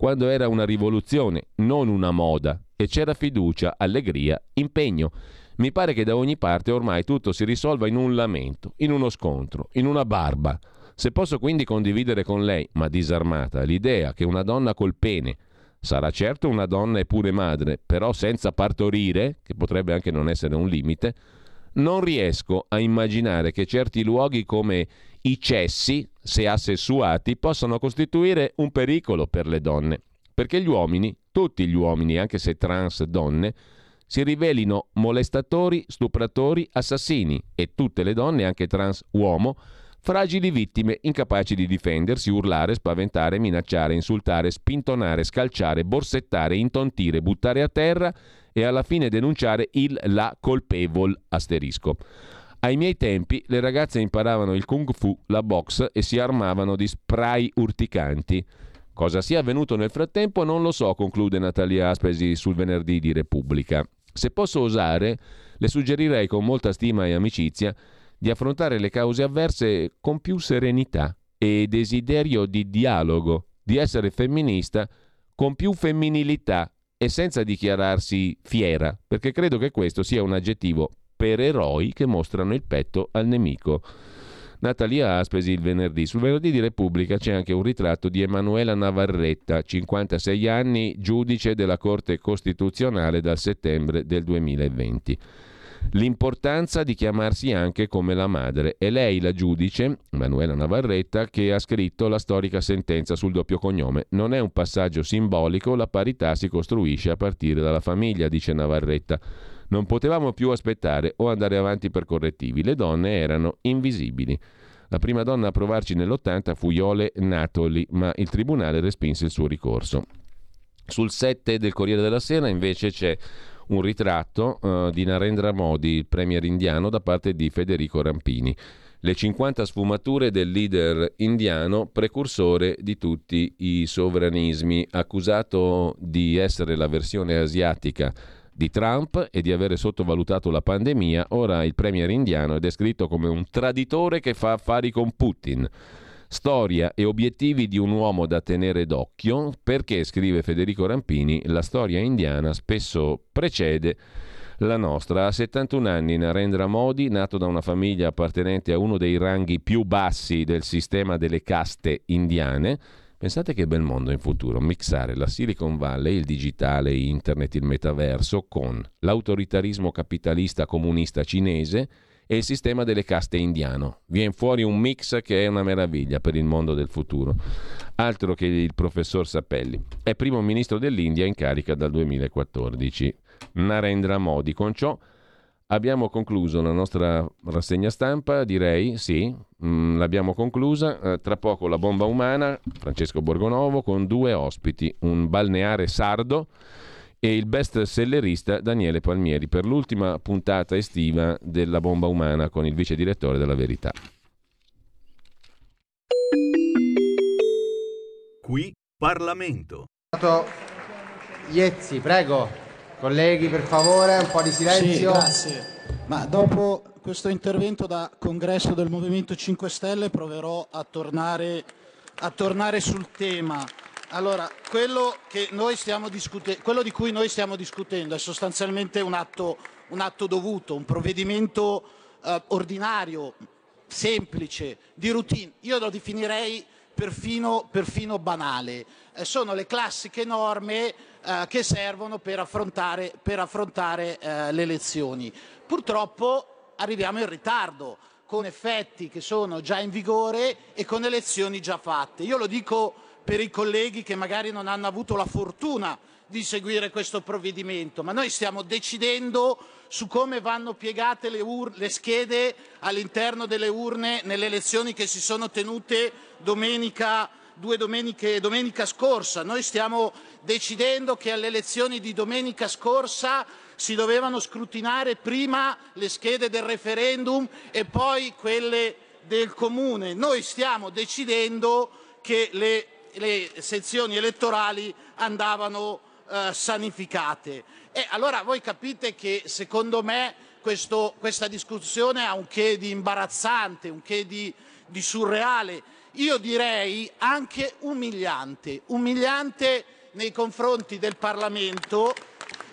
quando era una rivoluzione, non una moda, e c'era fiducia, allegria, impegno. Mi pare che da ogni parte ormai tutto si risolva in un lamento, in uno scontro, in una barba. Se posso quindi condividere con lei, ma disarmata, l'idea che una donna col pene sarà certo una donna e pure madre, però senza partorire, che potrebbe anche non essere un limite, non riesco a immaginare che certi luoghi come i cessi, se assessuati, possano costituire un pericolo per le donne, perché gli uomini, tutti gli uomini, anche se trans donne, si rivelino molestatori, stupratori, assassini e tutte le donne, anche trans uomo, fragili vittime incapaci di difendersi, urlare, spaventare, minacciare, insultare, spintonare, scalciare, borsettare, intontire, buttare a terra e alla fine denunciare il la colpevol asterisco. Ai miei tempi le ragazze imparavano il kung fu, la box e si armavano di spray urticanti. Cosa sia avvenuto nel frattempo non lo so, conclude Natalia Aspesi sul venerdì di Repubblica. Se posso osare, le suggerirei con molta stima e amicizia di affrontare le cause avverse con più serenità e desiderio di dialogo, di essere femminista con più femminilità e senza dichiararsi fiera, perché credo che questo sia un aggettivo per eroi che mostrano il petto al nemico. Natalia Aspesi il venerdì. Sul venerdì di Repubblica c'è anche un ritratto di Emanuela Navarretta, 56 anni, giudice della Corte Costituzionale dal settembre del 2020. L'importanza di chiamarsi anche come la madre. È lei la giudice, Emanuela Navarretta, che ha scritto la storica sentenza sul doppio cognome. Non è un passaggio simbolico, la parità si costruisce a partire dalla famiglia, dice Navarretta. Non potevamo più aspettare o andare avanti per correttivi. Le donne erano invisibili. La prima donna a provarci nell'80 fu Iole Natoli, ma il tribunale respinse il suo ricorso. Sul 7 del Corriere della Sera invece c'è un ritratto uh, di Narendra Modi, il premier indiano, da parte di Federico Rampini. Le 50 sfumature del leader indiano, precursore di tutti i sovranismi, accusato di essere la versione asiatica di Trump e di avere sottovalutato la pandemia, ora il premier indiano è descritto come un traditore che fa affari con Putin. Storia e obiettivi di un uomo da tenere d'occhio perché, scrive Federico Rampini, la storia indiana spesso precede la nostra. A 71 anni Narendra Modi, nato da una famiglia appartenente a uno dei ranghi più bassi del sistema delle caste indiane, Pensate che bel mondo in futuro, mixare la Silicon Valley, il digitale, internet, il metaverso con l'autoritarismo capitalista comunista cinese e il sistema delle caste indiano. Viene fuori un mix che è una meraviglia per il mondo del futuro. Altro che il professor Sapelli. È primo ministro dell'India in carica dal 2014. Narendra Modi. Con ciò Abbiamo concluso la nostra rassegna stampa, direi, sì, mh, mm, l'abbiamo conclusa. Eh, tra poco la bomba umana, Francesco Borgonovo, con due ospiti, un balneare sardo e il best sellerista Daniele Palmieri per l'ultima puntata estiva della bomba umana con il vice direttore della Verità. Qui Parlamento. Iezzi, prego. Colleghi, per favore, un po' di silenzio. Sì, grazie. Ma dopo questo intervento da congresso del Movimento 5 Stelle proverò a tornare, a tornare sul tema. Allora, quello, discute- quello, di cui noi stiamo discutendo è sostanzialmente un atto, un atto dovuto, un provvedimento eh, ordinario, semplice, di routine. Io lo definirei perfino, perfino banale. Eh, sono le classiche norme eh, che servono per affrontare, per affrontare eh, le elezioni. Purtroppo arriviamo in ritardo con effetti che sono già in vigore e con elezioni già fatte. Io lo dico per i colleghi che magari non hanno avuto la fortuna di seguire questo provvedimento, ma noi stiamo decidendo su come vanno piegate le, le schede all'interno delle urne nelle elezioni che si sono tenute domenica due domeniche, domenica scorsa. Noi stiamo decidendo che alle elezioni di domenica scorsa si dovevano scrutinare prima le schede del referendum e poi quelle del comune. Noi stiamo decidendo che le le sezioni elettorali andavano eh, sanificate. E allora voi capite che secondo me questo, questa discussione ha un che di imbarazzante, un che di, di surreale, io direi anche umiliante, umiliante nei confronti del Parlamento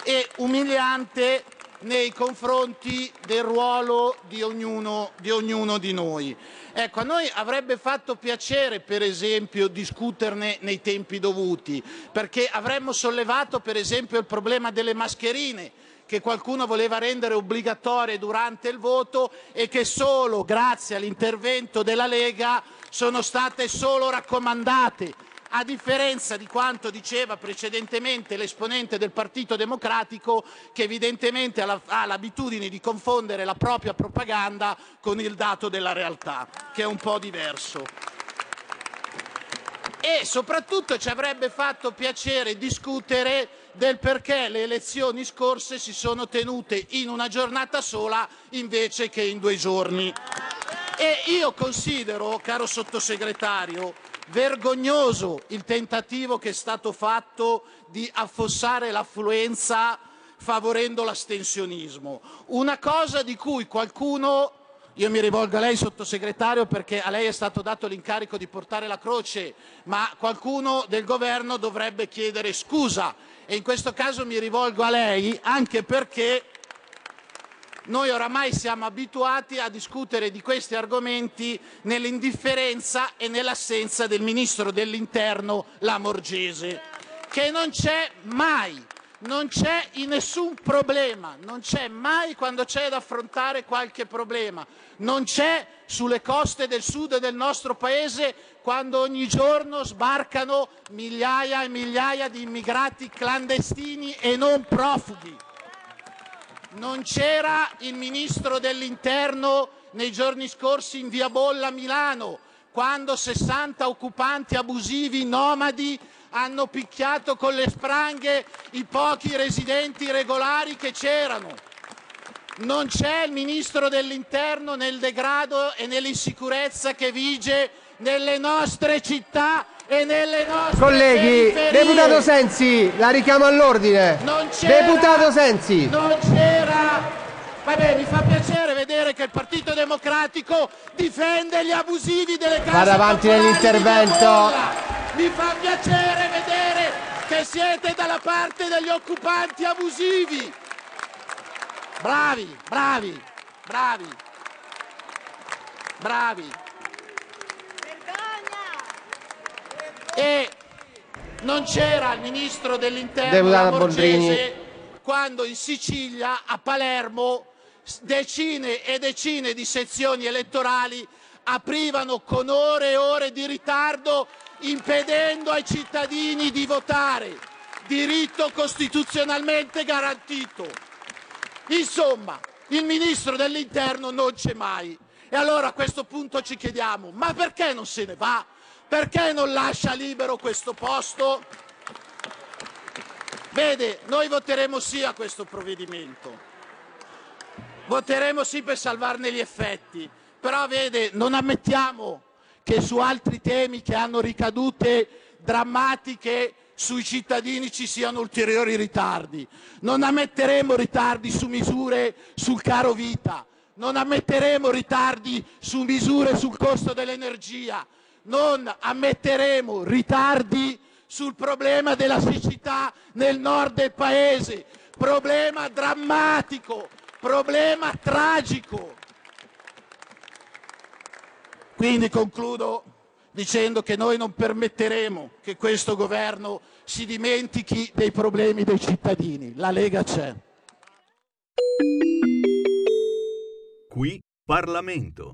e umiliante nei confronti del ruolo di ognuno di, ognuno di noi. Ecco, a noi avrebbe fatto piacere, per esempio, discuterne nei tempi dovuti, perché avremmo sollevato, per esempio, il problema delle mascherine che qualcuno voleva rendere obbligatorie durante il voto e che solo grazie all'intervento della Lega sono state solo raccomandate a differenza di quanto diceva precedentemente l'esponente del Partito Democratico che evidentemente ha l'abitudine di confondere la propria propaganda con il dato della realtà, che è un po' diverso. E soprattutto ci avrebbe fatto piacere discutere del perché le elezioni scorse si sono tenute in una giornata sola invece che in due giorni. E io considero, caro sottosegretario, vergognoso il tentativo che è stato fatto di affossare l'affluenza favorendo l'astensionismo. Una cosa di cui qualcuno io mi rivolgo a lei, sottosegretario, perché a lei è stato dato l'incarico di portare la croce, ma qualcuno del governo dovrebbe chiedere scusa. E in questo caso mi rivolgo a lei anche perché noi oramai siamo abituati a discutere di questi argomenti nell'indifferenza e nell'assenza del ministro dell'interno Lamorgese, che non c'è mai, non c'è in nessun problema, non c'è mai quando c'è da affrontare qualche problema, non c'è sulle coste del sud del nostro paese quando ogni giorno sbarcano migliaia e migliaia di immigrati clandestini e non profughi non c'era il ministro dell'interno nei giorni scorsi in via Bolla a Milano, quando 60 occupanti abusivi nomadi hanno picchiato con le spranghe i pochi residenti regolari che c'erano. Non c'è il ministro dell'interno nel degrado e nell'insicurezza che vige nelle nostre città e nelle nostre Colleghi, periferie. deputato Sensi, la richiamo all'ordine. Non c'era, deputato Sensi. Non c'era. Vabbè, mi fa piacere vedere che il Partito Democratico difende gli abusivi delle case Vada avanti nell'intervento. Mi fa piacere vedere che siete dalla parte degli occupanti abusivi. Bravi, bravi, bravi. Bravi. E non c'era il ministro dell'interno Lamorgese quando in Sicilia, a Palermo, decine e decine di sezioni elettorali aprivano con ore e ore di ritardo, impedendo ai cittadini di votare, diritto costituzionalmente garantito. Insomma, il ministro dell'interno non c'è mai. E allora a questo punto ci chiediamo, ma perché non se ne va? Perché non lascia libero questo posto? Vede, noi voteremo sì a questo provvedimento. Voteremo sì per salvarne gli effetti, però vede, non ammettiamo che su altri temi che hanno ricadute drammatiche sui cittadini ci siano ulteriori ritardi. Non ammetteremo ritardi su misure sul caro vita, non ammetteremo ritardi su misure sul costo dell'energia, non ammetteremo ritardi sul problema della siccità nel nord del paese, problema drammatico, problema tragico. Quindi concludo dicendo che noi non permetteremo che questo governo si dimentichi dei problemi dei cittadini. La Lega c'è. Qui Parlamento.